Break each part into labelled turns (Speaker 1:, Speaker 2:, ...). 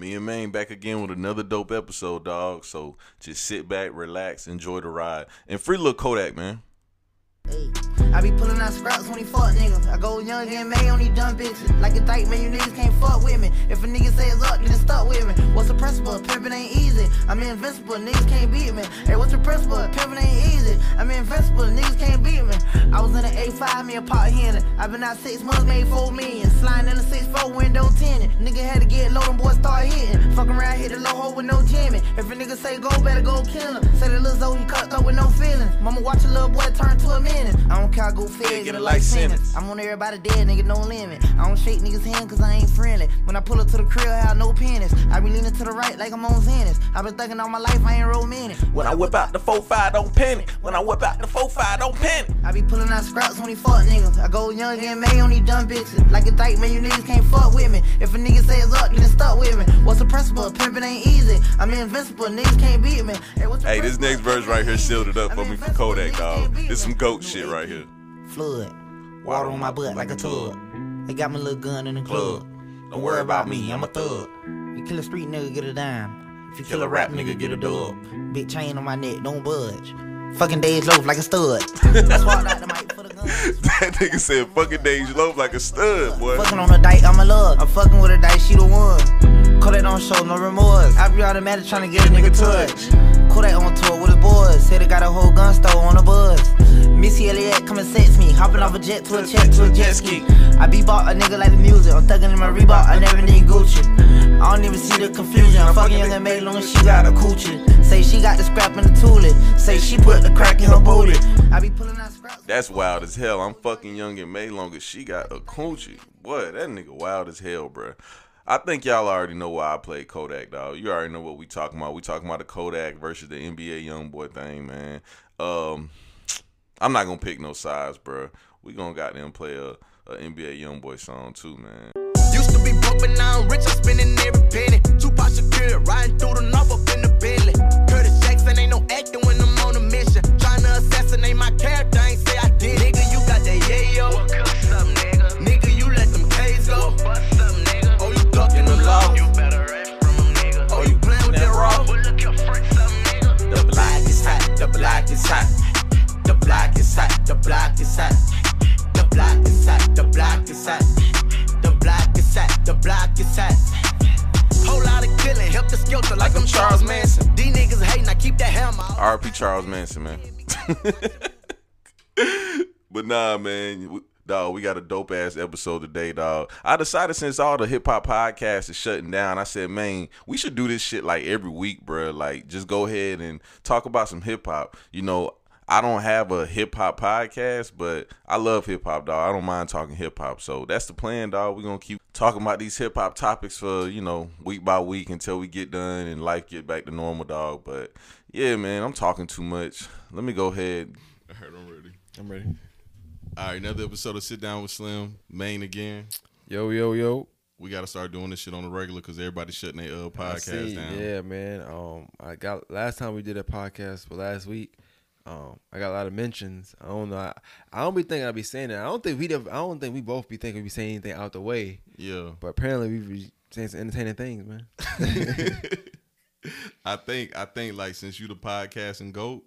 Speaker 1: Me and Maine back again with another dope episode, dog. So just sit back, relax, enjoy the ride, and free little Kodak, man.
Speaker 2: Hey. I be pulling out scraps when he fuck niggas. I go young and May on these dumb bitches. Like a dyke, man, you niggas can't fuck with me. If a nigga say it's up, then it's stuck with me. What's the principle? Pimpin' ain't easy. I'm invincible, niggas can't beat me. Hey, what's the principle? Pimpin' ain't easy. I'm invincible, niggas can't beat me. I was in an A5, me a pot henny. i been out six months, made four million. Sliding in a 6-4 window 10. Nigga had to get low, them boys start hitting. Fuck around, hit the low hole with no jamming. If a nigga say go, better go kill him. Say the little he cut up with no feelings. Mama watch a little boy turn to a minute. I don't care, I go fed, get a life sentence. I'm on everybody dead, nigga, no limit. I don't shake niggas' hand cause I ain't friendly. When I pull up to the crib, I have no penis. I be leaning to the right like I'm on Zenith. I been thinking all my life, I ain't romantic.
Speaker 1: When I whip out the 4-5, don't panic. When I whip out the 4-5, don't panic.
Speaker 2: I be pulling out scraps when he fuck niggas. I go young and May on these dumb bitches. Like a dyke, man, you niggas can't fuck with me. If a nigga say it's up, then it's stuck with me. What's the principle? Pimpin' ain't easy. I'm invincible, niggas can't beat me.
Speaker 1: Hey, hey this next verse right here sealed it up for me for Kodak, dog. It's some goat shit right here.
Speaker 2: Flood. Water on my butt like a tub. They got my little gun in the club. Don't worry about me, I'm a thug. You kill a street nigga, get a dime. If you kill a rap nigga, get a dub. Big chain on my neck, don't budge. Fucking days loaf like a stud. That's why I the mic for the gun.
Speaker 1: that nigga said fucking days loaf like a stud, boy.
Speaker 2: Fucking on a dike, I'm a love. I'm fucking with a dice, she the one. Call that on show, no remorse. I be automatic trying to get a nigga touch. Kodak on tour with his boys. Said he got a whole gun store on the bus. Missy Elliott come and sex me. Hopping off a jet to a jet to a jet ski. I be bought a nigga like the music. I'm thugging in my Reebok. I never need Gucci. I don't even see the confusion. I'm fucking young and made long as she got a coochie. Say she got the scrap in the toolet. Say she put the crack in her booty. I be pulling out.
Speaker 1: That's wild as hell. I'm fucking young and made long she got a coochie. Boy, that nigga wild as hell, bruh. I think y'all already know why I played Kodak, dog. You already know what we talking about. We talking about the Kodak versus the NBA YoungBoy thing, man. Um, I'm not gonna pick no sides, bro. We gonna got them play a, a NBA YoungBoy song too, man.
Speaker 3: Used to be broke, but now I'm rich. I'm spending every penny. Riding through the north up in the Bentley. Curtis Jackson ain't no acting when I'm on a mission. Trying to assassinate my character, ain't say I did.
Speaker 4: The block is hot. The block is hot. The block is hot. The block is hot. The block is hot. The block is hot. The block is hot.
Speaker 3: Whole lot of killing, Helter Skelter like I'm Charles Manson. These niggas hating, I keep that hammer.
Speaker 1: R.P. Charles Manson, man. but nah, man. Dog, we got a dope ass episode today, dog. I decided since all the hip hop podcasts is shutting down, I said, man, we should do this shit like every week, bro. Like, just go ahead and talk about some hip hop. You know, I don't have a hip hop podcast, but I love hip hop, dog. I don't mind talking hip hop. So that's the plan, dog. We're gonna keep talking about these hip hop topics for, you know, week by week until we get done and life get back to normal, dog. But yeah, man, I'm talking too much. Let me go ahead.
Speaker 5: All right, I'm ready. I'm ready. All right, another episode of Sit Down with Slim, Maine again.
Speaker 6: Yo, yo, yo.
Speaker 5: We got to start doing this shit on the regular because everybody's shutting their uh, podcast down.
Speaker 6: Yeah, man. Um, I got last time we did a podcast for last week. Um, I got a lot of mentions. I don't know. I, I don't be thinking I'd be saying that. I don't think we. I don't think we both be thinking we be saying anything out the way.
Speaker 5: Yeah.
Speaker 6: But apparently we be saying some entertaining things, man.
Speaker 5: I think. I think like since you the podcast and goat,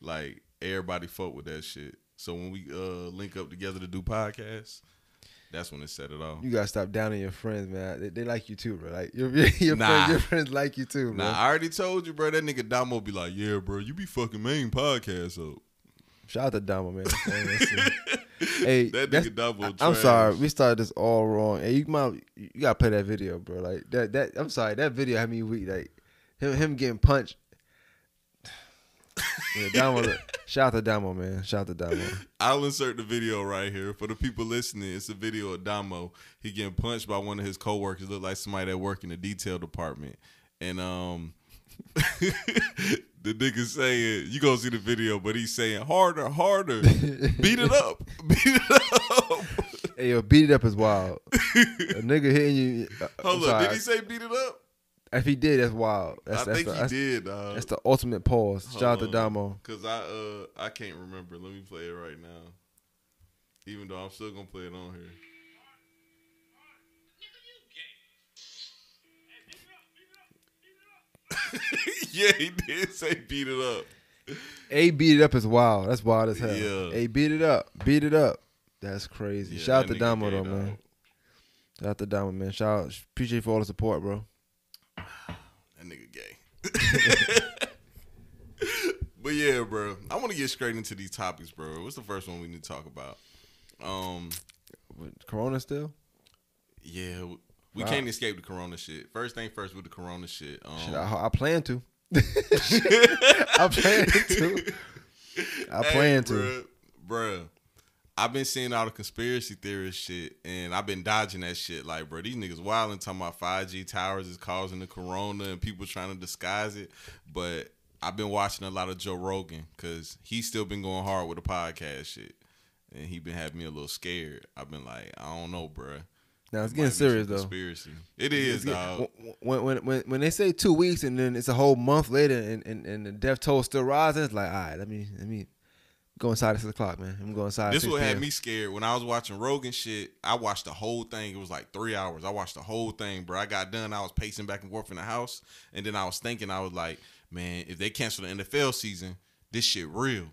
Speaker 5: like everybody fuck with that shit. So when we uh link up together to do podcasts, that's when it set it off.
Speaker 6: You gotta stop downing your friends, man. They, they like you too, bro. Like your your,
Speaker 5: Nah.
Speaker 6: friends, your friends like you too, bro.
Speaker 5: Nah, I already told you, bro. That nigga Damo be like, yeah, bro, you be fucking main podcast up.
Speaker 6: Shout out to Damo, man. hey,
Speaker 5: That nigga Damo
Speaker 6: I'm sorry, we started this all wrong. Hey, you might you gotta play that video, bro. Like that that I'm sorry, that video had me weak. Like him him getting punched. Yeah, Damo. shout out to Damo, man. Shout out to Damo.
Speaker 5: I'll insert the video right here for the people listening. It's a video of Damo. He getting punched by one of his coworkers. Look like somebody that work in the detail department, and um, the nigga saying you gonna see the video, but he's saying harder, harder, beat it up, beat it up.
Speaker 6: Hey, yo, beat it up is wild. A nigga hitting you. uh,
Speaker 5: Hold
Speaker 6: sorry.
Speaker 5: did he say beat it up?
Speaker 6: If he did, that's wild. That's,
Speaker 5: I
Speaker 6: that's
Speaker 5: think
Speaker 6: the,
Speaker 5: he
Speaker 6: that's,
Speaker 5: did. Dog.
Speaker 6: That's the ultimate pause. Shout out to Damo.
Speaker 5: Cause I uh I can't remember. Let me play it right now. Even though I'm still gonna play it on here. yeah, he did say beat it up.
Speaker 6: A beat it up as wild. That's wild as hell.
Speaker 5: Yeah.
Speaker 6: A beat it up. Beat it up. That's crazy.
Speaker 5: Yeah,
Speaker 6: Shout out to Damo though, man. Shout out to Damo, man. Shout out. Appreciate you for all the support, bro.
Speaker 5: That nigga gay. but yeah, bro. I want to get straight into these topics, bro. What's the first one we need to talk about? Um,
Speaker 6: With Corona still?
Speaker 5: yeah, we
Speaker 6: Wow.
Speaker 5: can't escape the corona shit. First thing first with the corona shit. Um,
Speaker 6: Shit, I, I plan to. I plan to. I plan to.
Speaker 5: Bruh, bruh. I've been seeing all the conspiracy theorist shit, and I've been dodging that shit. Like, bro, these niggas wilding talking about 5G towers is causing the corona and people trying to disguise it. But I've been watching a lot of Joe Rogan because he's still been going hard with the podcast shit. And he been having me a little scared. I've been like, I don't know, bruh.
Speaker 6: Now it's
Speaker 5: Might
Speaker 6: getting serious though.
Speaker 5: Conspiracy. It is, dog.
Speaker 6: When, when when when they say two weeks and then it's a whole month later and, and, and the death toll still rising, it's like, all right, let me let me go inside at six o'clock, man. I'm going inside.
Speaker 5: This
Speaker 6: 6
Speaker 5: what had me scared when I was watching Rogan shit. I watched the whole thing. It was like three hours. I watched the whole thing, bro. I got done. I was pacing back and forth in the house, and then I was thinking, I was like, man, if they cancel the NFL season, this shit real.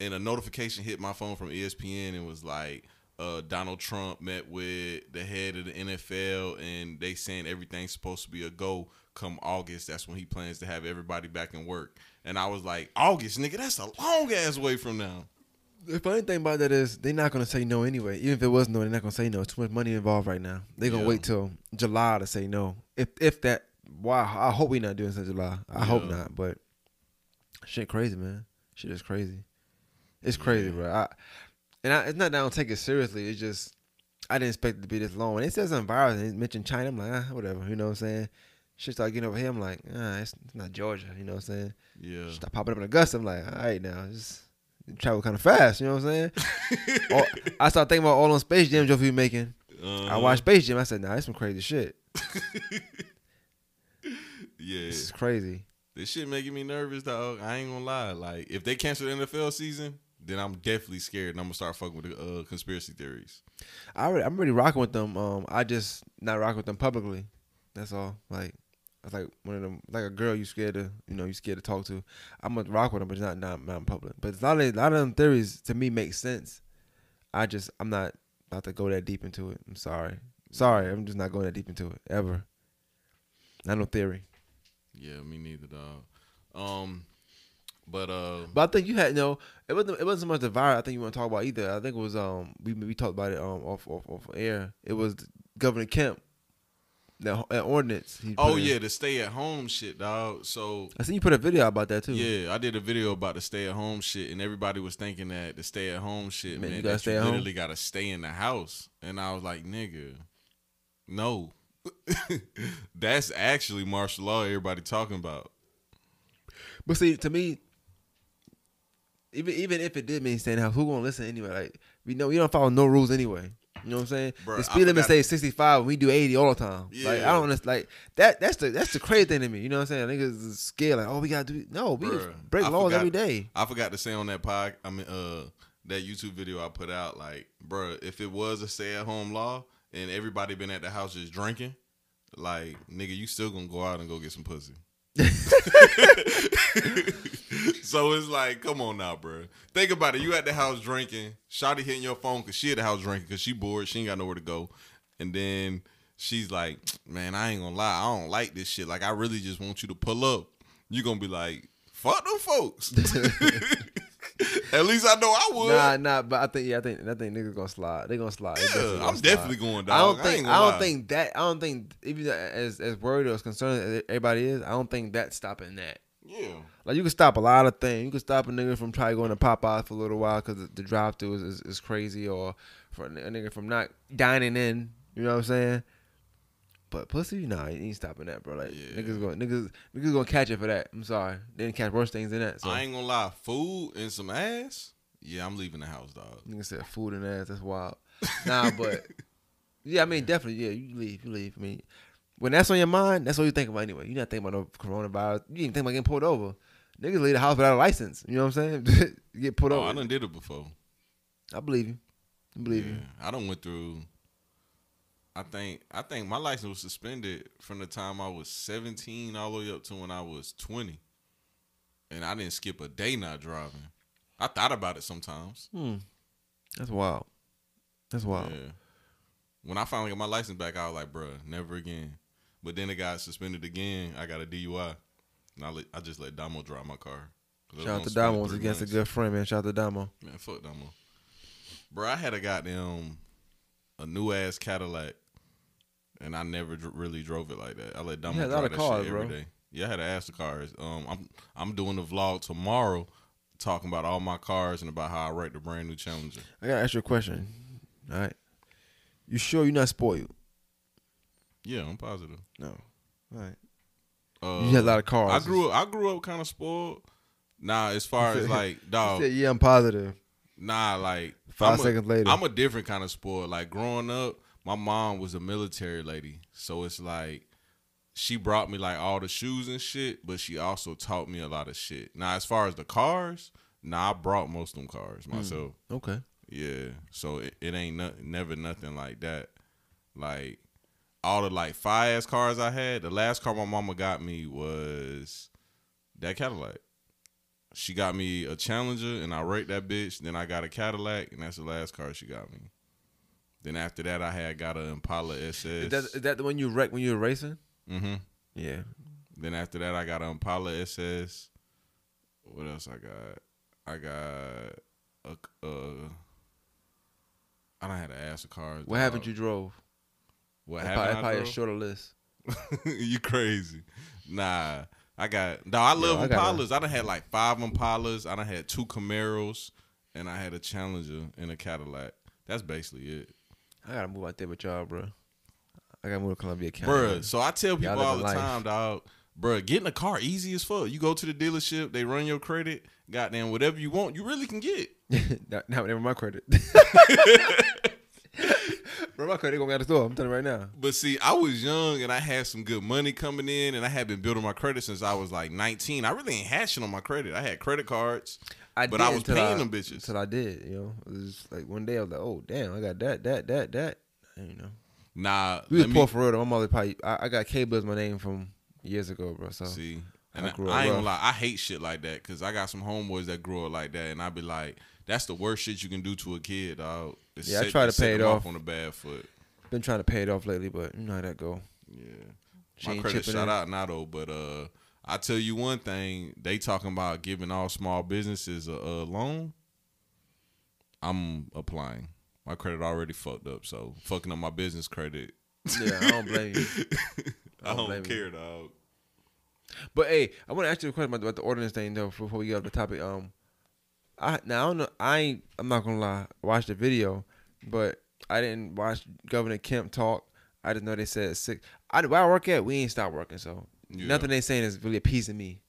Speaker 5: And a notification hit my phone from ESPN and was like, uh, Donald Trump met with the head of the NFL, and they saying everything's supposed to be a go come August. That's when he plans to have everybody back in work. And I was like, August, nigga, that's a long ass way from now.
Speaker 6: The funny thing about that is they're not gonna say no anyway. Even if it was no, they're not gonna say no. Too much money involved right now. They're gonna
Speaker 5: Yeah.
Speaker 6: wait till July to say no. If if that, wow, I hope we not doing this in July. I hope not. But shit, crazy man. Shit is crazy. It's crazy,
Speaker 5: Yeah.
Speaker 6: bro. I, and I, it's not that I don't take it seriously. It's just I didn't expect it to be this long. When it says something virus and it mentioned China, I'm like, ah, whatever. You know what I'm saying? Shit start getting over here. I'm like, ah, it's, it's not Georgia. You know what I'm saying?
Speaker 5: Yeah.
Speaker 6: Stop popping up in Augusta. I'm like, all right now, just travel kind of fast. You know what I'm saying? All- I started thinking about all on Space Jam Joe making. I
Speaker 5: Uh-huh.
Speaker 6: watched Space Jam. I said, nah, that's some crazy shit.
Speaker 5: Yeah,
Speaker 6: This is crazy.
Speaker 5: this shit making me nervous, dog. I ain't gonna lie. Like, if they cancel the NFL season, then I'm definitely scared, and I'm gonna start fucking with the uh, conspiracy theories.
Speaker 6: I already, I'm really rocking with them. Um, I just not rocking with them publicly. That's all. Like, it's like one of them, like a girl you scared to, you know, you scared to talk to. I'm gonna rock with them, but not not, not in public. But a lot of a lot of them theories to me make sense. I just I'm not about to go that deep into it. I'm sorry. Sorry, I'm just not going that deep into it ever. Not no theory.
Speaker 5: Yeah, me neither, dog. Um, but uh,
Speaker 6: But I think you had no. It wasn't. It wasn't so much the virus. I think you want to talk about either. I think it was um. We we talked about it um off off, off air. It was Governor Kemp. That, that uh, ordinance. he put
Speaker 5: oh
Speaker 6: in.
Speaker 5: yeah, the stay at home shit, dog. So
Speaker 6: I see you put a video about that too.
Speaker 5: yeah, I did a video about the stay at home shit, and everybody was thinking that the stay at home shit,
Speaker 6: Man,
Speaker 5: man,
Speaker 6: you gotta
Speaker 5: you
Speaker 6: home?
Speaker 5: literally gotta stay in the house. And I was like, nigga, no. That's actually martial law. Everybody talking about.
Speaker 6: But see, to me, even even if it did mean staying in the house, who gonna listen anyway? Like we know we don't follow no rules anyway. You know what I'm saying?
Speaker 5: Bruh,
Speaker 6: the speed limit says 65, and we do 80 all the time. Like I don't understand. Like that. That's the that's the crazy thing to me. You know what I'm saying? Niggas is scared. Like oh, we gotta do. No, we
Speaker 5: Bruh,
Speaker 6: break
Speaker 5: I
Speaker 6: laws
Speaker 5: forgot-
Speaker 6: every day.
Speaker 5: I forgot to say on that pod, I mean, uh, that YouTube video I put out, like, bruh, if it was a stay at home law and everybody been at the house just drinking, like, nigga, you still gonna go out and go get some pussy. so it's like, come on now, bro. Think about it. You at the house drinking, Shotty hitting your phone because she at the house drinking because she bored, she ain't got nowhere to go, and then she's like, man, I ain't gonna lie, I don't like this shit. Like, I really just want you to pull up. You gonna be like, fuck them folks. At least I know I would.
Speaker 6: Nah, nah, but I think yeah, I think I think niggas gonna slide. They gonna slide.
Speaker 5: Yeah,
Speaker 6: definitely gonna
Speaker 5: I'm
Speaker 6: slide.
Speaker 5: definitely going, dog.
Speaker 6: I don't think
Speaker 5: ain't
Speaker 6: I, don't
Speaker 5: lie.
Speaker 6: think that I don't think even as as worried or as concerned as everybody is, I don't think that's stopping that.
Speaker 5: Yeah.
Speaker 6: Like you can stop a lot of things. You can stop a nigga from trying going to Popeyes for a little while because the, the drive through is, is, is crazy, or for a nigga from not dining in. You know what I'm saying? But pussy, nah, you ain't stopping that, bro. Like
Speaker 5: Yeah.
Speaker 6: niggas going niggas niggas gonna catch it for that. I'm sorry, they didn't catch worse things than that. So
Speaker 5: I ain't gonna lie, food and some ass. Yeah, I'm leaving the house, dog.
Speaker 6: nigga said food and ass. That's wild. Nah, but yeah, I mean definitely, yeah, you leave, you leave. I mean, when that's on your mind, that's what you think about anyway. You're not thinking about no coronavirus. You ain't think about getting pulled over. Niggas leave the house without a license. You know what I'm saying? Get pulled
Speaker 5: Oh,
Speaker 6: over.
Speaker 5: I done did it before.
Speaker 6: I believe you. I believe
Speaker 5: Yeah,
Speaker 6: you.
Speaker 5: I done went through. I think I think my license was suspended from the time I was 17 all the way up to when I was 20. And I didn't skip a day not driving. I thought about it sometimes. Hmm.
Speaker 6: That's wild. That's wild.
Speaker 5: Yeah. When I finally got my license back, I was like, bruh, never again. But then it got suspended again. I got a DUI. And I, let, I just let Damo drive my car.
Speaker 6: Shout out to Damo
Speaker 5: three
Speaker 6: against a good friend, man. Shout out to Damo.
Speaker 5: Man, fuck Damo. Bro, I had a goddamn a new ass Cadillac, and I never dr- really drove it like that. I let Damo drive that
Speaker 6: cars,
Speaker 5: shit every
Speaker 6: bro.
Speaker 5: day. Yeah, I had to ask the cars. Um, I'm I'm doing the vlog tomorrow, talking about all my cars and about how I rate the brand new Challenger.
Speaker 6: I gotta ask you a question. All right. You sure you're not spoiled?
Speaker 5: Yeah, I'm positive.
Speaker 6: No. All right.
Speaker 5: Uh,
Speaker 6: You had a lot of cars.
Speaker 5: I grew up. I grew up kind of spoiled. Nah, as far as like dog,
Speaker 6: said, yeah, I'm positive.
Speaker 5: Nah, like
Speaker 6: 5
Speaker 5: I'm a-
Speaker 6: seconds later.
Speaker 5: I'm a different kind of spoiled. Like growing up, my mom was a military lady, so it's like she brought me like all the shoes and shit, but she also taught me a lot of shit. Now, as far as the cars, nah, I brought most of them cars
Speaker 6: Hmm.
Speaker 5: myself.
Speaker 6: Okay.
Speaker 5: Yeah, so it, it ain't no, never nothing like that. Like all the like fire ass cars I had, the last car my mama got me was that Cadillac. She got me a Challenger, and I rate that bitch. Then I got a Cadillac, and that's the last car she got me. Then after that, I had got an Impala SS.
Speaker 6: Is that, is that the one you wrecked when you were racing?
Speaker 5: mm-hmm.
Speaker 6: Yeah.
Speaker 5: Then after that, I got an Impala SS. What else I got? I got a. Uh, don't have to ask the cars.
Speaker 6: What haven't you drove?
Speaker 5: What
Speaker 6: That's probably,
Speaker 5: happened?
Speaker 6: probably a shorter list.
Speaker 5: you crazy? Nah, I got. No, I love
Speaker 6: I got
Speaker 5: Impalas. I done had like five Impalas. I done had two Camaros, and I had a Challenger and a Cadillac. That's basically it,
Speaker 6: I gotta move out there with y'all, bro. I gotta move to Columbia County.
Speaker 5: bruh. So I tell people
Speaker 6: Y'all
Speaker 5: the
Speaker 6: life.
Speaker 5: time, dog. Bruh, getting a car easy as fuck. You go to the dealership, they run your credit. Goddamn, whatever you want, you really can get.
Speaker 6: now, now, never my credit. bro, my credit gonna be at the store. I'm telling you right now.
Speaker 5: But see, I was young and I had some good money coming in, and I had been building my credit since I was like 19. I really ain't hashing on my credit. I had credit cards, but I was paying
Speaker 6: I-
Speaker 5: them bitches.
Speaker 6: Until I did, you know. It was like one day I was like, oh damn, I got that, that, that, that. You know,
Speaker 5: Nah,
Speaker 6: we was poor
Speaker 5: me
Speaker 6: for real. Though. My mother probably, I, I got K as my name from years ago, bro. So
Speaker 5: see. And
Speaker 6: I
Speaker 5: I, I ain't gonna lie, I hate shit like that because I got some homeboys that grew up like that, and I be like, that's the worst shit you can do to a kid, dog. Is
Speaker 6: Yeah, I try to pay it off.
Speaker 5: on a bad foot.
Speaker 6: been trying to pay it off lately, but you know how that go.
Speaker 5: Yeah, my credit
Speaker 6: in.
Speaker 5: out now though, but uh, I tell you one thing, they talking about giving all small businesses a, a loan. I'm applying. My credit already fucked up, so fucking up my business credit.
Speaker 6: Yeah, I don't blame you.
Speaker 5: I
Speaker 6: don't
Speaker 5: don't,
Speaker 6: blame you.
Speaker 5: care, dog.
Speaker 6: But hey, I want to ask you a question about, about the ordinance thing though before we get off the topic. Um, I now I don't know. I ain't. I'm not gonna lie. Watch the video, but I didn't watch Governor Kemp talk. I just know they said six. I where I work at, we ain't stopped working. So
Speaker 5: Yeah.
Speaker 6: nothing they saying is really appeasing me.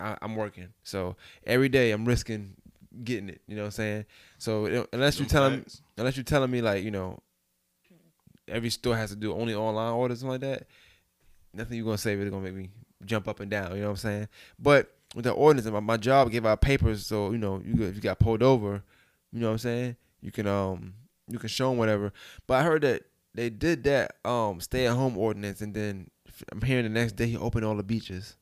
Speaker 6: I, I'm working, so every day I'm risking getting it. You know what I'm saying? So it- unless you telling
Speaker 5: facts.
Speaker 6: unless you're telling me like you know every store has to do only online orders and like that, nothing you're gonna say really gonna make me jump up and down. You know what I'm saying? But with the ordinance, my, my job gave out papers, so you know, you got- if you got pulled over, you know what I'm saying, you can um you can show them whatever. But I heard that they did that um stay at home ordinance, and then I'm hearing the next day he opened all the beaches.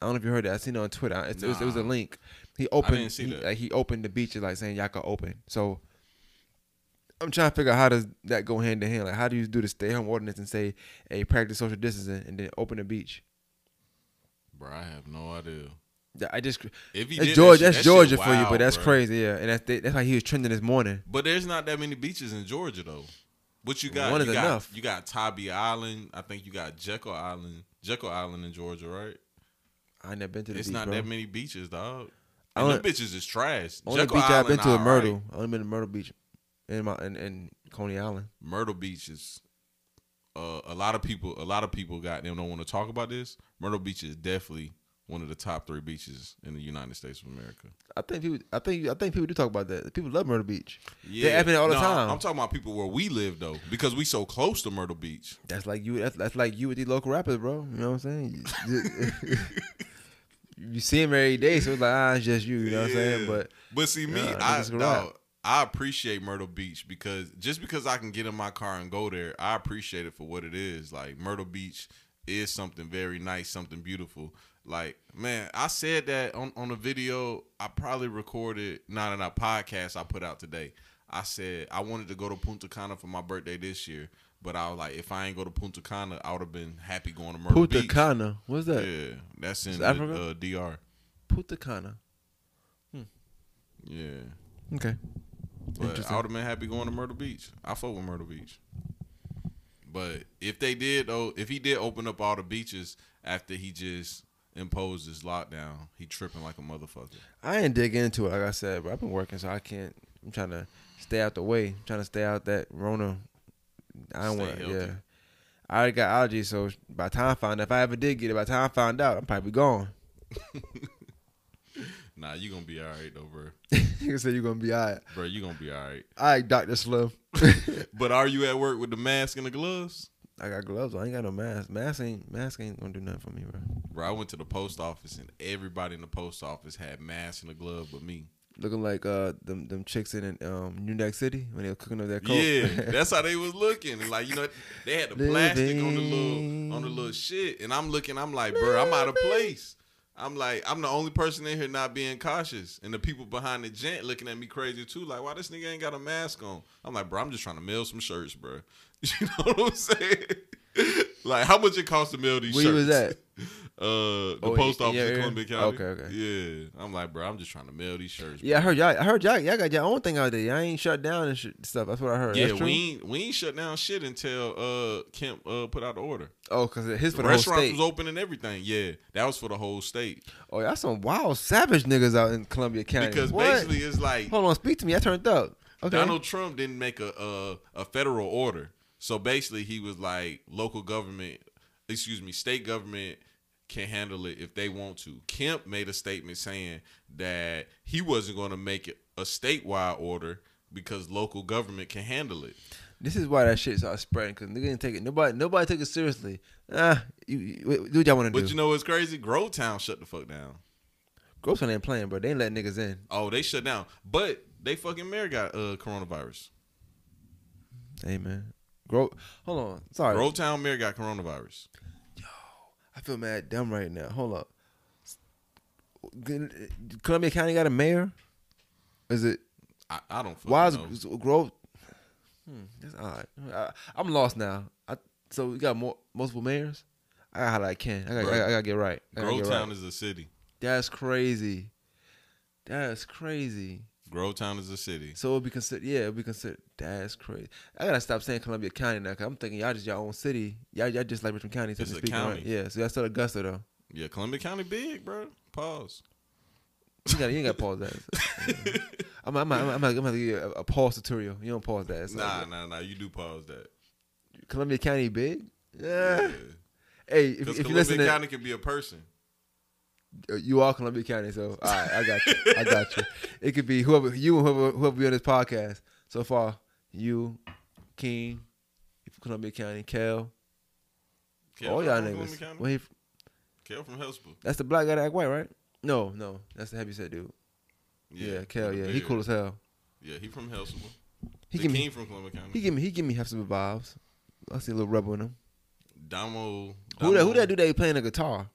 Speaker 6: I don't know if you heard that. I seen it on Twitter. It, it, was, it was a link. He opened. he. Like he opened the beaches, like saying y'all can open. So I'm trying to figure out how does that go hand in hand. Like how do you do the stay at home ordinance and say, "Hey, practice social distancing," and then open the beach?
Speaker 5: Bro, I have no idea.
Speaker 6: I just
Speaker 5: If he
Speaker 6: that's
Speaker 5: did
Speaker 6: Georgia.
Speaker 5: that
Speaker 6: That's Georgia for you, but that's
Speaker 5: bro.
Speaker 6: crazy. Yeah, and that's that's why he was trending this morning.
Speaker 5: But there's not that many beaches in Georgia though. What you got?
Speaker 6: One
Speaker 5: you
Speaker 6: is
Speaker 5: got,
Speaker 6: enough.
Speaker 5: You got Tybee Island. I think you got Jekyll Island. Jekyll Island in Georgia, right?
Speaker 6: I never been to the
Speaker 5: It's
Speaker 6: beach,
Speaker 5: not
Speaker 6: bro.
Speaker 5: that many beaches, dog.
Speaker 6: I
Speaker 5: And
Speaker 6: only-
Speaker 5: them bitches is trash.
Speaker 6: Only
Speaker 5: Jekyll
Speaker 6: beach I've been to is. Myrtle. I only been to Myrtle Beach, in my in, in Coney Island.
Speaker 5: Myrtle Beach is uh, a lot of people. A lot of people got them don't want to talk about this. Myrtle Beach is definitely one of the top three beaches in the United States of America.
Speaker 6: I think people. I think. I think people do talk about that. People love Myrtle Beach. They ask me that all the
Speaker 5: No,
Speaker 6: time.
Speaker 5: I'm talking about people where we live though, because we so close to Myrtle Beach.
Speaker 6: That's like you. That's, that's like you with these local rappers, bro. You know what I'm saying? You, you see him every day, so it's like ah, it's just you. You know what I'm saying? But
Speaker 5: But see me,
Speaker 6: Yeah,
Speaker 5: I
Speaker 6: niggas can
Speaker 5: dog,
Speaker 6: rap.
Speaker 5: I appreciate Myrtle Beach because just because I can get in my car and go there, I appreciate it for what it is. Like Myrtle Beach is something very nice, something beautiful. Like man, I said that on on a video I probably recorded, not in a podcast I put out today. I said I wanted to go to Punta Cana for my birthday this year, but I was like, if I ain't go to Punta Cana, I would have been happy going to Myrtle Beach.
Speaker 6: Punta
Speaker 5: Beach.
Speaker 6: Cana. What's that?
Speaker 5: Yeah, that's in the, uh, DR.
Speaker 6: Punta Cana.
Speaker 5: Yeah.
Speaker 6: Okay.
Speaker 5: But. I would have been happy going to Myrtle Beach. I fuck with Myrtle Beach. But if they did though, if he did open up all the beaches after he just imposed his lockdown, he tripping like a motherfucker.
Speaker 6: I ain't dig into it like I said, but I've been working, so I can't. I'm trying to stay out the way. I'm trying to stay out that Rona. I don't want. Yeah. I already got allergies, so by the time I found, if I ever did get it, by the time I found out, I'm probably gone.
Speaker 5: Nah, you gonna be all right though, bro.
Speaker 6: you said you're gonna be all right.
Speaker 5: Bro, you gonna be all right.
Speaker 6: All right, Doctor Slim.
Speaker 5: But are you at work with the mask and the gloves?
Speaker 6: I got gloves. I ain't got no mask. Mask ain't mask ain't gonna do nothing for me, bro.
Speaker 5: Bro, I went to the post office and everybody in the post office had masks and a glove but me.
Speaker 6: Looking like uh them them chicks in um, New York City when they were cooking up their coke.
Speaker 5: Yeah, that's how they was looking. Like, you know, they had the plastic on the little on the little shit. And I'm looking, I'm like, bro, I'm out of place. I'm like, I'm the only person in here not being cautious. And the people behind the gent looking at me crazy too. Like, why this nigga ain't got a mask on? I'm like, bro, I'm just trying to mail some shirts, bro. You know what I'm saying? like, how much it cost to mail these
Speaker 6: Where
Speaker 5: shirts?
Speaker 6: you was at?
Speaker 5: Uh, the
Speaker 6: Oh,
Speaker 5: post office
Speaker 6: your
Speaker 5: in? Columbia County.
Speaker 6: Okay, okay.
Speaker 5: Yeah, I'm like, bro, I'm just trying to mail these shirts.
Speaker 6: Yeah, I heard y'all. I heard y'all. Y'all got your own thing out there. Y'all ain't shut down and shit, stuff. That's what I heard.
Speaker 5: Yeah, we ain't we ain't shut down shit until uh Kemp uh put out the order.
Speaker 6: Oh, cause his for the whole
Speaker 5: Restaurants
Speaker 6: state.
Speaker 5: was open and everything. Yeah, that was for the whole state.
Speaker 6: Oh, y'all some wild savage niggas out in Columbia County.
Speaker 5: Because
Speaker 6: What?
Speaker 5: basically it's like
Speaker 6: hold on, speak to me. I turned up. Okay.
Speaker 5: Donald Trump didn't make a, a a federal order. So basically he was like local government, excuse me, state government can handle it if they want to. Kemp made a statement saying that he wasn't going to make it a statewide order because local government can handle it.
Speaker 6: This is why that shit started spreading because nigga didn't take it. Nobody, nobody took it seriously. Ah, you, you, what- do what y'all want to do.
Speaker 5: But you know what's crazy? Grovetown shut the fuck down.
Speaker 6: Grossman ain't playing, bro. They ain't letting niggas in.
Speaker 5: Oh, they shut down. But they fucking mayor got uh coronavirus.
Speaker 6: Hey man, Gro. Hold on. Sorry,
Speaker 5: Grovetown mayor got coronavirus.
Speaker 6: I feel mad dumb right now. Hold up. Columbia County got a mayor. Is it?
Speaker 5: I, I don't
Speaker 6: Why is
Speaker 5: know.
Speaker 6: is Grove? Hmm, that's odd. I, I'm lost now. I, so we got more multiple mayors. I got how I can. I got.
Speaker 5: Bro,
Speaker 6: I, gotta get right. I gotta get
Speaker 5: Grovetown
Speaker 6: right.
Speaker 5: is a city.
Speaker 6: That's crazy. That's crazy.
Speaker 5: Grovetown is a city.
Speaker 6: So it'll be considered. Yeah, it'll be considered. That's crazy. I gotta stop saying Columbia County now. Cause I'm thinking y'all just your own city. Y'all, y'all just like Richmond County. So
Speaker 5: It's a
Speaker 6: speak,
Speaker 5: county.
Speaker 6: Right? Yeah. So that's still Augusta though.
Speaker 5: Yeah, Columbia County big, bro. Pause.
Speaker 6: You got. You ain't got to pause that. I'm. I'm. I'm. I'm. I'm gonna give you a, a pause tutorial. You don't pause that. It's
Speaker 5: Nah, nah, nah. You do pause that.
Speaker 6: Columbia County big.
Speaker 5: Yeah.
Speaker 6: Yeah. Hey, if, if you
Speaker 5: Columbia
Speaker 6: listen, to,
Speaker 5: County can be a person.
Speaker 6: Uh, you all Columbia County. So all right, I got you. I got you. It could be whoever you and whoever whoever be on this podcast so far. You, King, you from Columbia County, Kel,
Speaker 5: Kel
Speaker 6: all y'all
Speaker 5: from
Speaker 6: niggas. Where he f-
Speaker 5: Kel from
Speaker 6: that's the black guy that act white, right? No, no, that's the heavy set dude. Yeah, Kel. Yeah, he cool as hell.
Speaker 5: Yeah, he from Hellsville.
Speaker 6: He
Speaker 5: the
Speaker 6: give me
Speaker 5: from Columbia County.
Speaker 6: he give me he give me some vibes. I see a little rebel in him.
Speaker 5: Damo.
Speaker 6: Who that who that dude that playing the guitar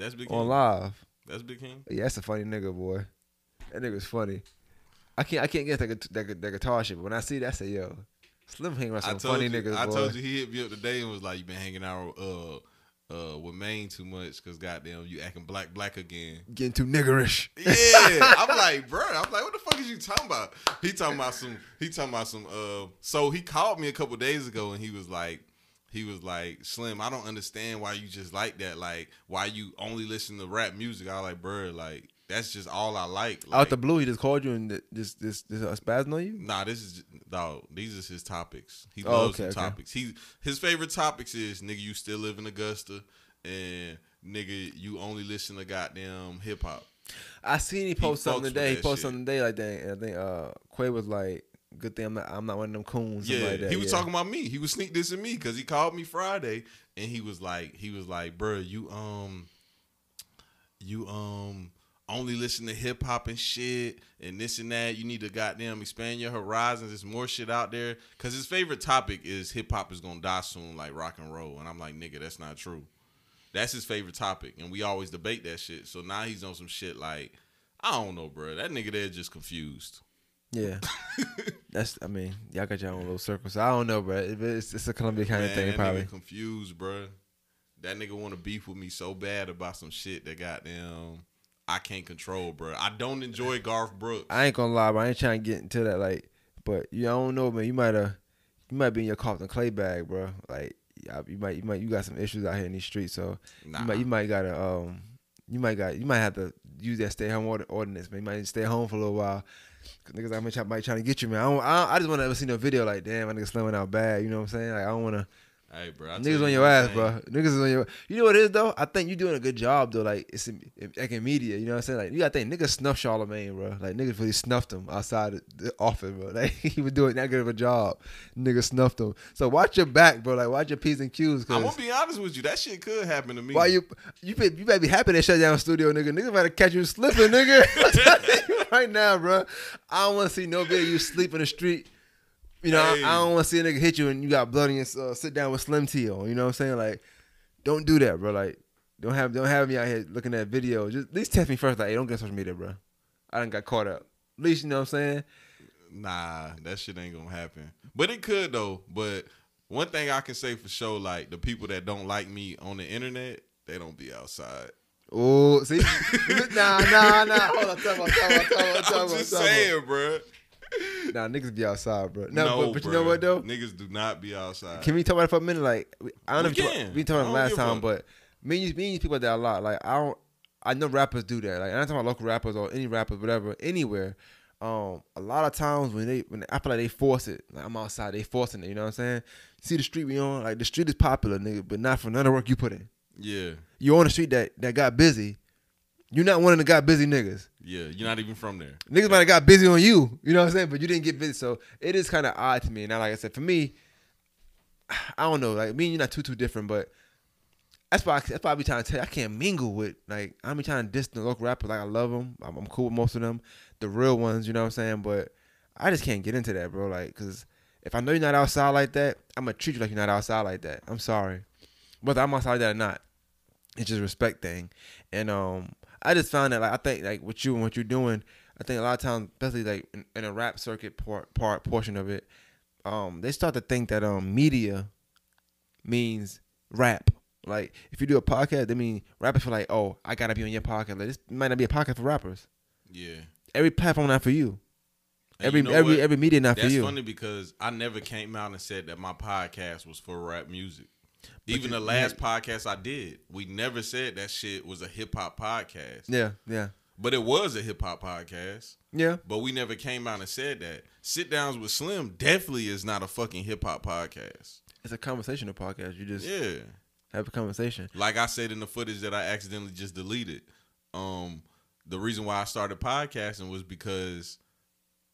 Speaker 5: That's Big King.
Speaker 6: on live?
Speaker 5: That's Big King.
Speaker 6: Yeah, that's a funny nigga, boy. That nigga's funny. I can't I can't get that that, that guitar shit, but when I see that, I say, yo, Slim hang around some funny
Speaker 5: you.
Speaker 6: niggas,
Speaker 5: I
Speaker 6: boy.
Speaker 5: told you he hit me up today and was like, "You been hanging out uh uh with Maine too much because goddamn you acting black black again."
Speaker 6: Getting too niggerish.
Speaker 5: Yeah, I'm like, bro. I'm like, what the fuck is you talking about? He talking about some. He talking about some. Uh, so he called me a couple days ago and he was like, he was like, Slim, I don't understand why you just like that. Like, why you only listen to rap music? I was like, bro, like that's just all I like. like
Speaker 6: Out the blue, he just called you and th- this this this uh, spazzing on you.
Speaker 5: Nah, this is dog. These is his topics. He
Speaker 6: Oh,
Speaker 5: loves
Speaker 6: okay,
Speaker 5: the
Speaker 6: okay.
Speaker 5: topics. He his favorite topics is nigga, you still live in Augusta, and nigga, you only listen to goddamn hip hop.
Speaker 6: I seen he post
Speaker 5: fucks
Speaker 6: something today. He posted
Speaker 5: shit.
Speaker 6: something today like that. And I think uh Quay was like, "Good thing I'm not I'm not one of them coons."
Speaker 5: Yeah,
Speaker 6: like that.
Speaker 5: he was
Speaker 6: yeah.
Speaker 5: talking about me. He was sneak dissing me because he called me Friday and he was like, he was like, bro, you um, you um only listen to hip hop and shit and this and that. You need to goddamn expand your horizons. There's more shit out there. Cause his favorite topic is hip hop is gonna die soon, like rock and roll. And I'm like, nigga, that's not true. That's his favorite topic, and we always debate that shit. So now he's on some shit like, I don't know, bro. That nigga there just confused.
Speaker 6: Yeah, that's. I mean, y'all got your own little circle, so I don't know, bro. It's, it's a Columbia kind of thing,
Speaker 5: that
Speaker 6: probably.
Speaker 5: nigga confused, bro. That nigga want to beef with me so bad about some shit that got goddamn I can't control, bro. I don't enjoy Garth Brooks.
Speaker 6: I ain't gonna lie, but I ain't trying to get into that. Like, but you I don't know, man. You might have, you might be in your Compton Clay bag, bro. Like, you might, you might, you got some issues out here in these streets, so
Speaker 5: Nah.
Speaker 6: you might, you might gotta, um, you might got, you might have to use that stay home order, ordinance, man. You might stay home for a little while. Niggas I might try, might trying to get you, man. I, don't, I, I just want to ever see no video like, damn, my nigga slamming out bad. You know what I'm saying? Like, I don't want to.
Speaker 5: Hey, bro. I
Speaker 6: Niggas on your ass,
Speaker 5: thing.
Speaker 6: bro. Niggas is on your. You know what it is though? I think you doing a good job though. Like it's in, like in media. You know what I'm saying? Like you gotta think niggas snuffed Charlemagne, bro. Like niggas really snuffed him outside the- office, bro. Like he was doing that good of a job. Niggas snuffed him. So watch your back, bro. Like watch your p's and q's.
Speaker 5: I'm gonna be honest with you. That shit could happen to me.
Speaker 6: why you you you better be happy they shut down the studio, nigga. Niggas better catch you slipping, nigga. I'm telling you right now, bro. I don't want to see no video you sleep in the street. You know,
Speaker 5: Hey.
Speaker 6: I, I don't want to see a nigga hit you and you got blood in your uh, sit down with Slim T on. You know what I'm saying? Like, don't do that, bro. Like, don't have don't have me out here looking at videos. Just at least test me first. Like, hey, don't get on social media, bro. I done got caught up. At least you know what I'm saying.
Speaker 5: Nah, that shit ain't gonna happen. But it could though. But one thing I can say for sure, like the people that don't like me on the internet, they don't be outside.
Speaker 6: Oh, see, nah, nah, nah. Hold on, talk about, talk about, talk about, talk
Speaker 5: I'm just
Speaker 6: about.
Speaker 5: saying, bro.
Speaker 6: Nah, niggas be outside, bro. No,
Speaker 5: No,
Speaker 6: but, but you know what though?
Speaker 5: Niggas do not be outside.
Speaker 6: Can we talk about it for a minute? Like, we- I don't know
Speaker 5: We
Speaker 6: if
Speaker 5: can.
Speaker 6: we talked about it last time, but me and you, me and you people that a lot. Like, I don't, I know rappers do that. Like, I'm not talking about local rappers or any rappers, whatever, anywhere. Um, a lot of times when they, when I feel like they force it, like I'm outside, they forcing it. You know what I'm saying? See the street we on, like the street is popular, nigga, but not for none of the work you put in.
Speaker 5: Yeah,
Speaker 6: You on the street that that got busy. You're not one of the got busy niggas.
Speaker 5: yeah. You're not even from there.
Speaker 6: Niggas might have got busy on you. You know what I'm saying? But you didn't get busy. So it is kind of odd to me. Now, like I said, for me, I don't know. Like me and you're not too too different, but that's why I, that's why I be trying to tell you I can't mingle with like I be trying to distance the local rappers. Like I love them. I'm, I'm cool with most of them, the real ones. You know what I'm saying? But I just can't get into that, bro. Like, cause if I know you're not outside like that, I'm gonna treat you like you're not outside like that. I'm sorry, whether I'm outside like that or not. It's just a respect thing, and um, I just found that like I think like with you and what you're doing, I think a lot of times, especially like in, in a rap circuit part part portion of it, um, they start to think that um media means rap. Like if you do a podcast, they mean rappers feel like, oh, I gotta be on your podcast. Like this might not be a podcast for rappers.
Speaker 5: Yeah.
Speaker 6: Every platform not for you.
Speaker 5: And
Speaker 6: every
Speaker 5: you know
Speaker 6: every
Speaker 5: what?
Speaker 6: every media not
Speaker 5: That's
Speaker 6: for you.
Speaker 5: That's funny because I never came out and said that my podcast was for rap music. Even the last podcast I did, we never said that shit was a hip hop podcast.
Speaker 6: Yeah, yeah,
Speaker 5: But it was a hip hop podcast.
Speaker 6: yeah.
Speaker 5: But we never came out and said that. Sit downs with Slim definitely is not a fucking hip hop podcast.
Speaker 6: It's a conversational podcast. You just
Speaker 5: Yeah.
Speaker 6: have a conversation.
Speaker 5: Like I said in the footage that I accidentally just deleted. Um, the reason why I started podcasting was because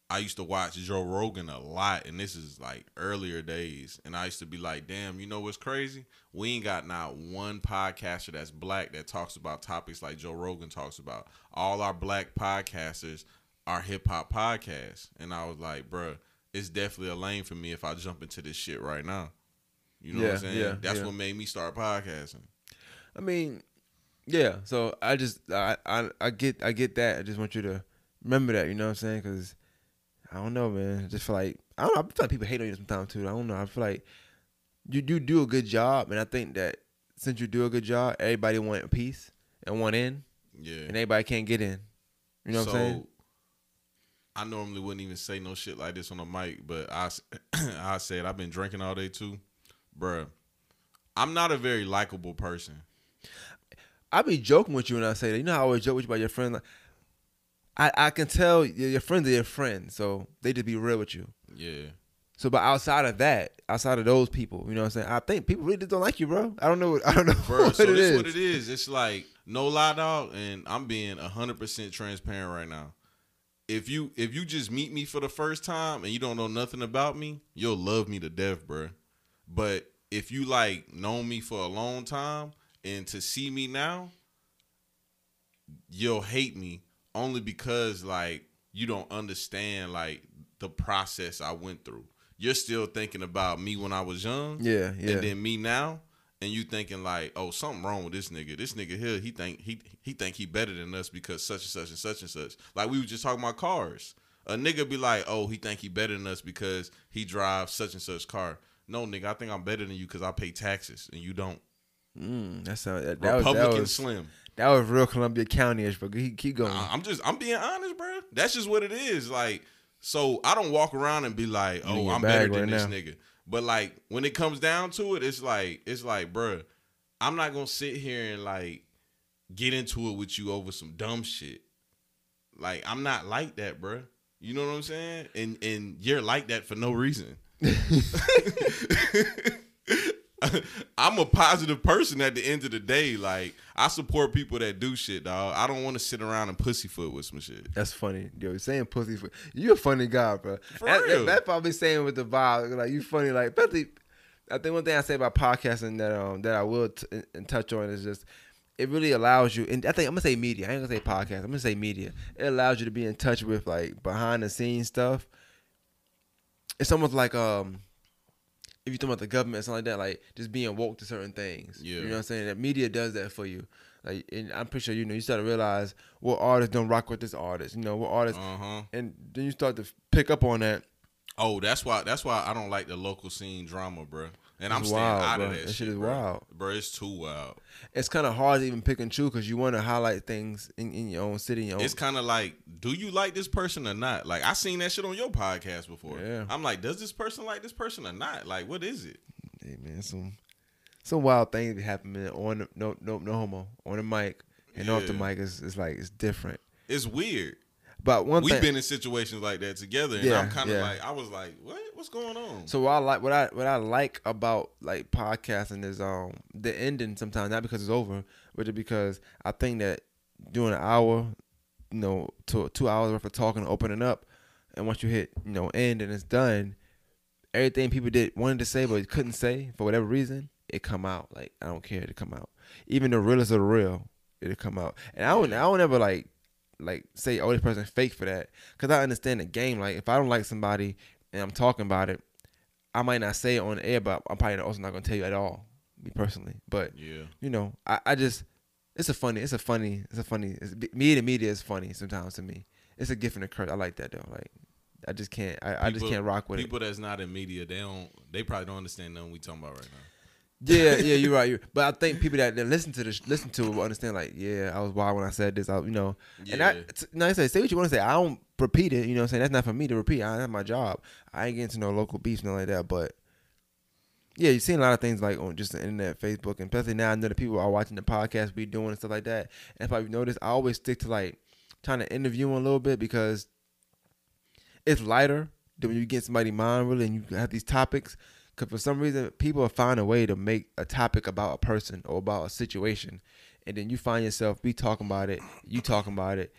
Speaker 5: I used to watch Joe Rogan a lot, and this is like earlier days. And I used to be like, damn, you know what's crazy? We ain't got not one podcaster that's black that talks about topics like Joe Rogan talks about. All our black podcasters are hip hop podcasts. And I was like, bruh, it's definitely a lane for me if I jump into this shit right now. You know what I'm saying?
Speaker 6: yeah,
Speaker 5: That's
Speaker 6: yeah.
Speaker 5: what made me start podcasting.
Speaker 6: I mean, yeah. So I just I, I I get I get that. I just want you to remember that. You know what I'm saying? Because I don't know, man. I just feel like I don't know. I feel like people hate on you sometimes too. I don't know. I feel like you do do a good job, and I think that since you do a good job, everybody want a piece and want in,
Speaker 5: Yeah.
Speaker 6: and everybody can't get in. You know what
Speaker 5: so,
Speaker 6: I'm saying?
Speaker 5: I normally wouldn't even say no shit like this on the mic, but I, I said I've been drinking all day too, bruh. I'm not a very likable person.
Speaker 6: I be joking with you when I say that. You know how I always joke with you about your friend. Like, I I can tell your, friends are your friends, so they just be real with you.
Speaker 5: Yeah.
Speaker 6: So, but outside of that, outside of those people, you know what I'm saying? I think people really don't like you, bro. I don't know. What, I don't know
Speaker 5: Bro,
Speaker 6: what
Speaker 5: so
Speaker 6: it
Speaker 5: this
Speaker 6: is.
Speaker 5: what it is. It's like no lie dog, and I'm being hundred percent transparent right now. If you if you just meet me for the first time and you don't know nothing about me, you'll love me to death, bro. But if you like known me for a long time and to see me now, you'll hate me only because like you don't understand like the process I went through. You're still thinking about me when I was young,
Speaker 6: Yeah, yeah.
Speaker 5: and then me now, and you thinking like, oh, something wrong with this nigga. This nigga here, he think he he think he better than us because such and such and such and such. Like we were just talking about cars. A nigga be like, oh, he think he better than us because he drives such and such car. No, nigga, I think I'm better than you because I pay taxes and you don't.
Speaker 6: Mm, that sound that, that was
Speaker 5: Republican
Speaker 6: that was,
Speaker 5: Slim.
Speaker 6: That was real Columbia County-ish, but keep, keep going.
Speaker 5: I- I'm just I'm being honest, bro. That's just what it is. Like, so I don't walk around and be like, oh, I'm better than
Speaker 6: right
Speaker 5: this
Speaker 6: now.
Speaker 5: nigga. But like when it comes down to it, it's like it's like, bro, I'm not gonna sit here and like get into it with you over some dumb shit. Like I'm not like that, bro. You know what I'm saying? And and you're like that for no reason. I'm a positive person at the end of the day. Like I support people that do shit, dog. I don't want to sit around and pussyfoot with some shit.
Speaker 6: That's funny, yo. you Saying pussyfoot. you a funny guy, bro.
Speaker 5: For
Speaker 6: that,
Speaker 5: real.
Speaker 6: That, that's probably saying with the vibe, like you funny, like. Especially, I think one thing I say about podcasting that um that I will t- and touch on is just it really allows you, and I think I'm gonna say media. I ain't gonna say podcast. I'm gonna say media. It allows you to be in touch with like behind the scenes stuff. It's almost like um. If you talk about the government, something like that, like just being woke to certain things.
Speaker 5: Yeah.
Speaker 6: You know what I'm saying? That media does that for you. Like, and I'm pretty sure you know you start to realize what artists don't rock with this artist. You know what artists,
Speaker 5: Uh huh.
Speaker 6: and then you start to pick up on that.
Speaker 5: Oh, that's why. That's why I don't like the local scene drama, bro. And I'm
Speaker 6: It's
Speaker 5: staying
Speaker 6: wild,
Speaker 5: out
Speaker 6: bro.
Speaker 5: of that,
Speaker 6: That shit is
Speaker 5: bro.
Speaker 6: wild.
Speaker 5: bro. It's too wild.
Speaker 6: It's kind of hard to even pick and choose because you want to highlight things in, in your own city. Your own,
Speaker 5: It's kind of like, do you like this person or not? Like I seen that shit on your podcast before.
Speaker 6: Yeah.
Speaker 5: I'm like, does this person like this person or not? Like, what is it?
Speaker 6: hey, man, some some wild things be happening on the, no no no homo on the mic and off the mic. Is it's like it's different.
Speaker 5: It's weird.
Speaker 6: But one
Speaker 5: We've
Speaker 6: thing,
Speaker 5: been in situations like that together, and
Speaker 6: Yeah,
Speaker 5: I'm kind of
Speaker 6: yeah.
Speaker 5: like, I was like, what? What's going on?
Speaker 6: So what I like what I what I like about like podcasting is um the ending sometimes not because it's over, but because I think that doing an hour, you know, to two hours worth of talking, opening up, and once you hit you know end and it's done, everything people did wanted to say but couldn't say for whatever reason, it come out. Like I don't care, it come out. Even the realest of the real, it'll come out. And I don't I don't ever like like say oh this person fake for that because I understand the game. Like if I don't like somebody and I'm talking about it, I might not say it on the air, but I'm probably also not gonna tell you at all, me personally. But
Speaker 5: yeah.
Speaker 6: you know, I, I just it's a funny, it's a funny, it's a funny. It's, media media is funny sometimes to me. It's a gift and a curse. I like that though. Like I just can't, I, I just can't rock with it.
Speaker 5: People that's not in media, they don't. They probably don't understand nothing we talking about right now.
Speaker 6: Yeah, yeah, you're right. You're, but I think people that, that listen to this, listen to it will understand. Like, yeah, I was wild when I said this. I, you know, and I,
Speaker 5: Yeah.
Speaker 6: no, I say, say what you want to say. I don't repeat it. You know, what I'm saying that's not for me to repeat. I that's my job. I ain't getting to no local beefs, nothing like that. But yeah, you've seen a lot of things like on just the internet, Facebook, and especially now I know the people are watching the podcast we doing and stuff like that. And if I've noticed, I always stick to like trying to interview them a little bit because it's lighter than when you get somebody mind really and you have these topics. Because for some reason, people find a way to make a topic about a person or about a situation, and then you find yourself be talking about it, you talking about it.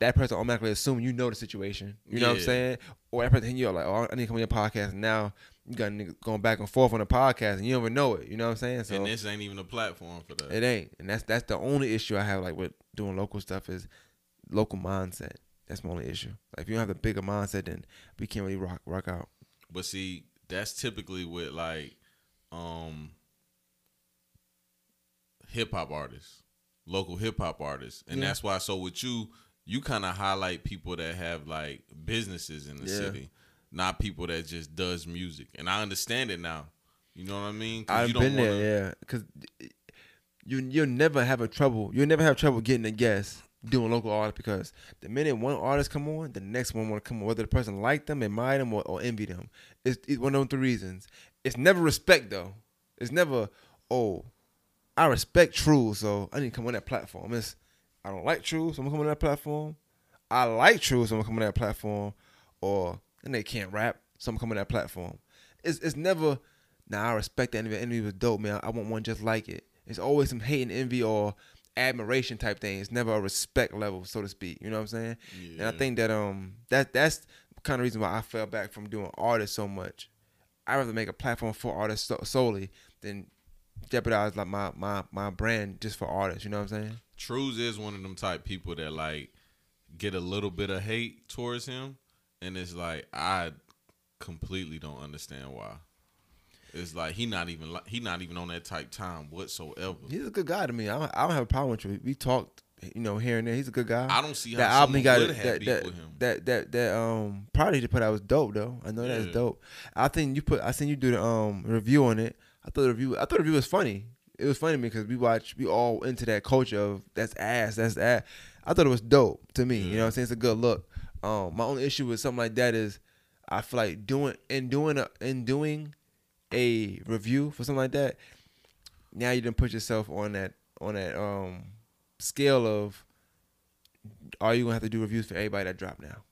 Speaker 6: That person automatically assume you know the situation. You know what I'm saying? Or that person hitting you up like, "Oh, I need to come on your podcast." And now you got going back and forth on the podcast, and you don't even know it. You know what I'm saying? So
Speaker 5: and this ain't even a platform for that.
Speaker 6: it ain't, and that's that's the only issue I have like with doing local stuff is local mindset. That's my only issue. Like if you don't have a bigger mindset, then we can't really rock rock out.
Speaker 5: But see, that's typically with like um hip hop artists, local hip hop artists. And
Speaker 6: Yeah.
Speaker 5: that's why so with you, you kind of highlight people that have like businesses in the
Speaker 6: Yeah.
Speaker 5: city, not people that just does music. And I understand it now. You know what I mean?
Speaker 6: I've
Speaker 5: you don't
Speaker 6: been
Speaker 5: wanna-
Speaker 6: there, yeah. Because you you'll never have a trouble. You'll never have trouble getting a guest doing local artists because the minute one artist come on, the next one want to come on, whether the person like them, admire them, or, or envy them. It's, it's one of them three reasons. It's never respect though. It's never oh, I respect True, so I need to come on that platform. It's I don't like True, so I'm gonna come on that platform. I like True, so I'm gonna come on that platform. Or and they can't rap, so I'm coming on that platform. It's it's never. Nah, I respect that envy. Envy was dope, man. I want one just like it. It's always some hate and envy or admiration type thing. It's never a respect level, so to speak. You know what I'm saying? Yeah. And I think that um that that's kind of reason why I fell back from doing artists so much. I rather make a platform for artists so- solely than jeopardize like my my my brand just for artists. You know what I'm saying?
Speaker 5: Trues is one of them type people that like get a little bit of hate towards him, and it's like I completely don't understand why. It's like he not even li- he not even on that type time whatsoever.
Speaker 6: He's a good guy to me. I don't, I don't have a problem with you. We talked, you know, here and there. He's a good guy.
Speaker 5: I don't see how
Speaker 6: that album he got
Speaker 5: have
Speaker 6: that that, that that that um party he put out was dope though. I know that's dope. I think you put I seen you do the um review on it. I thought the review I thought the review was funny. It was funny to me because we watch we all into that culture of that's ass that's ass. I thought it was dope to me. You know what I'm saying? It's a good look. Um, my only issue with something like that is I feel like doing in doing a in doing a review for something like that. Now you didn't put yourself on that on that um scale of are you gonna have to do reviews for everybody that drop now?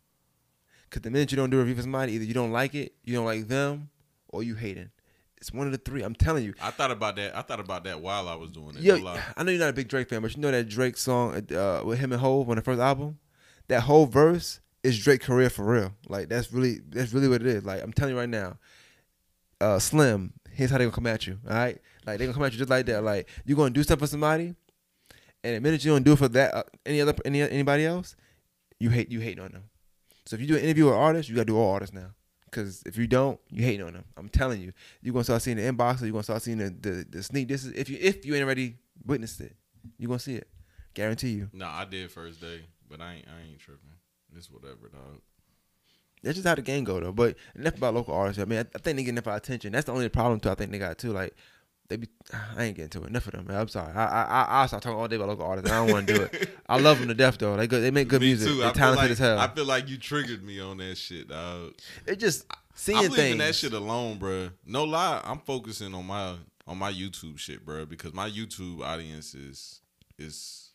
Speaker 6: Cause the minute you don't do a review for somebody, either you don't like it, you don't like them, or you hating. It's one of the three. I'm telling you.
Speaker 5: I thought about that. I thought about that while I was doing it. Lie.
Speaker 6: I know you're not a big Drake fan, but you know that Drake song uh, with him and Hove on the first album. That whole verse is Drake career for real. Like that's really that's really what it is. Like I'm telling you right now, uh, Slim. Here's how they gonna come at you. All right, like they gonna come at you just like that. Like you gonna do stuff for somebody, and the minute you don't do it for that uh, any other any anybody else, you hate you hating on them. So if you do an interview with artists, you gotta do all artists now. Cause if you don't, you hating on them. I'm telling you, you are gonna start seeing the inbox, or you are gonna start seeing the, the the sneak. This is if you if you ain't already witnessed it, you gonna see it. Guarantee you.
Speaker 5: No, I did first day, but I ain't I ain't tripping. It's whatever, dog.
Speaker 6: That's just how the game go though. But enough about local artists. I mean, I, I think they get enough attention. That's the only problem too. I think they got too. Like they be. I ain't getting to it. Enough of them. Man. I'm sorry. I I I I'll start talking all day about local artists. I don't want to do it. I love them to death though. They good. They make good
Speaker 5: Me
Speaker 6: music.
Speaker 5: too.
Speaker 6: They're
Speaker 5: I
Speaker 6: talented
Speaker 5: like,
Speaker 6: as hell.
Speaker 5: I feel like you triggered me on that shit, dog.
Speaker 6: it just seeing things.
Speaker 5: I'm leaving
Speaker 6: things.
Speaker 5: that shit alone, bro. No lie, I'm focusing on my on my YouTube shit, bro, because my YouTube audience is is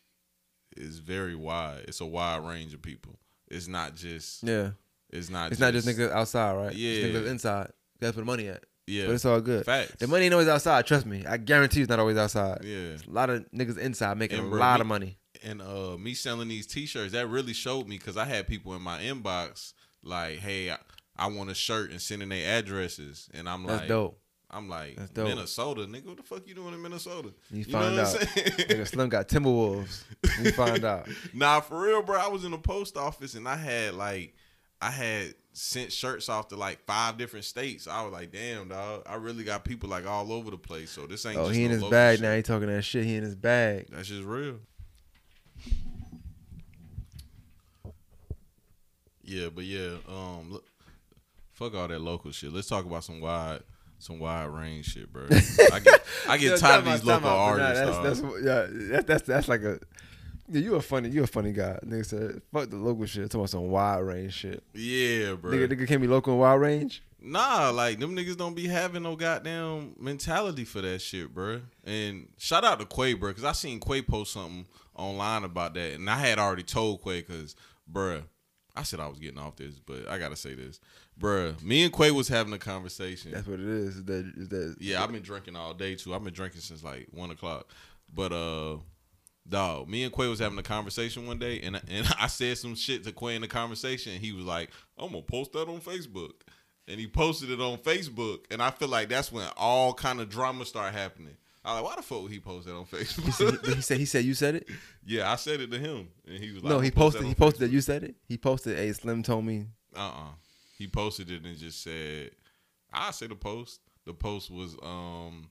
Speaker 5: is very wide. It's a wide range of people. It's not just.
Speaker 6: Yeah.
Speaker 5: It's not.
Speaker 6: It's not just niggas outside, right?
Speaker 5: Yeah.
Speaker 6: It's niggas inside. That's where the money at.
Speaker 5: Yeah.
Speaker 6: But it's all good.
Speaker 5: Facts.
Speaker 6: The money ain't always outside. Trust me. I guarantee it's not always outside.
Speaker 5: Yeah.
Speaker 6: A lot of niggas inside making
Speaker 5: And
Speaker 6: a
Speaker 5: bro,
Speaker 6: lot
Speaker 5: me-
Speaker 6: of money.
Speaker 5: and uh me selling these t-shirts that really showed me because i had people in my inbox like hey i, I want a shirt and sending their addresses and i'm
Speaker 6: That's
Speaker 5: like
Speaker 6: dope.
Speaker 5: i'm like
Speaker 6: That's dope.
Speaker 5: minnesota nigga what the fuck you doing in minnesota
Speaker 6: You
Speaker 5: know
Speaker 6: find out. Nigga Slim got Timberwolves. You find out.
Speaker 5: nah for real bro i was in the post office and i had like i had sent shirts off to like five different states i was like damn dog i really got people like all over the place so this ain't
Speaker 6: Oh, he in
Speaker 5: no
Speaker 6: his bag
Speaker 5: shit.
Speaker 6: now. He talking that shit. He in his bag.
Speaker 5: That's just real. Yeah, but yeah, um, look, fuck all that local shit. Let's talk about some wide, some wide range shit, bro. I get, I get tired of these local
Speaker 6: nah,
Speaker 5: artists.
Speaker 6: that's, that's, yeah, that's, that's that's like a. Yeah, you a funny, you a funny guy. Nigga said, "Fuck the local shit." Talking about some wide range shit.
Speaker 5: yeah, bro.
Speaker 6: Nigga, nigga can't be local and wide range.
Speaker 5: Nah, like them niggas don't be having no goddamn mentality for that shit, bro. And shout out to Quay, bro, because I seen Quay post something online about that, and I had already told Quay, because, bruh, I said I was getting off this, but I gotta say this, bruh. Me and Quay was having a conversation.
Speaker 6: That's what it is. That is that?
Speaker 5: Yeah, I've been drinking all day too. I've been drinking since like one o'clock. But uh dog, me and Quay was having a conversation one day and and I said some shit to Quay in the conversation and he was like, I'm gonna post that on Facebook. And he posted it on Facebook and I feel like that's when all kind of drama start happening. I was like, why the fuck would he post that on
Speaker 6: He said,
Speaker 5: Facebook?
Speaker 6: he, he said he said you said it.
Speaker 5: yeah, I said it to him. And he was like,
Speaker 6: no, he
Speaker 5: post
Speaker 6: posted.
Speaker 5: that
Speaker 6: He posted
Speaker 5: Facebook."
Speaker 6: that you said it. He posted. A Slim told me.
Speaker 5: Uh-uh. He posted it and just said, I said the post. The post was, um,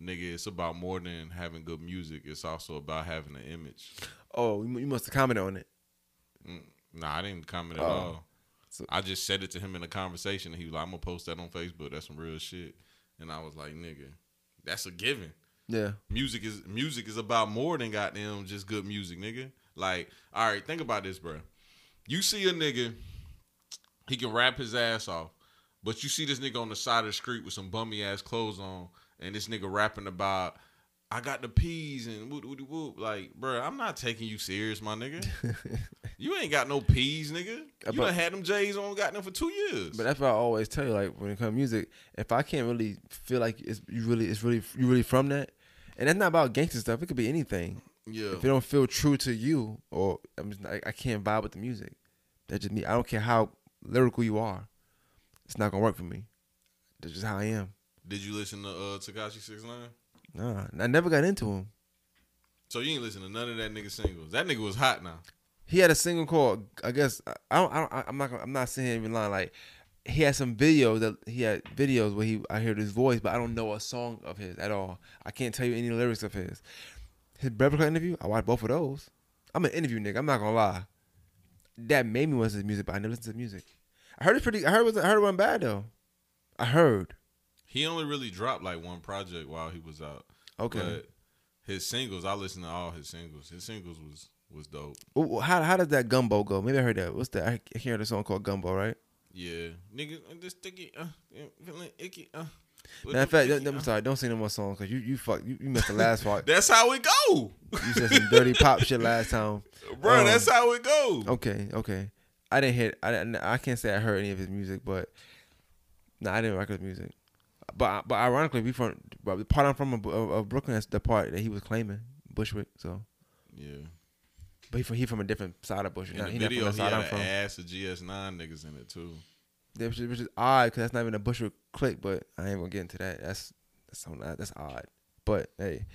Speaker 5: nigga, it's about more than having good music. It's also about having an image.
Speaker 6: Oh, you, you must have commented on it.
Speaker 5: Mm, nah, I didn't comment at
Speaker 6: Oh.
Speaker 5: all.
Speaker 6: So-
Speaker 5: I just said it to him in a conversation. And he was like, I'm gonna post that on Facebook. That's some real shit. And I was like, nigga, that's a given.
Speaker 6: Yeah.
Speaker 5: Music is music is about more than goddamn just good music, nigga. Like, all right, think about this, bro. You see a nigga, he can rap his ass off, but you see this nigga on the side of the street with some bummy ass clothes on, and this nigga rapping about, I got the peas and whoop whoop whoop. Like, bro, I'm not taking you serious, my nigga. you ain't got no peas, nigga. You
Speaker 6: But-
Speaker 5: done had them J's on, got them for two years.
Speaker 6: But that's what I always tell you. Like when it comes to music, if I can't really feel like it's you really, it's really you really from that, and that's not about gangster stuff. It could be anything.
Speaker 5: yeah,
Speaker 6: If it don't feel true to you, or I'm just, I, I can't vibe with the music. That's just me. I don't care how lyrical you are. It's not gonna work for me. That's just how I am.
Speaker 5: Did you listen to uh, Tekashi Six Nine?
Speaker 6: Nah, I never got into him.
Speaker 5: So you ain't listen to none of that nigga singles. That nigga was hot now.
Speaker 6: He had a single called I guess I don't, I don't I'm not I'm not here even lying like he had some videos that he had videos where he I heard his voice but I don't know a song of his at all. I can't tell you any lyrics of his. His Breakfast Club interview, I watched both of those. I'm an interview nigga. I'm not gonna lie. That made me listen to music, but I never listened to music. I heard it pretty. I heard it was, I heard it wasn't bad though. I heard.
Speaker 5: He only really dropped like one project while he was out.
Speaker 6: Okay.
Speaker 5: But his singles, I listened to all his singles. His singles was was dope.
Speaker 6: Ooh, How how does that gumbo go? Maybe I heard that. What's that? I heard a song called Gumbo, right?
Speaker 5: Yeah, nigga, I'm just sticky, uh, feeling icky, uh.
Speaker 6: Matter of fact,
Speaker 5: icky,
Speaker 6: I'm
Speaker 5: uh.
Speaker 6: sorry. Don't sing no more songs because you you fuck you, you missed the last part.
Speaker 5: That's how it go,
Speaker 6: You said some dirty pop shit last time.
Speaker 5: bro.
Speaker 6: Um,
Speaker 5: that's how it go.
Speaker 6: Okay, okay. I didn't hear. I I can't say I heard any of his music, but no, I didn't rock his music. But but ironically, we from but the part I'm from of, of, of Brooklyn. That's the part that he was claiming Bushwick. So,
Speaker 5: Yeah.
Speaker 6: but he from he from a different side of Bushwick.
Speaker 5: In the
Speaker 6: he not
Speaker 5: video,
Speaker 6: from
Speaker 5: he
Speaker 6: the side
Speaker 5: had
Speaker 6: I'm from.
Speaker 5: ass of GS9 niggas in it too.
Speaker 6: Which is, which is odd because that's not even a Bushwick clique. But I ain't gonna get into that. That's that's something that- that's odd. But hey,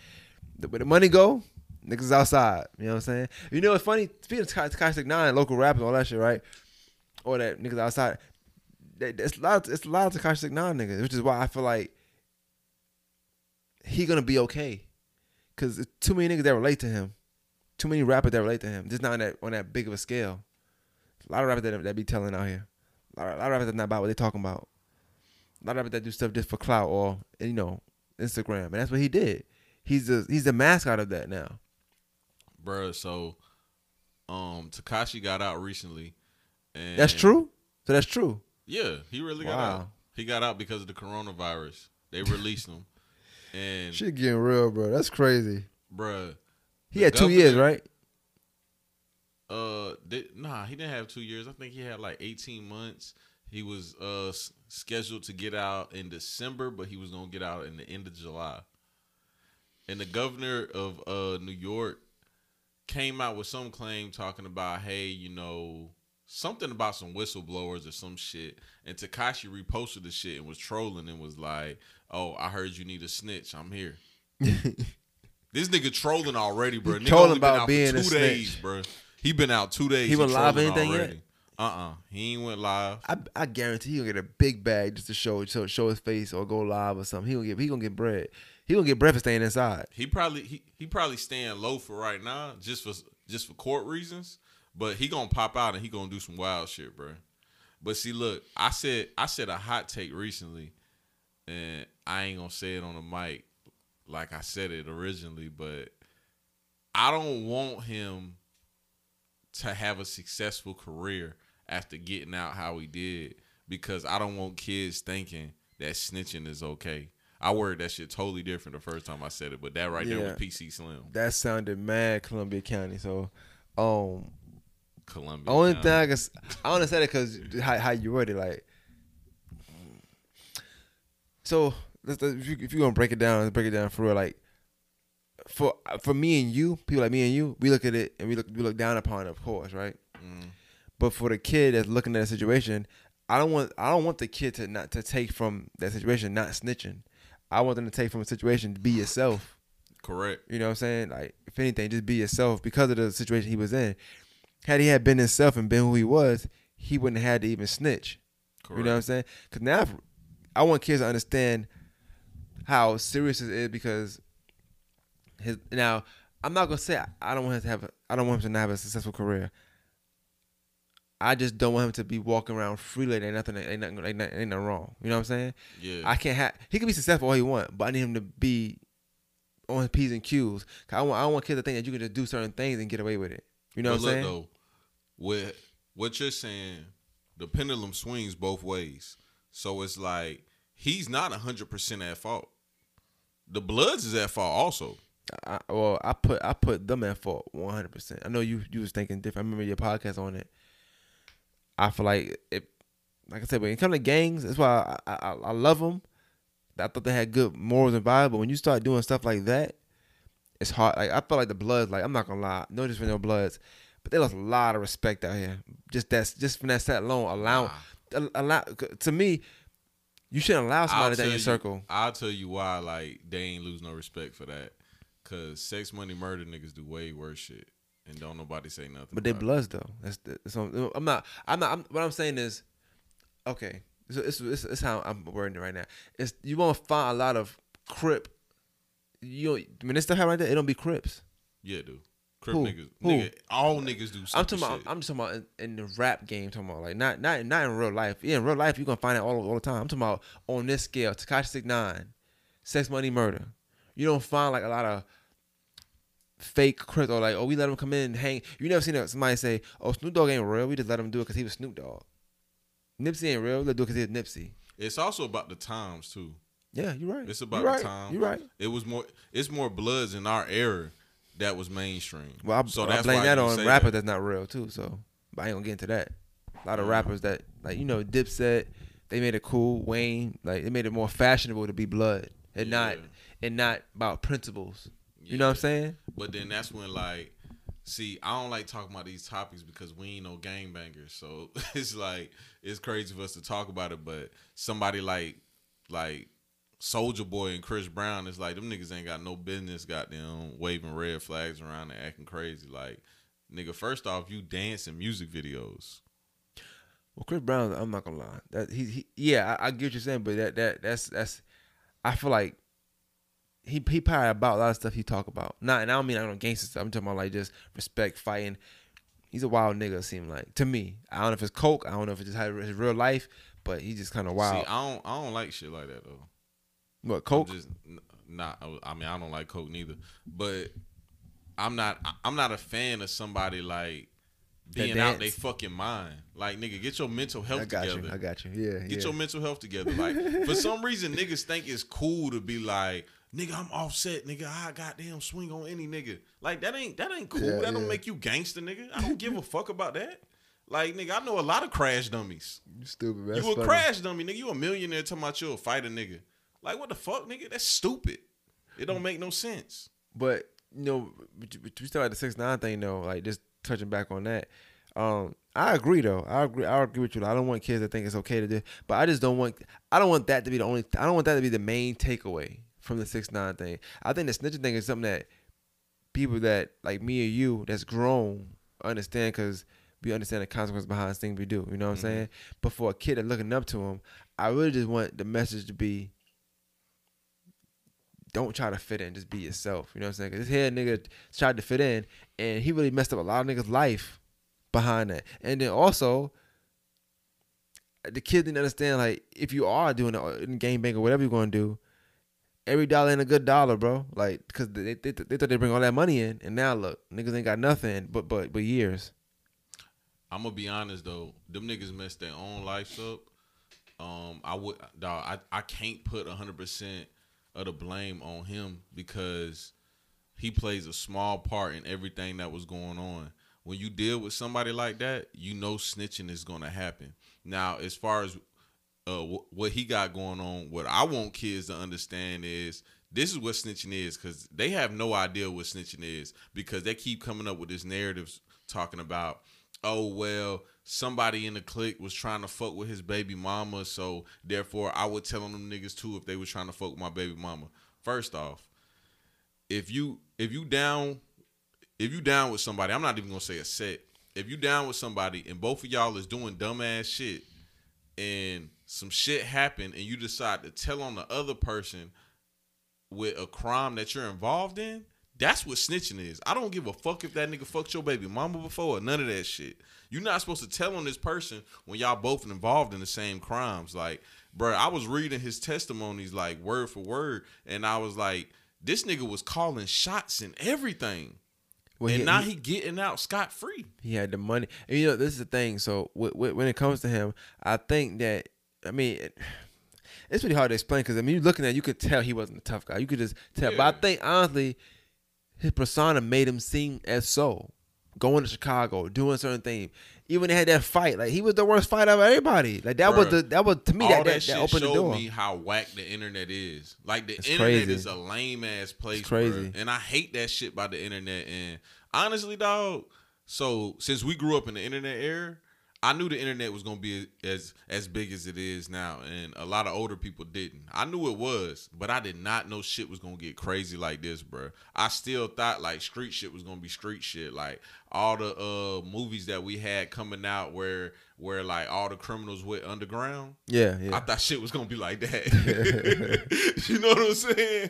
Speaker 6: the, where the money go, niggas outside. You know what I'm saying? You know it's funny? Speaking of Tekashi Nine, local rappers, all that shit, right? Or that niggas outside. It's a lot. It's a lot of Tekashi Nine niggas, which is why I feel like he gonna be okay. Cause too many niggas that relate to him. Too many rappers that relate to him. Just not on that on that big of a scale. A lot of rappers that, that be telling out here. A lot, of, a lot of rappers that not about what they talking about. A lot of rappers that do stuff just for clout or you know Instagram, and that's what he did. He's the he's the mascot of that now.
Speaker 5: Bruh, so um Tekashi got out recently. And
Speaker 6: That's true. So that's true.
Speaker 5: Yeah, he really got out. He got out because of the coronavirus. They released him. And
Speaker 6: Shit getting real, bro. That's crazy.
Speaker 5: bruh,
Speaker 6: He had two years, right?
Speaker 5: uh did, nah, he didn't have 2 years. I think he had like 18 months. He was uh s- scheduled to get out in December, but he was going to get out in the end of July. And the governor of uh New York came out with some claim talking about, hey, you know, something about some whistleblowers or some shit. And Tekashi reposted the shit and was trolling and was like, "Oh, I heard you need a snitch. I'm here." this nigga trolling already, bro. Nigga
Speaker 6: trolling
Speaker 5: been
Speaker 6: about
Speaker 5: out
Speaker 6: being
Speaker 5: for
Speaker 6: a
Speaker 5: two
Speaker 6: snitch.
Speaker 5: bro. He been out two days.
Speaker 6: He went live anything yet?
Speaker 5: already. Uh-uh. He ain't went live.
Speaker 6: I, I guarantee he gonna get a big bag just to show show, show his face or go live or something. He gonna get he gonna get bread. He gonna get bread for staying inside.
Speaker 5: He probably he, he probably staying low for right now, just for just for court reasons. But he gonna pop out and he gonna do some wild shit, bro. But see, look, I said I said a hot take recently, and I ain't gonna say it on the mic like I said it originally, but I don't want him to have a successful career after getting out how he did because I don't want kids thinking that snitching is okay. I worded that shit totally different the first time I said it, but that right there was PC Slim,
Speaker 6: That sounded mad Columbia County. So, um,
Speaker 5: Columbia.
Speaker 6: only
Speaker 5: County.
Speaker 6: thing I guess I only said it because how, how you it, like. So let's, let's- if, you, if you're gonna break it down, let's break it down for real. Like for for me and you, people like me and you, we look at it and we look we look down upon it, of course, right?
Speaker 5: Mm.
Speaker 6: But for the kid that's looking at a situation, I don't want I don't want the kid to not to take from that situation not snitching. I want them to take from a situation to be yourself.
Speaker 5: correct.
Speaker 6: You know what I'm saying? Like, if anything, just be yourself because of the situation he was in. Had he had been himself and been who he was, he wouldn't have had to even snitch.
Speaker 5: Correct.
Speaker 6: You know what I'm saying? Because now if- I want kids to understand how serious it is because his now I'm not gonna say I- don't want him to have a, I don't want him to not have a successful career. I just don't want him to be walking around freely. Ain't nothing, ain't nothing, ain't nothing, ain't nothing wrong. You know what I'm saying?
Speaker 5: Yeah.
Speaker 6: I can't have. He can be successful all he want, but I need him to be on his p's and q's. I want, I don't want kids to think that you can just do certain things and get away with it. You know
Speaker 5: but
Speaker 6: what I'm saying?
Speaker 5: though, with what you're saying, the pendulum swings both ways. So it's like he's not hundred percent at fault. The Bloods is at fault also.
Speaker 6: I, well, I put I put them at fault 100. percent I know you you was thinking different. I remember your podcast on it. I feel like it, like I said, when it comes to gangs, that's why I, I I love them. I thought they had good morals and vibe, but when you start doing stuff like that, it's hard. Like I felt like the Bloods. Like I'm not gonna lie, no just for no Bloods, but they lost a lot of respect out here. Just that's just from that set alone, allow, a, a lot to me. You shouldn't allow somebody that in your
Speaker 5: you,
Speaker 6: circle.
Speaker 5: I'll tell you why. Like they ain't lose no respect for that. Cause sex, money, murder niggas do way worse shit, and don't nobody say nothing.
Speaker 6: But they bloods though. That's, the, that's what I'm not. I'm not. I'm, what I'm saying is, okay. So this this is how I'm wording it right now. It's you won't find a lot of crip. You when this stuff happen like that, it don't be crips.
Speaker 5: Yeah, dude. Crip
Speaker 6: Who?
Speaker 5: niggas,
Speaker 6: Who?
Speaker 5: nigga, all niggas do.
Speaker 6: I'm talking about.
Speaker 5: shit.
Speaker 6: I'm just talking about in, in the rap game. Talking about like not not not in real life. Yeah, in real life you're gonna find it all all the time. I'm talking about on this scale. Tekashi Six Nine, sex, money, murder. You don't find like a lot of fake crips or like oh we let him come in and hang. You never seen somebody say oh Snoop Dogg ain't real. We just let him do it because he was Snoop Dogg. Nipsey ain't real. We let do it because he was Nipsey.
Speaker 5: It's also about the times too.
Speaker 6: Yeah, you're right.
Speaker 5: It's about
Speaker 6: you're right.
Speaker 5: the time.
Speaker 6: You're right.
Speaker 5: It was more. It's more bloods in our era that was mainstream.
Speaker 6: Well, I,
Speaker 5: so
Speaker 6: I
Speaker 5: that's
Speaker 6: blame that on rappers
Speaker 5: that.
Speaker 6: that's not real too. So, but I ain't gonna get into that. A lot of rappers that like you know Dipset, they made it cool. Wayne, like they made it more fashionable to be blood and not and not about principles. You know what I'm saying?
Speaker 5: But then that's when like, see, I don't like talking about these topics because we ain't no gangbangers. So it's like it's crazy for us to talk about it. But somebody like like Soulja Boy and Chris Brown is like them niggas ain't got no business goddamn waving red flags around and acting crazy. Like nigga, first off, you dance in music videos.
Speaker 6: Well, Chris Brown, I'm not gonna lie. That he, he yeah, I, I get what you're saying, but that that that's that's I feel like he he probably about a lot of stuff he talk about. Not and I don't mean I don't gangster stuff. I'm talking about like just respect, fighting. He's a wild nigga. It seem like to me. I don't know if it's coke. I don't know if it's just his real life, but he's just kind of wild.
Speaker 5: See, I don't I don't like shit like that though.
Speaker 6: What
Speaker 5: I'm
Speaker 6: coke?
Speaker 5: just not. I mean, I don't like coke neither. But I'm not. I'm not a fan of somebody like being out they fucking mind. Like nigga, get your mental health together.
Speaker 6: I got
Speaker 5: together.
Speaker 6: you. I got you. Yeah.
Speaker 5: Get
Speaker 6: yeah.
Speaker 5: your mental health together. Like for some reason, niggas think it's cool to be like, nigga, I'm offset, nigga. I goddamn swing on any nigga. Like that ain't that ain't cool.
Speaker 6: Yeah,
Speaker 5: that don't make you gangster, nigga. I don't give a fuck about that. Like nigga, I know a lot of crash dummies.
Speaker 6: You stupid.
Speaker 5: You a
Speaker 6: funny.
Speaker 5: crash dummy, nigga. You a millionaire talking about you a fighter, nigga. Like what the fuck, nigga? That's stupid. It don't make no sense.
Speaker 6: But you know, we still at the six nine thing though. Like just touching back on that. Um, I agree though. I agree. I agree with you. I don't want kids to think it's okay to do, but I just don't want. I don't want that to be the only. I don't want that to be the main takeaway from the six nine thing. I think the snitching thing is something that people that like me or you that's grown understand because we understand the consequences behind things we do. You know what I'm saying? But for a kid that's looking up to him, I really just want the message to be don't try to fit in, just be yourself. You know what I'm saying? Because this here nigga tried to fit in, and he really messed up a lot of niggas' life behind that. And then also, the kid didn't understand like if you are doing it game bank or whatever you're gonna do, every dollar ain't a good dollar, bro. Like because they, they they thought they bring all that money in, and now look, niggas ain't got nothing but but but years.
Speaker 5: I'm gonna be honest though, them niggas messed their own lives up. Um, I would, dog, I, I can't put hundred percent of the blame on him because he plays a small part in everything that was going on. When you deal with somebody like that, you know snitching is gonna happen. Now, as far as uh, wh- what he got going on, what I want kids to understand is this is what snitching is because they have no idea what snitching is because they keep coming up with this narrative talking about, oh well, somebody in the clique was trying to fuck with his baby mama, so therefore I would tell on them niggas too if they was trying to fuck with my baby mama. First off, if you if you down if you down with somebody, I'm not even gonna say a set. If you down with somebody and both of y'all is doing dumbass shit and some shit happened and you decide to tell on the other person with a crime that you're involved in, that's what snitching is. I don't give a fuck if that nigga fucked your baby mama before or none of that shit. You're not supposed to tell on this person when y'all both involved in the same crimes. Like, bro, I was reading his testimonies like word for word, and I was like, this nigga was calling shots and everything.
Speaker 6: Well,
Speaker 5: and
Speaker 6: he-
Speaker 5: now
Speaker 6: he-
Speaker 5: he getting out scot free.
Speaker 6: He had the money. And you know, this is the thing. So wh- wh- when it comes to him, I think that I mean, it, it's pretty hard to explain because I mean, you looking at, it, you could tell he wasn't a tough guy. You could just tell. But I think honestly, his persona made him seem as so. Going to Chicago, doing certain things. Even they had that fight, like he was the worst fight of everybody. Like that was the that was to me that
Speaker 5: that,
Speaker 6: that, that
Speaker 5: shit
Speaker 6: opened the door.
Speaker 5: me how whack the internet is. Like the
Speaker 6: It's
Speaker 5: internet
Speaker 6: crazy.
Speaker 5: is a lame ass place,
Speaker 6: It's crazy.
Speaker 5: bruh. And I hate that shit about the internet. And honestly, dog, so since we grew up in the internet era, I knew the internet was gonna be as as big as it is now, and a lot of older people didn't. I knew it was, but I did not know shit was gonna get crazy like this, bro. I still thought like street shit was gonna be street shit, like all the uh movies that we had coming out where where like all the criminals went underground.
Speaker 6: Yeah, yeah.
Speaker 5: I thought shit was gonna be like that. you know what I'm saying?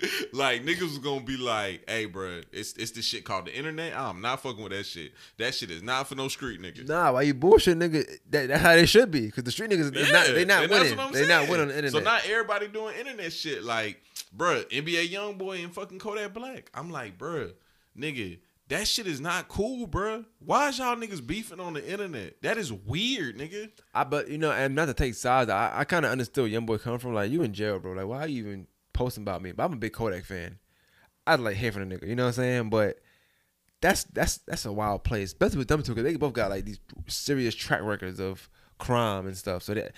Speaker 5: like niggas was gonna be like, "Hey, bro, it's it's this shit called the internet. I'm not fucking with that shit. That shit is not for no street niggas."
Speaker 6: Nah, why you bullshit, nigga? That, that's how they should be. Cause the street niggas, they not, they not winning. They not winning on the internet.
Speaker 5: So not everybody doing internet shit. Like, bruh, NBA YoungBoy and fucking Kodak Black. I'm like, bruh, nigga, that shit is not cool, bruh. Why is y'all niggas beefing on the internet? That is weird, nigga.
Speaker 6: I but you know, and not to take sides, I, I kind of understood where young boy come from. Like you in jail, bro. Like why are you even posting about me? But I'm a big Kodak fan. I'd like hear from the nigga. You know what I'm saying? But that's that's that's a wild place, especially with them two, because they both got like these serious track records of crime and stuff. So that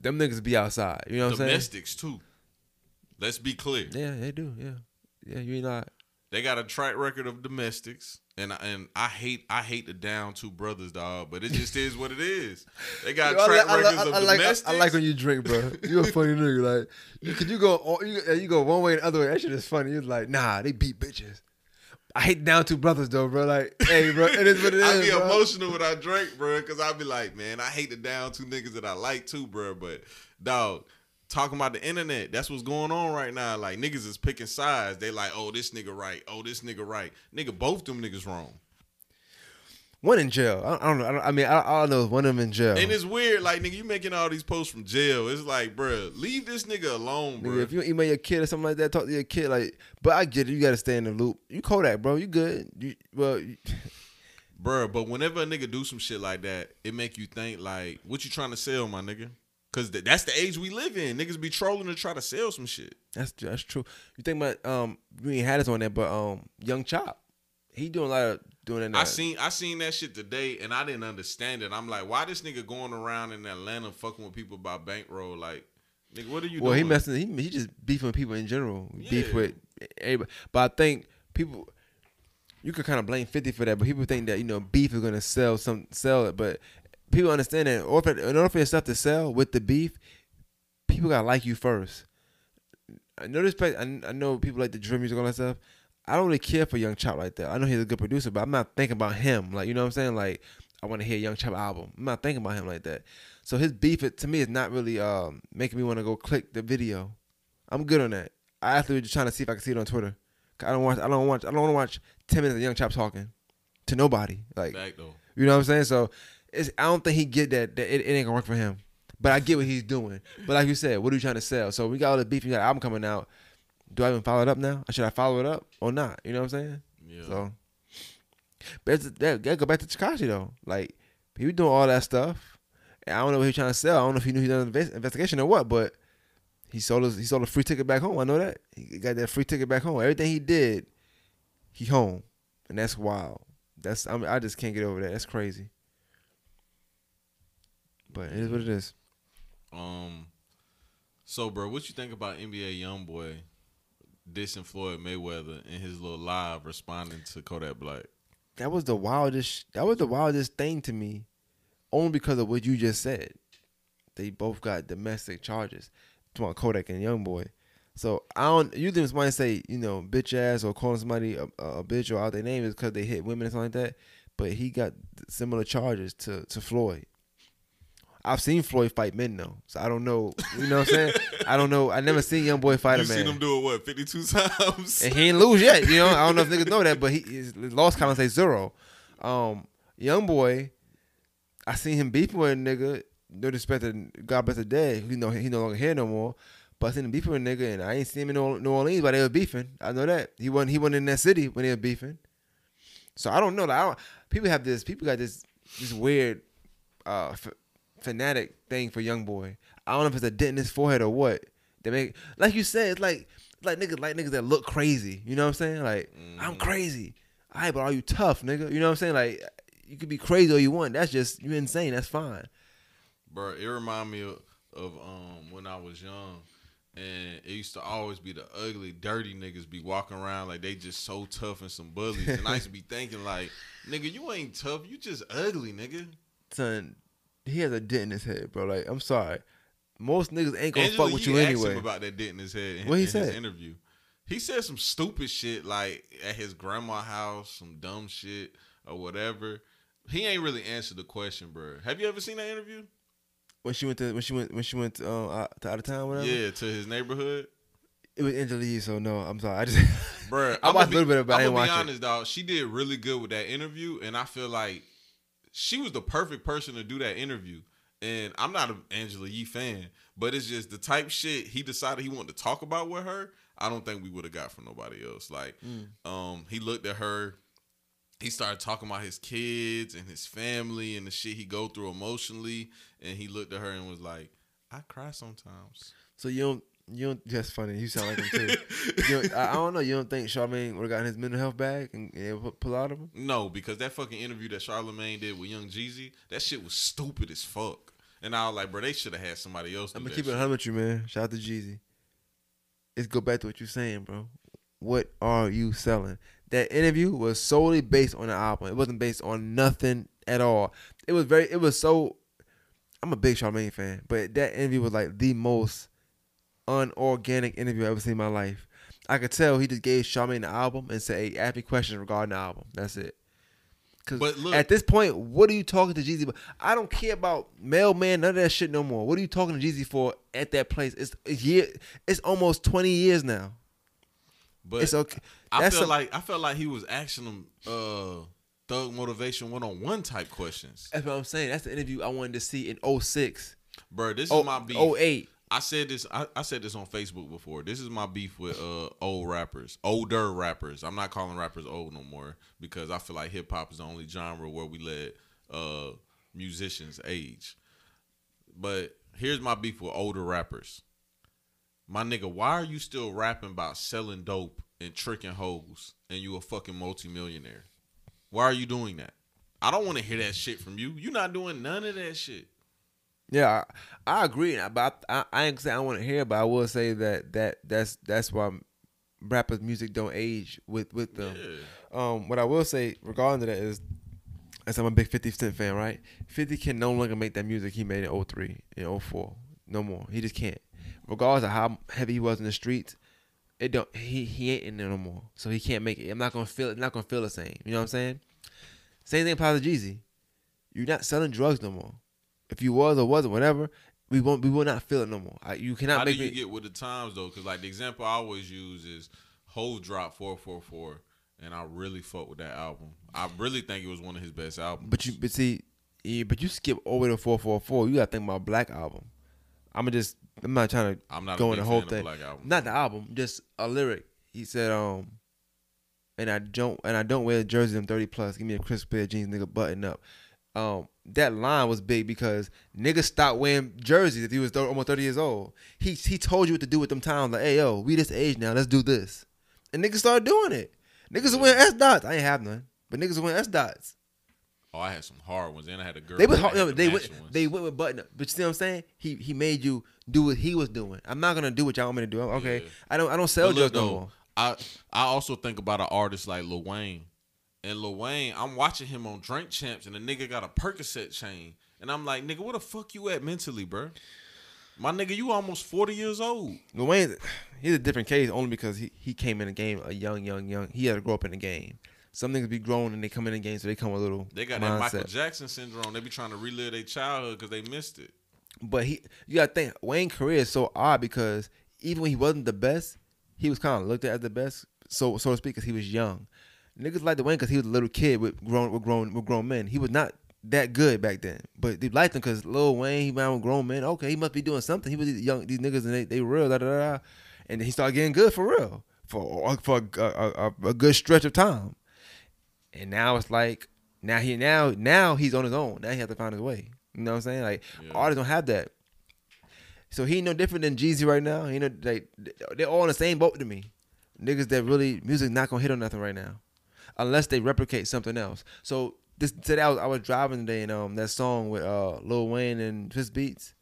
Speaker 6: them niggas be outside. You know what I'm saying?
Speaker 5: Domestics too. Let's be clear.
Speaker 6: Yeah, they do. Yeah, yeah. You not.
Speaker 5: They got a track record of domestics, and I- and I hate I hate the down two brothers, dog. But it just is what it is. They got
Speaker 6: Yo, I
Speaker 5: track
Speaker 6: like- I,
Speaker 5: records
Speaker 6: like-
Speaker 5: of
Speaker 6: I like,
Speaker 5: domestics.
Speaker 6: I like when you drink, bro. You a funny nigga. Like, you, could you go, all- you, you go one way and the other way. That shit is funny. You're like, nah, they beat bitches. I hate down two brothers though, bro. Like, hey, bro, it is what it is.
Speaker 5: I be
Speaker 6: bro.
Speaker 5: emotional when I drink, bro, because I be like, man, I hate the down two niggas that I like too, bro. But dog, talking about the internet, that's what's going on right now. Like niggas is picking sides. They like, oh, this nigga right, oh, this nigga right. Nigga, both them niggas wrong.
Speaker 6: One in jail. I, I don't know. I, don't, I mean, I, all I know is one of them in jail.
Speaker 5: And it's weird, like nigga, you making all these posts from jail. It's like, bro, leave this nigga alone, bro.
Speaker 6: If you email your kid or something like that, talk to your kid. Like, but I get it. You got to stay in the loop. You Kodak, bro. You good? You well. You,
Speaker 5: Bruh, but whenever a nigga do some shit like that, it make you think like, what you trying to sell, my nigga? Cause th- that's the age we live in. Niggas be trolling to try to sell some shit.
Speaker 6: that's that's true. You think about um, we ain't had this on there, but um, Young Chop, he doing a lot of doing that.
Speaker 5: I seen I seen that shit today and I didn't understand it. I'm like, why this nigga going around in Atlanta fucking with people about bankroll? Like, nigga, what are you
Speaker 6: Well,
Speaker 5: doing?
Speaker 6: he messing. He he just beefing with people in general. Beef with everybody. But I think people, you could kind of blame Fifty for that. But people think that you know beef is gonna sell some sell it. But people understand that in order for, in order for your stuff to sell with the beef, people gotta like you first. I know this. I, I know people like the drill music and all that stuff. I don't really care for Young Chop like that. I know he's a good producer, but I'm not thinking about him. Like you know what I'm saying? Like I want to hear Young Chop album. I'm not thinking about him like that. So his beef it, to me is not really um, making me want to go click the video. I'm good on that. I actually was just trying to see if I can see it on Twitter. I don't watch. I don't watch. I don't want to watch ten minutes of Young Chop talking to nobody. Like
Speaker 5: back though.
Speaker 6: you know what I'm saying? So it's, I don't think he get that. that it, it ain't gonna work for him. But I get what he's doing. But like you said, what are you trying to sell? So we got all the beef. You got an album coming out. Do I even follow it up now? Should I follow it up or not? You know what I'm saying?
Speaker 5: Yeah.
Speaker 6: So, but it's, that, that go back to Tekashi though. Like he was doing all that stuff. And I don't know what he was trying to sell. I don't know if he knew he done an investigation or what. But he sold us. He sold a free ticket back home. I know that. He got that free ticket back home. Everything he did, he home, and that's wild. That's I mean I just can't get over that. That's crazy. But it is what it is.
Speaker 5: Um, so bro, what you think about NBA YoungBoy dissing Floyd Mayweather in his little live responding to Kodak Black?
Speaker 6: That was the wildest. That was the wildest thing to me, only because of what you just said. They both got domestic charges. To Kodak and YoungBoy. So I don't. Usually when somebody say you know bitch ass or calling somebody a, a bitch or out their name is because they hit women or something like that. But he got similar charges to to Floyd. I've seen Floyd fight men though, so I don't know. You know what I'm saying? I don't know. I never seen young boy fight
Speaker 5: You
Speaker 6: a man.
Speaker 5: seen him do it what fifty two times?
Speaker 6: and he ain't lose yet. You know, I don't know if niggas know that, but he his lost count say zero. Um, young boy, I seen him beefing with a nigga. No disrespect to God bless the day. You know he no longer here no more. But I seen him beefing with a nigga, and I ain't seen him in New New Orleans, but they were beefing. I know that he wasn't. He wasn't in that city when they were beefing. So I don't know. Like, I don't, people have this. People got this. This weird, uh, f- fanatic thing for young boy. I don't know if it's a dent in his forehead or what. They make like you said. It's like like niggas like niggas that look crazy. You know what I'm saying? Like I'm crazy. All right, but are you tough, nigga? You know what I'm saying? Like you could be crazy all you want. That's just you insane. That's fine.
Speaker 5: Bro, it remind me of, of um when I was young, and it used to always be the ugly, dirty niggas be walking around like they just so tough and some bullies, and I used to be thinking like, nigga, you ain't tough, you just ugly, nigga.
Speaker 6: son, he has a dent in his head, bro. Like, I'm sorry. Most niggas ain't gonna
Speaker 5: Angela
Speaker 6: fuck with you anyway.
Speaker 5: him about that dent in his head in,
Speaker 6: What he
Speaker 5: in his
Speaker 6: said?
Speaker 5: interview. He said some stupid shit like at his grandma house, some dumb shit or whatever. He ain't really answered the question, bro. Have you ever seen that interview?
Speaker 6: when she went to when she went when she went to, uh, out, to out of town, whatever.
Speaker 5: Yeah, to his neighborhood.
Speaker 6: It was Angela Yee, so no, I'm sorry. I just
Speaker 5: Bruh,
Speaker 6: I watched a little bit of it, I
Speaker 5: I'ma be
Speaker 6: watch it.
Speaker 5: honest, dog. She did really good with that interview, and I feel like she was the perfect person to do that interview. And I'm not an Angela Yee fan, but it's just the type shit he decided he wanted to talk about with her. I don't think we would have got from nobody else. Like,
Speaker 6: Mm.
Speaker 5: um, he looked at her. He started talking about his kids and his family and the shit he go through emotionally. And he looked at her and was like, "I cry sometimes."
Speaker 6: so you don't you don't. That's funny. You sound like him too. don't, I, I don't know. You don't think Charlemagne would have gotten his mental health back and, and pull- out of him?
Speaker 5: No, because that fucking interview that Charlemagne did with Young Jeezy, that shit was stupid as fuck. And I was like, bro, they should have had somebody else.
Speaker 6: I'm gonna keep it
Speaker 5: shit.
Speaker 6: 100 with you, man. Shout out to Jeezy. Let's go back to what you're saying, bro. What are you selling? That interview was solely based on the album. It wasn't based on nothing at all. It was very. It was so. I'm a big Charlemagne fan, but that interview was like the most unorganic interview I've ever seen in my life. I could tell he just gave Charlemagne the album and said, "Hey, ask me questions regarding the album." That's it. Cause
Speaker 5: But look-
Speaker 6: at this point, what are you talking to Jeezy about? I don't care about mailman, none of that shit no more. What are you talking to Jeezy for at that place? It's it's year, it's almost twenty years now.
Speaker 5: But
Speaker 6: it's okay.
Speaker 5: I
Speaker 6: That's
Speaker 5: feel
Speaker 6: a-
Speaker 5: like I felt like he was asking them uh thug motivation one on one type questions.
Speaker 6: That's what I'm saying. That's the interview I wanted to see in 06.
Speaker 5: Bro, this
Speaker 6: Oh,
Speaker 5: is my beef.
Speaker 6: 08.
Speaker 5: I said this. I, I said this on Facebook before. This is my beef with uh old rappers, older rappers. I'm not calling rappers old no more because I feel like hip hop is the only genre where we let uh musicians age. But here's my beef with older rappers. My nigga, why are you still rapping about selling dope and tricking hoes and you a fucking multimillionaire? Why are you doing that? I don't want to hear that shit from you. You're not doing none of that shit.
Speaker 6: Yeah, I, I agree. But I, I, I ain't say I want to hear, but I will say that that that's that's why rappers' music don't age with with them. Um, what I will say regarding to that is, as I'm a big 50 Cent fan, right? 50 can no longer make that music he made in 03, in 04. No more. He just can't. Regardless of how heavy he was in the streets, it don't he he ain't in there no more. So he can't make it. I'm not gonna feel it. Not gonna feel the same. You know what I'm saying? Same thing applies to Jeezy. You're not selling drugs no more. If you was or wasn't, whatever, we won't. We will not feel it no more. I, you cannot
Speaker 5: How do you
Speaker 6: me.
Speaker 5: get with the times though? Because like the example I always use is Hove drop four four four, and I really fuck with that album. I really think it was one of his best albums.
Speaker 6: But you, but see, yeah, but you skip over to four four four. You gotta think about Black album. I'm just, I'm not trying to
Speaker 5: I'm not a
Speaker 6: go in the whole thing. Not the album, just a lyric. He said, um, and I don't, and I don't wear a jersey. I'm 30 plus. Give me a crisp pair of jeans, nigga. Button up. Um, that line was big because niggas stopped wearing jerseys if he was th- almost 30 years old. He he told you what to do with them times. Like, hey yo, we this age now. Let's do this. And niggas started doing it. Niggas wearing S dots. I ain't have none, but niggas wearing S dots.
Speaker 5: oh, I had some hard ones, and I had a girl.
Speaker 6: They was hard, no,
Speaker 5: the
Speaker 6: they went
Speaker 5: ones.
Speaker 6: they went with button up. But you see what I'm saying? He he made you do what he was doing. I'm not gonna do what y'all want me to do. Okay.
Speaker 5: Yeah.
Speaker 6: I don't I don't sell drugs no more.
Speaker 5: I I also think about an artist like Lil Wayne. And Lil Wayne, I'm watching him on Drink Champs, and the nigga got a Percocet chain, and I'm like, nigga, where the fuck you at mentally, bro? My nigga, you almost 40 years old.
Speaker 6: Lil Wayne, he's a different case only because he, he came in the game a young, young, young. He had to grow up in the game. Some niggas be grown and they come in the game, so they come a little
Speaker 5: They got
Speaker 6: mindset.
Speaker 5: that Michael Jackson syndrome. They be trying to relive their childhood because they missed it.
Speaker 6: But he, you gotta think, Wayne career is so odd because even when he wasn't the best, he was kind of looked at as the best, so so to speak, because he was young. Niggas liked the Wayne because he was a little kid with grown with grown with grown men. He was not that good back then, but they liked him because Lil Wayne he ran with grown men. Okay, he must be doing something. He was these young these niggas and they they real da da da, and then he started getting good for real for uh, for a, a, a, a good stretch of time. And now it's like now he now now he's on his own. Now he has to find his way. You know what I'm saying? Like
Speaker 5: Yeah.
Speaker 6: artists don't have that. So he no different than Jeezy right now. You know, they they're all in the same boat to me. Niggas that really music not gonna hit on nothing right now, unless they replicate something else. So this today I was I was driving today and um that song with uh Lil Wayne and Swizz Beatz.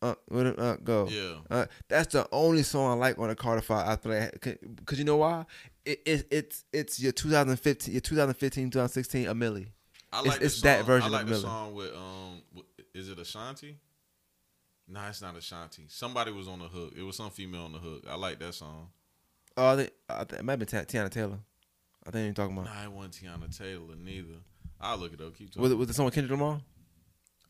Speaker 6: Uh, what uh, go.
Speaker 5: Yeah.
Speaker 6: Uh, that's the only song I like on the Carter Five. I feel like, cause you know why? It, it it's it's your 2015, your 2015, 2016 a milli.
Speaker 5: I
Speaker 6: It's-
Speaker 5: like the
Speaker 6: it's that version
Speaker 5: I like
Speaker 6: of
Speaker 5: the
Speaker 6: Miller.
Speaker 5: song with um, is it Ashanti? Nah, it's not Ashanti. Somebody was on the hook. It was some female on the hook. I like that song.
Speaker 6: Oh, I think, I think it might be Teyana Taylor. I think you're talking about.
Speaker 5: Nah, it wasn't Teyana Taylor neither. I'll look it up. Keep talking.
Speaker 6: Was it was it someone Kendrick Lamar?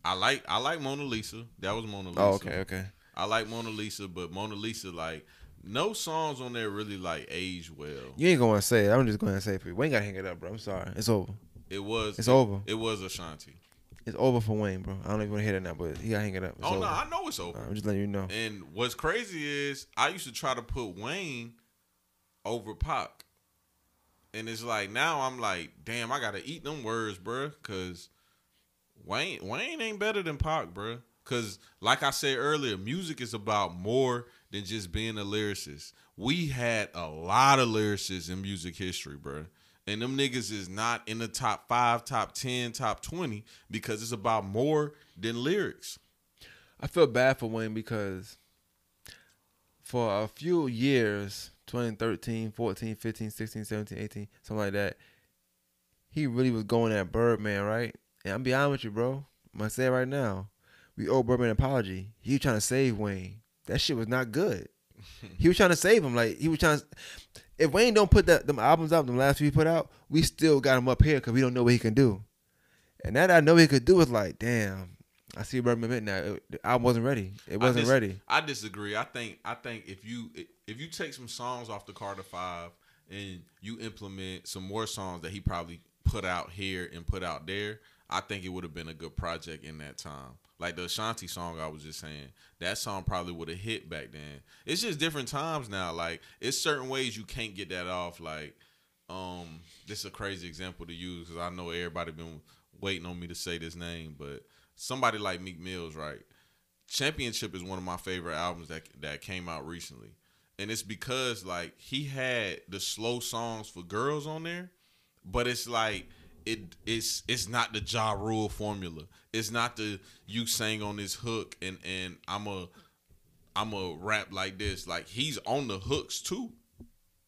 Speaker 5: I like I like Mona Lisa. That was Mona oh, Lisa.
Speaker 6: Oh, okay, okay.
Speaker 5: I like Mona Lisa, but Mona Lisa like no songs on there really like age well.
Speaker 6: You ain't going to say it. I'm just going to say it for you. Wayne got to hang it up, bro. I'm sorry. It's over.
Speaker 5: It was
Speaker 6: It's
Speaker 5: it,
Speaker 6: over.
Speaker 5: It was Ashanti.
Speaker 6: It's over for Wayne, bro. I don't even want to hear that now, but he got to hang it up. It's
Speaker 5: oh
Speaker 6: over.
Speaker 5: no, I know it's over.
Speaker 6: I'm just letting you know.
Speaker 5: And what's crazy is I used to try to put Wayne over Pac. And it's like now I'm like, damn, I gotta eat them words, bruh. Cause Wayne Wayne ain't better than Pac, bruh. Cause like I said earlier, music is about more than just being a lyricist. We had a lot of lyricists in music history, bruh. And them niggas is not in the top five, top ten, top twenty because it's about more than lyrics.
Speaker 6: I feel bad for Wayne because for a few years 2013, 14, 15, 16, 17, 18, something like that he really was going at Birdman, right? And I'm be honest with you, bro. I'm gonna say it right now. We owe Birdman an apology. He was trying to save Wayne. That shit was not good. he was trying to save him. Like he was trying. To, if Wayne don't put that them albums out, them last few he put out, we still got him up here because we don't know what he can do. And that I know he could do is like, damn. I see Birdman Mint now. It, album wasn't ready. It wasn't
Speaker 5: I dis-
Speaker 6: ready.
Speaker 5: I disagree. I think I think if you if you take some songs off the Carter Five and you implement some more songs that he probably put out here and put out there, I think it would have been a good project in that time. Like the Ashanti song I was just saying, that song probably would have hit back then. It's just different times now. Like it's certain ways you can't get that off. Like um, this is a crazy example to use because I know everybody been waiting on me to say this name, but somebody like Meek Mills, right? Championship is one of my favorite albums that that came out recently, and it's because like he had the slow songs for girls on there, but it's like it it's it's not the Ja Rule formula. It's not the you sang on this hook and and I'm a I'm a rap like this. Like he's on the hooks too.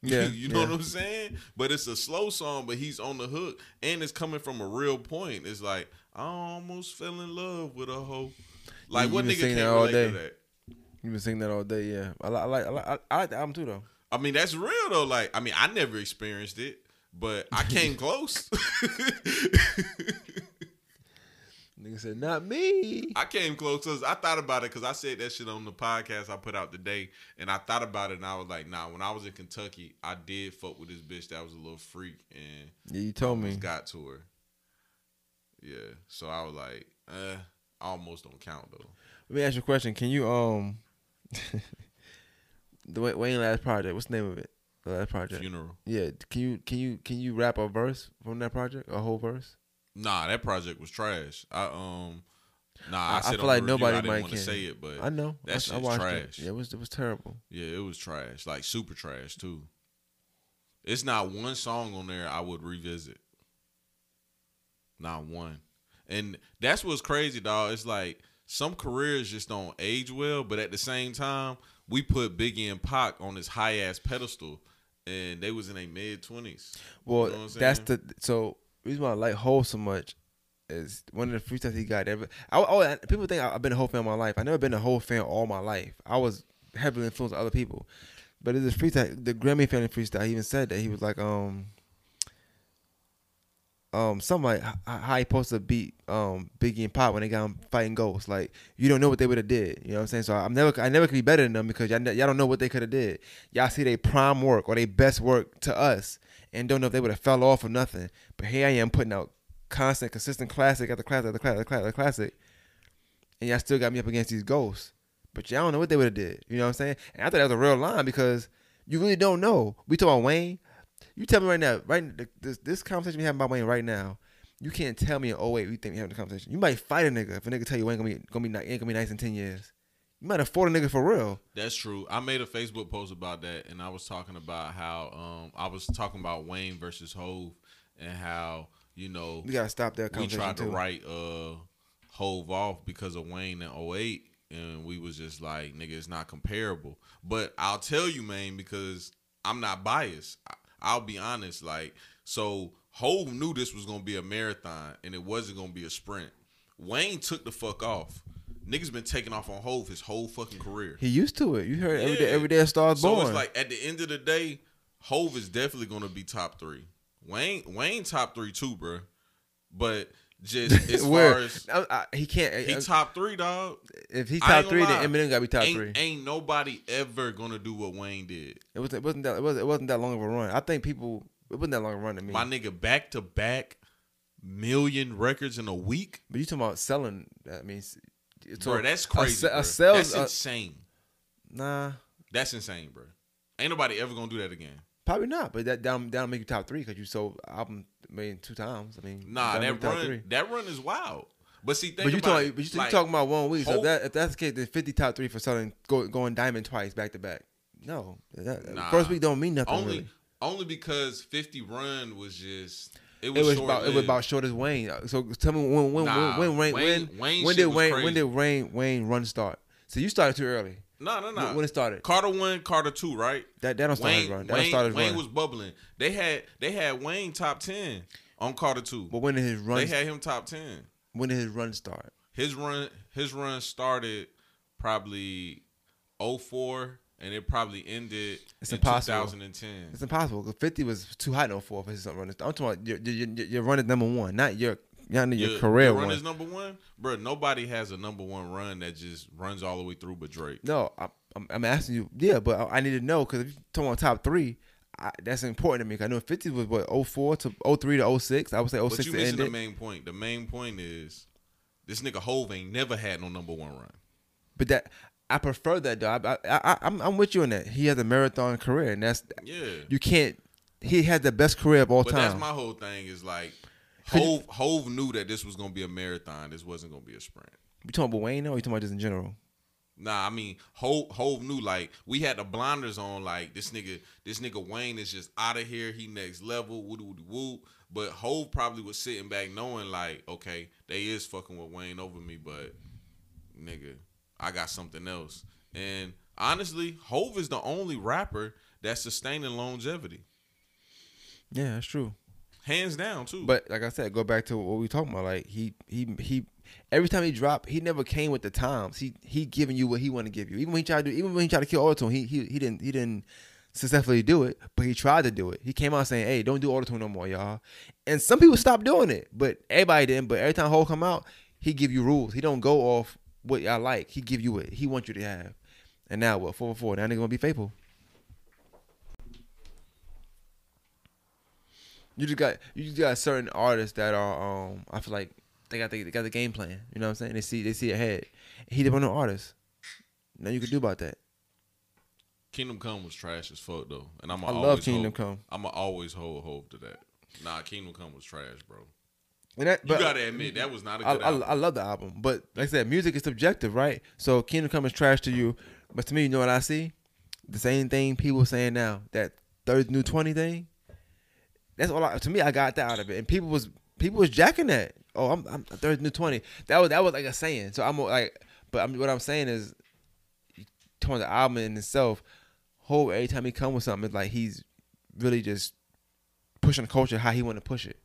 Speaker 6: Yeah,
Speaker 5: you know
Speaker 6: yeah.
Speaker 5: what I'm saying? But it's a slow song, but he's on the hook, and it's coming from a real point. It's like I almost fell in love with a hoe. Like
Speaker 6: You-
Speaker 5: what
Speaker 6: you
Speaker 5: nigga can't
Speaker 6: all
Speaker 5: relate to
Speaker 6: day.
Speaker 5: that?
Speaker 6: You been singing that all day, yeah. I like, I like, I like, I like the album too, though.
Speaker 5: I mean, that's real though. Like, I mean, I never experienced it, but I came close.
Speaker 6: Nigga said, "Not me."
Speaker 5: I came close because I thought about it because I said that shit on the podcast I put out today, and I thought about it and I was like, nah. When I was in Kentucky, I did fuck with this bitch that was a little freak and
Speaker 6: Yeah, you told me.
Speaker 5: got to her. Yeah, so I was like, eh, almost don't count though.
Speaker 6: Let me ask you a question. Can you um, the Wa- Wayne last project? What's the name of it? The last project.
Speaker 5: Funeral.
Speaker 6: Yeah. Can you can you can you rap a verse from that project? A whole verse?
Speaker 5: Nah, that project was trash. I um, nah,
Speaker 6: I-
Speaker 5: I,
Speaker 6: I feel like
Speaker 5: review,
Speaker 6: nobody
Speaker 5: I didn't want to
Speaker 6: can.
Speaker 5: say it, but
Speaker 6: I know.
Speaker 5: that
Speaker 6: I, I
Speaker 5: shit's
Speaker 6: watched
Speaker 5: trash.
Speaker 6: it. Yeah, it was it was terrible.
Speaker 5: Yeah, it was trash, like super trash too. It's not one song on there I would revisit. Not one. And that's what's crazy, dog. It's like some careers just don't age well, but at the same time, we put Biggie and Pac on this high ass pedestal, and they was in their mid twenties.
Speaker 6: Well,
Speaker 5: You know
Speaker 6: that's the so reason why I like Hove so much is one of the freestyles he got. Ever, I, I, people think I've been a Hove fan my life. I never been a Hove fan all my life. I was heavily influenced by other people, but it's a freestyle. The Grammy family freestyle. He even said that he was like, um, um, something like how he supposed to beat um Biggie and Pac when they got him fighting ghosts. Like you don't know what they would have did. You know what I'm saying? So I'm never, I never could be better than them because y'all, y'all don't know what they could have did. Y'all see their prime work or their best work to us, and don't know if they would have fell off or nothing. But here I am putting out constant, consistent classic after classic after classic after classic, after classic, and y'all still got me up against these ghosts. But y'all don't know what they would have did. You know what I'm saying? And I thought that was a real line because you really don't know. We talk about Wayne. You tell me right now, right this this conversation we having about Wayne right now. You can't tell me in 08 we think we having the conversation. You might fight a nigga if a nigga tell you ain't gonna be gonna be ain't gonna be nice in ten years. You might afford a nigga for real.
Speaker 5: That's true. I made a Facebook post about that, and I was talking about how um I was talking about Wayne versus Hove, and how you know
Speaker 6: We gotta stop that
Speaker 5: we tried to
Speaker 6: too.
Speaker 5: write uh Hove off because of Wayne in 08 and we was just like nigga it's not comparable but I'll tell you man because I'm not biased I, I'll be honest like so Hove knew this was gonna be a marathon and it wasn't gonna be a sprint. Wayne took the fuck off. Niggas been taking off on Hove his whole fucking career.
Speaker 6: He used to it. You heard every day.
Speaker 5: Yeah.
Speaker 6: Every day a star is
Speaker 5: So
Speaker 6: born.
Speaker 5: it's like at the end of the day, Hove is definitely gonna be top three. Wayne Wayne top three too, bro. But just as
Speaker 6: Where
Speaker 5: far as
Speaker 6: I, I, he can't.
Speaker 5: he
Speaker 6: uh,
Speaker 5: top three, dog.
Speaker 6: if
Speaker 5: he
Speaker 6: top three,
Speaker 5: gonna
Speaker 6: then. Eminem gotta be top
Speaker 5: ain't,
Speaker 6: three.
Speaker 5: Ain't nobody ever gonna do what Wayne did.
Speaker 6: It wasn't. It wasn't that. It wasn't, it wasn't that long of a run. I think people. It wasn't that long of a run to me.
Speaker 5: My nigga, back to back million records in a week,
Speaker 6: but you talking about selling? That means. It's
Speaker 5: bro. That's crazy.
Speaker 6: A,
Speaker 5: bro.
Speaker 6: a sales.
Speaker 5: that's
Speaker 6: uh,
Speaker 5: insane.
Speaker 6: nah,
Speaker 5: That's insane, bro. Ain't nobody ever gonna do that again.
Speaker 6: Probably not. But that down down make you top three because you sold album. I mean, two times. I mean,
Speaker 5: Nah,
Speaker 6: that'll
Speaker 5: that run,
Speaker 6: three.
Speaker 5: that run is wild. But see, think
Speaker 6: But you talking, but you,
Speaker 5: like,
Speaker 6: talking about one week. So
Speaker 5: Hope-
Speaker 6: that if that's the case, then fifty top three for selling go, going diamond twice back to back. No, that,
Speaker 5: Nah.
Speaker 6: first week don't mean nothing.
Speaker 5: only
Speaker 6: really.
Speaker 5: only because Fifty Run was just it
Speaker 6: It
Speaker 5: was,
Speaker 6: was about it was about short as Wayne. So tell me when when
Speaker 5: Nah,
Speaker 6: when when
Speaker 5: Wayne-
Speaker 6: when
Speaker 5: Wayne
Speaker 6: when
Speaker 5: shit
Speaker 6: did
Speaker 5: was
Speaker 6: Wayne
Speaker 5: crazy.
Speaker 6: when did Wayne Wayne run start? So you started too early.
Speaker 5: No no no
Speaker 6: When it started.
Speaker 5: Carter one, Carter two, right?
Speaker 6: That that don't start his
Speaker 5: Wayne
Speaker 6: run. That don't
Speaker 5: Wayne,
Speaker 6: start his
Speaker 5: Wayne was bubbling. They had they had Wayne top ten on Carter two.
Speaker 6: but when did his run?
Speaker 5: They had him top ten.
Speaker 6: when did his run start?
Speaker 5: His run his run started probably 04 and it probably ended
Speaker 6: It's
Speaker 5: in
Speaker 6: impossible.
Speaker 5: 2010.
Speaker 6: It's impossible. 'cause Fifty was too high no four for his run. I'm talking about your your, your, your run is number one, not your not your, career
Speaker 5: your
Speaker 6: one.
Speaker 5: run is number one, bro. Nobody has a number one run that just runs all the way through, but Drake.
Speaker 6: No, I, I'm, I'm asking you. Yeah, but I, I need to know because if you're talking about top three, I, that's important to me. I know 50 was what 04 to 03 to 06. I would say 06
Speaker 5: But
Speaker 6: 06
Speaker 5: you missing the main point. The main point is this nigga Hove ain't never had no number one run.
Speaker 6: But that I prefer that though. I, I, I I'm I'm with you on that. He has a marathon career, and that's
Speaker 5: Yeah,
Speaker 6: you can't. He had the best career of all
Speaker 5: but
Speaker 6: time.
Speaker 5: that's my whole thing. Is like
Speaker 6: you-
Speaker 5: Hove Hove knew that this was gonna be a marathon. This wasn't gonna be a sprint.
Speaker 6: you talking about Wayne? Or you talking about just in general?
Speaker 5: Nah, I mean, Hove, Hove knew like we had the blinders on. Like this nigga, this nigga Wayne is just out of here. He next level. Woo woo woo. But Hove probably was sitting back knowing like, okay, they is fucking with Wayne over me, but nigga, I got something else. And honestly, Hove is the only rapper that's sustaining longevity,
Speaker 6: Yeah, that's true.
Speaker 5: Hands down too.
Speaker 6: But like I said, go back to what we talking about. Like he he he. Every time he dropped, he never came with the times. He he giving you what he want to give you. Even when he tried to, even when he tried to kill autotune, he he he didn't he didn't successfully do it. But he tried to do it. He came out saying, "Hey, don't do autotune no more, y'all." And some people stopped doing it, but everybody didn't. But every time Hove come out, he give you rules. He don't go off what y'all like. He give you what he want you to have. And now what? Four four. Now they gonna be faithful. You just got you just got certain artists that are um I feel like they got the, they got the game plan. You know what I'm saying? They see they see ahead. He the one of the artists. Nothing you can do about that.
Speaker 5: Kingdom Come was trash as fuck though, and I'm
Speaker 6: I love Kingdom Come.
Speaker 5: I'ma always hold Hove to that. Nah, Kingdom Come was trash, bro.
Speaker 6: And that,
Speaker 5: You gotta admit that was not a
Speaker 6: I,
Speaker 5: good
Speaker 6: I,
Speaker 5: album.
Speaker 6: I love the album, but like I said, music is subjective, right? So Kingdom Come is trash to you, but to me, you know what I see? The same thing people saying now that third new twenty thing. That's all. I, to me, I got that out of it, and people was people was jacking that. Oh, I'm, I'm third new twenty. That was that was like a saying. So I'm like, but I'm, what I'm saying is, toward the album in itself, whole every time he come with something, it's like he's really just pushing the culture how he want to push it,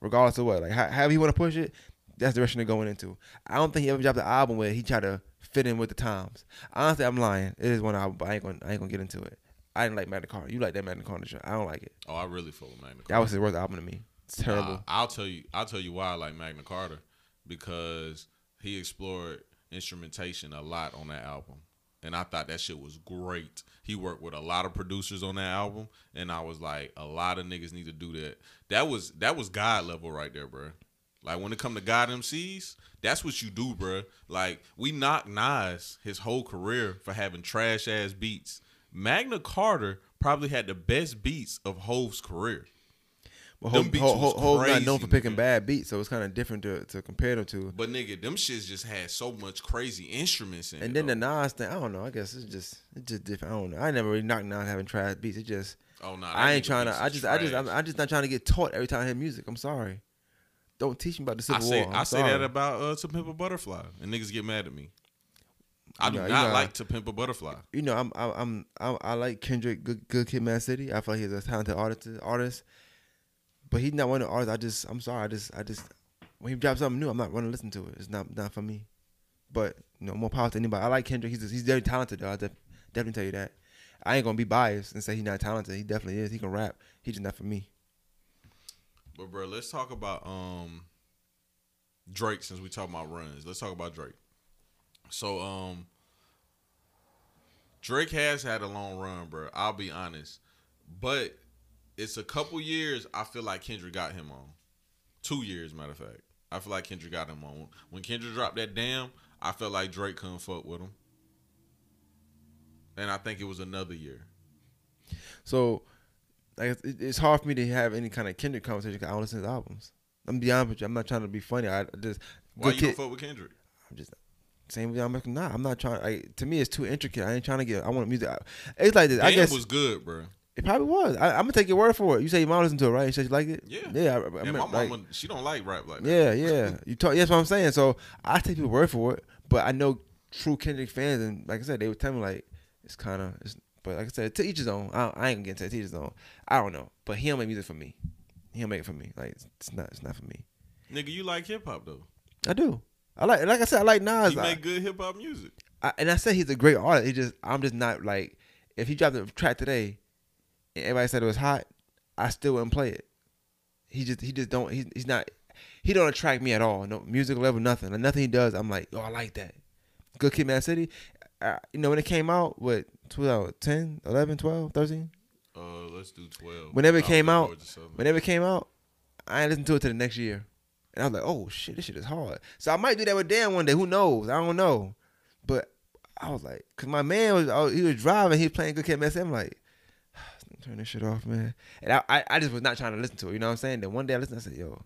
Speaker 6: regardless of what. Like how, however he want to push it, that's the direction they're going into. I don't think he ever dropped an album where he tried to fit in with the times. Honestly, I'm lying. It is one album, but I ain't gonna I ain't gonna get into it. I didn't like Magna Carta. You like that Magna Carta shit. I don't like it.
Speaker 5: oh, I really fuck with Magna Carta.
Speaker 6: That was his worst album to me. It's terrible.
Speaker 5: Nah, I'll tell you. I'll tell you why I like Magna Carta because he explored instrumentation a lot on that album, and I thought that shit was great. He worked with a lot of producers on that album, and I was like, a lot of niggas need to do that. That was that was God level right there, bro. Like when it come to God MCs, that's what you do, bro. Like we knock Nas his whole career for having trash ass beats. Magna Carta probably had the best beats of Hove's career.
Speaker 6: But Hov,
Speaker 5: beats
Speaker 6: Hov,
Speaker 5: was
Speaker 6: Hov, Hov not known for picking
Speaker 5: nigga.
Speaker 6: bad beats, so it's kind of different to, to compare them to.
Speaker 5: But nigga, them shits just had so much crazy instruments in
Speaker 6: And
Speaker 5: it.
Speaker 6: then the
Speaker 5: though.
Speaker 6: Nas thing, I don't know. I guess it's just it's just different. I don't know. I never really knocked Nas having trash beats. It just
Speaker 5: oh no,
Speaker 6: I ain't trying to. I just I just I'm, I'm just not trying to get taught every time I hear music. I'm sorry. Don't teach me about the
Speaker 5: I
Speaker 6: Civil
Speaker 5: say
Speaker 6: War. I'm
Speaker 5: I say
Speaker 6: sorry.
Speaker 5: that about uh, To Pimp a Butterfly, and niggas get mad at me. I do
Speaker 6: know, you
Speaker 5: not
Speaker 6: know-
Speaker 5: like To Pimp a Butterfly.
Speaker 6: you know, I'm, I'm, I'm, I like Kendrick, good, good Kid, Mad City. I feel like he's a talented artist, artist. But he's not one of the artists. I just, I'm sorry. I just, I just, when he drops something new, I'm not going to listen to it. It's not, not for me. But you know, more power to anybody. I like Kendrick. He's he's very talented. Though. I def- definitely tell you that. I ain't gonna be biased and say he's not talented. He definitely is. He can rap. He's just not for me.
Speaker 5: But bro, let's talk about um Drake since we talk about runs. Let's talk about Drake. So um Drake has had a long run, bro. I'll be honest. But it's a couple years I feel like Kendrick got him on. Two years, matter of fact. I feel like Kendrick got him on. When Kendrick dropped that damn, I felt like Drake couldn't fuck with him. And I think it was another year.
Speaker 6: So, like, it's hard for me to have any kind of Kendrick conversation because I don't listen to his albums. I'm gonna be honest with you. I'm not trying to be funny. I just
Speaker 5: Why you
Speaker 6: kid.
Speaker 5: fuck with Kendrick?
Speaker 6: I'm just same with I'm nah. I'm not trying. Like, to me, it's too intricate. I ain't trying to get. I want music. It's like this. I
Speaker 5: Damn
Speaker 6: guess
Speaker 5: was good, bro.
Speaker 6: it probably was. I, I'm gonna take your word for it. You say your mom listened to it, right? You said you liked it.
Speaker 5: Yeah.
Speaker 6: Yeah. I, I,
Speaker 5: And
Speaker 6: remember,
Speaker 5: my
Speaker 6: like-
Speaker 5: she don't like rap like that.
Speaker 6: Yeah, yeah. You talk. That's what I'm saying. So I take your word for it, but I know true Kendrick fans, and like I said, they would tell me like it's kind of. But like I said, to each his own. I, I ain't gonna get into each his own. I don't know, but he don't make music for me. He don't make it for me. Like it's not. It's not for me.
Speaker 5: Nigga, you like hip hop though.
Speaker 6: I do. I like. Like I said, I like Nas. I-
Speaker 5: make good hip hop music.
Speaker 6: I, and I said he's a great artist. He just I'm just not like if he dropped a track today and everybody said it was hot, I still wouldn't play it. He just he just don't he's, he's not he don't attract me at all. No musical level, nothing. Like, nothing he does, I'm like, oh, I like that. Good Kid, Mad City. Uh, you know when it came out, what 2010, 11, 12, 13?
Speaker 5: Uh, let's do twelve.
Speaker 6: Whenever it came out, Whenever it came out, I ain't listened to it till the next year. And I was like, oh shit, this shit is hard. So I might do that with Dan one day. Who knows? I don't know. But I was like, cause my man was oh, he was driving, he was playing good kid mess. I'm like, turn this shit off, man. And I, I I just was not trying to listen to it. You know what I'm saying? Then one day I listened, I said, yo,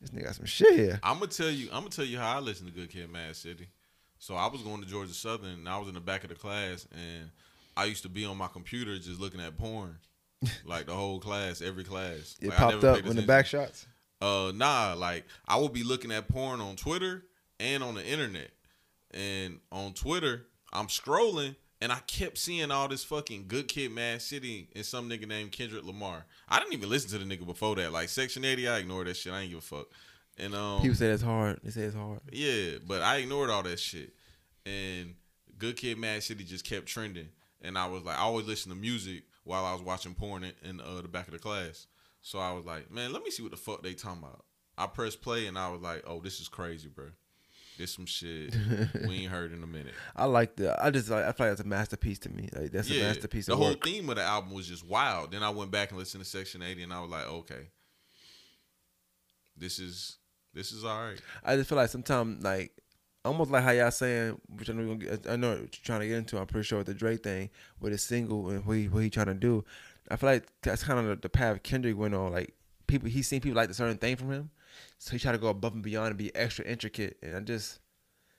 Speaker 6: this nigga got some shit here.
Speaker 5: I'm gonna tell you. I'm gonna tell you how I listen to Good Kid, Mad City. So I was going to Georgia Southern, and I was in the back of the class, and I used to be on my computer just looking at porn, like the whole class, every class.
Speaker 6: It
Speaker 5: Like, I
Speaker 6: popped up in the back shots.
Speaker 5: Uh, nah, like I would be looking at porn on Twitter and on the internet. And on Twitter, I'm scrolling and I kept seeing all this fucking good kid Mad City and some nigga named Kendrick Lamar. I didn't even listen to the nigga before that. Like Section 80, I ignored that shit. I ain't give a fuck. And um
Speaker 6: People say it's hard. They say it's hard.
Speaker 5: yeah, but I ignored all that shit. And Good Kid Mad City just kept trending. And I was like, I always listen to music while I was watching porn in, in uh, the back of the class. So I was like, man, let me see what the fuck they talking about. I pressed play and I was like, oh, this is crazy, bro. This some shit we ain't heard in a minute.
Speaker 6: I like the. I just like. I feel like it's a masterpiece to me. Like that's a masterpiece
Speaker 5: the whole
Speaker 6: work.
Speaker 5: theme of the album was just wild. Then I went back and listened to Section 80 and I was like, okay, this is this is all right.
Speaker 6: I just feel like sometimes like almost like how y'all saying, which I know, get, I know what you're trying to get into. I'm pretty sure with the Drake thing with his single and what he what he trying to do. I feel like that's kind of the, the path Kendrick went on. Like people, he's seen people like a certain thing from him, so he tried to go above and beyond and be extra intricate. And I just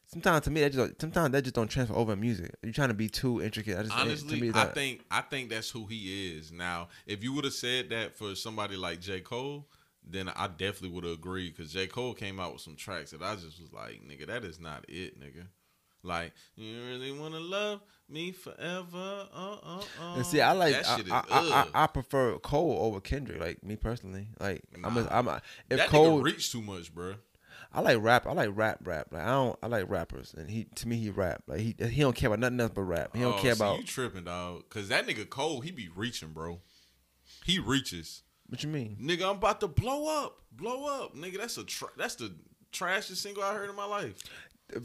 Speaker 6: sometimes to me that just sometimes that just don't transfer over in music. You're trying to be too intricate. I just to
Speaker 5: Honestly,
Speaker 6: me,
Speaker 5: I think I think that's who he is. Now, if you would have said that for somebody like J. Cole, then I definitely would have agreed because J. Cole came out with some tracks that I just was like, nigga, that is not it, nigga. Like, you really wanna love me forever? Uh, uh, uh.
Speaker 6: And see, I like
Speaker 5: that
Speaker 6: I, I, I,
Speaker 5: ugh.
Speaker 6: I prefer Cole over Kendrick. Like me personally, like I'm a,
Speaker 5: Nah.
Speaker 6: I'm a, if
Speaker 5: that
Speaker 6: Cole
Speaker 5: nigga reached too much, bro.
Speaker 6: I like rap. I like rap, rap. Like I don't. I like rappers, and he to me he rap. Like he he don't care about nothing else but rap. He don't
Speaker 5: Oh,
Speaker 6: care
Speaker 5: see,
Speaker 6: about
Speaker 5: you tripping, dog. Cause that nigga Cole, he be reaching, bro. He reaches.
Speaker 6: what you mean.
Speaker 5: Nigga, I'm about to blow up. Blow up. Nigga, that's a tra- that's the trashiest single I heard in my life.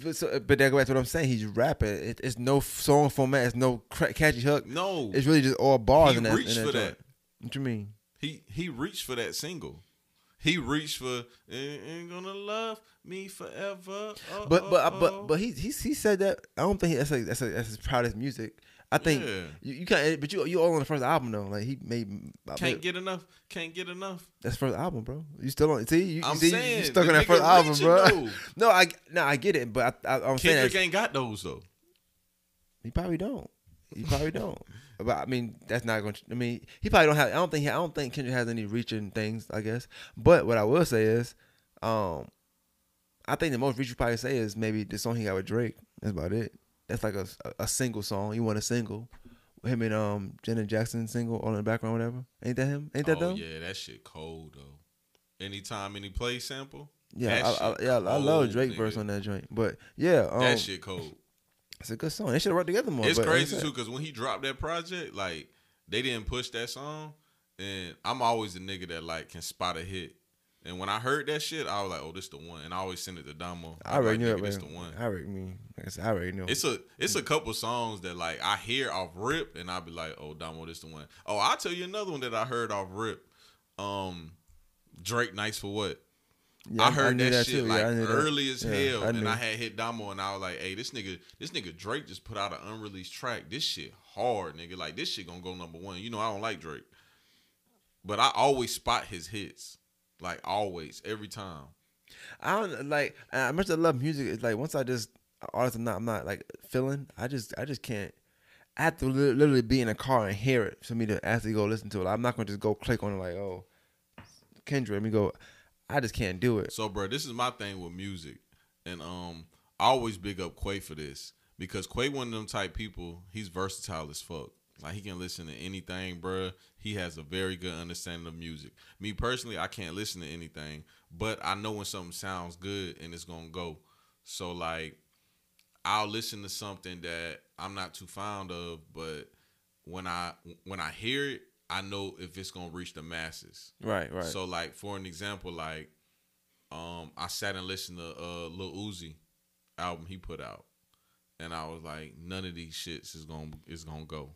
Speaker 6: But, so, uh, but that go back to what I'm saying. He's rapping. It, it's no song format. It's no catchy hook.
Speaker 5: No.
Speaker 6: It's really just all bars
Speaker 5: He
Speaker 6: in that.
Speaker 5: reached
Speaker 6: in
Speaker 5: for
Speaker 6: that.
Speaker 5: that.
Speaker 6: What you mean?
Speaker 5: He he reached for that single. He reached for ain't, gonna love me forever. Oh,
Speaker 6: But but
Speaker 5: oh.
Speaker 6: but but he he he said that. I don't think he, that's like, that's like, that's his proudest music. I think
Speaker 5: Yeah.
Speaker 6: you, you can't. But you you all on the first album though. Like he made. I
Speaker 5: can't
Speaker 6: bet-
Speaker 5: get enough. Can't get enough.
Speaker 6: That's first album, bro. You still on? See, you,
Speaker 5: I'm
Speaker 6: see,
Speaker 5: saying,
Speaker 6: you stuck on that first album, bro. No, I no, I get it, but I, I, I'm saying
Speaker 5: Kendrick ain't got those though.
Speaker 6: he probably don't. He probably don't. But I mean, that's not going. to I mean, he probably don't have. I don't think. He, I don't think Kendrick has any reaching things. I guess. But what I will say is, um, I think the most reach you probably say is maybe the song he got with Drake. That's about it. That's like a, a single song. You want a single. him and um Janet Jackson single all in the background, whatever. Ain't that him? Ain't that
Speaker 5: oh
Speaker 6: them?
Speaker 5: yeah, that shit cold though. Anytime, any place sample.
Speaker 6: Yeah, I, I, yeah, I love Drake
Speaker 5: nigga.
Speaker 6: verse on that joint. But yeah, um,
Speaker 5: that shit cold.
Speaker 6: it's a good song. They should have worked together more.
Speaker 5: It's crazy too because when he dropped that project, like they didn't push that song, and I'm always a nigga that like can spot a hit. And when I heard that shit, I was like, "Oh, this the one." And I always send it to Damo.
Speaker 6: I already
Speaker 5: like,
Speaker 6: knew
Speaker 5: "Nigga,
Speaker 6: it.
Speaker 5: This the one.
Speaker 6: I already mean, I already knew.
Speaker 5: It's a it's a couple songs that like I hear off rip, and I'll be like, "Oh, Damo, this the one." Oh, I'll tell you another one that I heard off rip. Um, Drake, "Nice for What."
Speaker 6: Yeah,
Speaker 5: I heard
Speaker 6: knew
Speaker 5: that, shit
Speaker 6: too.
Speaker 5: like
Speaker 6: Yeah, I knew that.
Speaker 5: early as
Speaker 6: Yeah,
Speaker 5: hell,
Speaker 6: I
Speaker 5: and. I had hit Damo, and I was like, "Hey, this nigga, this nigga Drake just put out an unreleased track. This shit hard, nigga. Like this shit gonna go number one. You know, I don't like Drake, but I always spot his hits, like always, every time.
Speaker 6: I don't like as much as I love music. It's like once I just artist, I'm not, I'm not like feeling. I just, I just can't. I have to li- literally be in a car and hear it for me to actually go listen to it. I'm not gonna just go click on it like, oh, Kendrick. Let me go. I just can't do it.
Speaker 5: So, bro, this is my thing with music, and um, I always big up Quay for this because Quay one of them type people. He's versatile as fuck. Like he can listen to anything, bro. He has a very good understanding of music. Me personally, I can't listen to anything, but I know when something sounds good and it's gonna go. So like, I'll listen to something that I'm not too fond of, but when I when I hear it, I know if it's gonna reach the masses.
Speaker 6: Right, right.
Speaker 5: So like for an example, like um I sat and listened to uh Lil Uzi album he put out. And I was like, none of these shits is gonna is gonna go.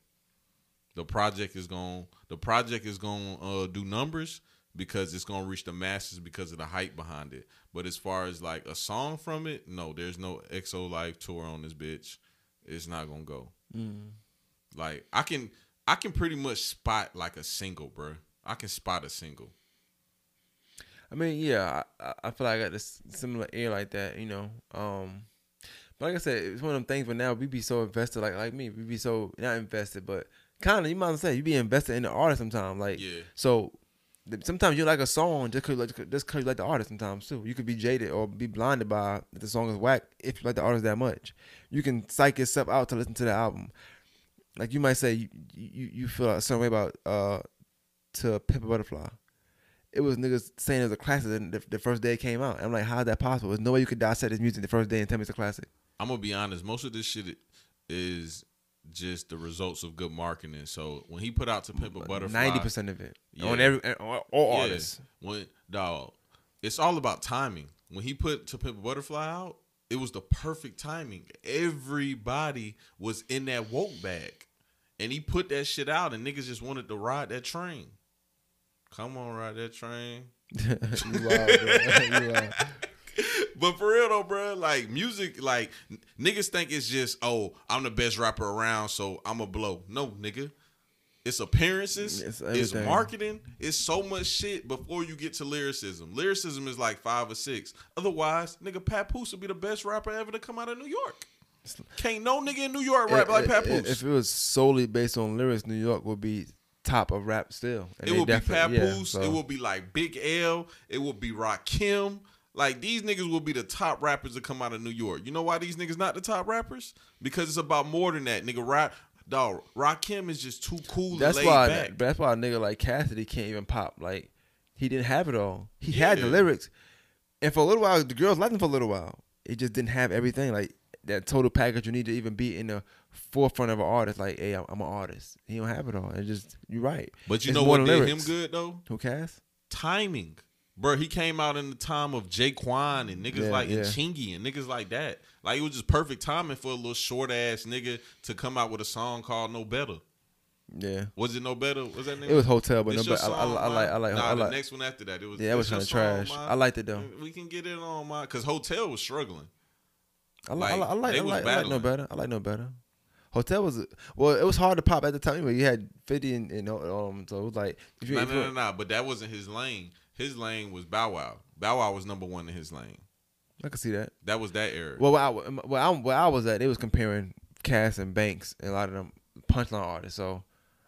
Speaker 5: The project is gonna the project is gonna uh do numbers because it's gonna reach the masses because of the hype behind it. But as far as like a song from it, no, there's no EXO Live tour on this bitch. It's not gonna go. Like I can I can pretty much spot like a single, bro. I can spot a single.
Speaker 6: I mean, yeah, I, I- I feel like I got this similar ear like that, you know. Um, but like I said, it's one of them things. But now we be so invested, like like me, we be so not invested, but kind of. You might as well say you be invested in the artist sometimes. Like,
Speaker 5: Yeah.
Speaker 6: so sometimes you like a song just cause, like, just cause you like the artist. Sometimes too, you could be jaded or be blinded by that the song is whack if you like the artist that much. You can psych yourself out to listen to the album. Like you might say, you you, you feel a certain way about uh to Pimp a Butterfly it was niggas saying it was a classic the, the first day it came out. I'm like, how is that possible? There's no way you could dissect this music the first day and tell me it's a classic.
Speaker 5: I'm gonna be honest. Most of this shit is just the results of good marketing. So when he put out to Pimp a Butterfly,
Speaker 6: Ninety percent of it on every on all
Speaker 5: yeah,
Speaker 6: artists.
Speaker 5: When dog, it's all about timing. When he put to Pimp a Butterfly out, it was the perfect timing. Everybody was in that woke bag, and he put that shit out, and niggas just wanted to ride that train. Come on, ride that train.
Speaker 6: you wild, bro. you wild.
Speaker 5: But for real though, bro, like music, like niggas think it's just oh, I'm the best rapper around, so I'm a blow. No, nigga, it's appearances,
Speaker 6: It's
Speaker 5: it's, marketing, it's so much shit before you get to lyricism. Lyricism is like five or six. Otherwise, nigga, Papoose would be the best rapper ever to come out of New York. Can't no nigga in New York rap like
Speaker 6: If-
Speaker 5: Papoose.
Speaker 6: If it was solely based on lyrics, New York would be top of rap still. And
Speaker 5: it will be
Speaker 6: definitely- yeah,
Speaker 5: Papoose.
Speaker 6: so-
Speaker 5: It will be like Big L. It will be Rakim. Like these niggas will be the top rappers that come out of New York. You know why these niggas not the top rappers? Because it's about more than that. Nigga, rap dog. Rakim is just too cool
Speaker 6: That's why.
Speaker 5: back.
Speaker 6: That's why a nigga like Cassidy can't even pop. Like he didn't have it all. He had the lyrics, and for a little while, the girls liked him for a little while. It just didn't have everything. Like that total package you need to even be in the forefront of an artist. Like, hey, I'm I'm an artist. He don't have it all. It just you're right.
Speaker 5: But you
Speaker 6: It's
Speaker 5: know what did
Speaker 6: lyrics.
Speaker 5: him good though?
Speaker 6: Who Cass?
Speaker 5: Timing. Bro, he came out in the time of Jaquan and niggas
Speaker 6: Yeah,
Speaker 5: like
Speaker 6: yeah.
Speaker 5: and Chingy and niggas like that. Like it was just perfect timing for a little short ass nigga to come out with a song called No Better.
Speaker 6: Yeah.
Speaker 5: Was it No Better? Was that nigga?
Speaker 6: It was Hotel, but
Speaker 5: This
Speaker 6: no, but I, I, I like, I like,
Speaker 5: Nah,
Speaker 6: I
Speaker 5: the
Speaker 6: like.
Speaker 5: next one after that, it was.
Speaker 6: Yeah, it was kinda trash.
Speaker 5: man?
Speaker 6: I liked it, though.
Speaker 5: We can get it on my because Hotel was struggling.
Speaker 6: I like, I like, I like, I like, no better. I like no better. Hotel was well, it was hard to pop at the time. Anyway, you had fifty and, and um, so it was like if you,
Speaker 5: No,
Speaker 6: if
Speaker 5: no, no, no. But that wasn't his lane. His lane was Bow Wow. Bow Wow was number one in his lane.
Speaker 6: I can see that.
Speaker 5: That was that era.
Speaker 6: Well, where I, where I, where I was at, they was comparing Cass and Banks and a lot of them punchline artists. So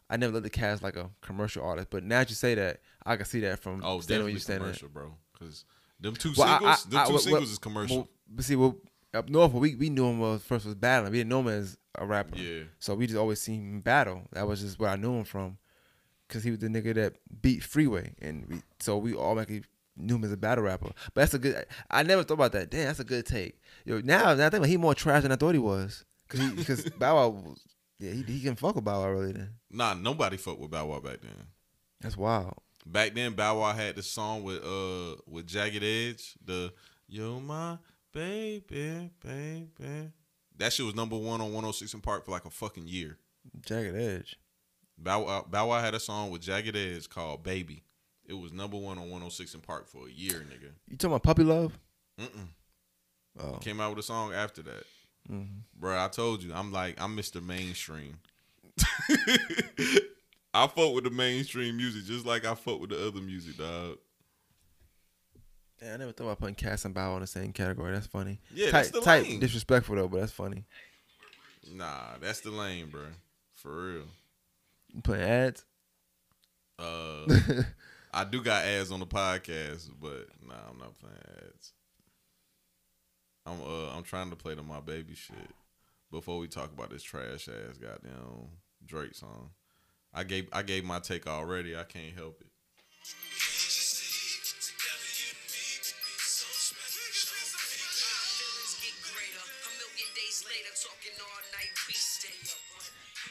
Speaker 6: I never looked at Cass like a commercial artist. But now that you say that, I can see that from
Speaker 5: oh,
Speaker 6: standing where you standing.
Speaker 5: commercial, bro. Because them two
Speaker 6: Well,
Speaker 5: singles,
Speaker 6: I-
Speaker 5: them
Speaker 6: I-
Speaker 5: two
Speaker 6: well,
Speaker 5: singles
Speaker 6: well,
Speaker 5: is commercial.
Speaker 6: But see, well, up north, we we knew him was first was battling. We didn't know him as a rapper.
Speaker 5: Yeah.
Speaker 6: So we just always seen him battle. That was just where I knew him from, cause he was the nigga that beat Freeway, and we, so we automatically knew him as a battle rapper. But that's a good. I never thought about that. Damn, that's a good take. Yo, now, now I think he more trash than I thought he was, cause he, because Bow Wow, yeah, he, he can fuck with Bow Wow really. Then
Speaker 5: Nah, nobody fucked with Bow Wow back then.
Speaker 6: that's wild.
Speaker 5: Back then, Bow Wow had the song with uh with Jagged Edge, the Yo My Baby, Baby. That shit was number one on 106 in Park for like a fucking year.
Speaker 6: Jagged Edge.
Speaker 5: Bow Wow, Bow Wow had a song with Jagged Edge called Baby. It was number one on 106 in Park for a year, nigga.
Speaker 6: You talking about Puppy Love?
Speaker 5: Mm-mm.
Speaker 6: Oh,
Speaker 5: Came out with a song after that.
Speaker 6: Mhm.
Speaker 5: Bruh, I told you, I'm like, I'm Mr. Mainstream. I fuck with the mainstream music just like I fuck with the other music, dog.
Speaker 6: Yeah, I never thought about putting Cass and Bow in the same category. That's funny.
Speaker 5: Yeah,
Speaker 6: tight,
Speaker 5: that's lane.
Speaker 6: disrespectful though, but that's funny.
Speaker 5: Nah, that's the lane, bro. For real.
Speaker 6: Putting ads?
Speaker 5: Uh, I do got ads on the podcast, but nah, I'm not playing ads. I'm uh, I'm trying to play the my baby shit before we talk about this trash ass goddamn Drake song. I gave I gave my take already. I can't help it.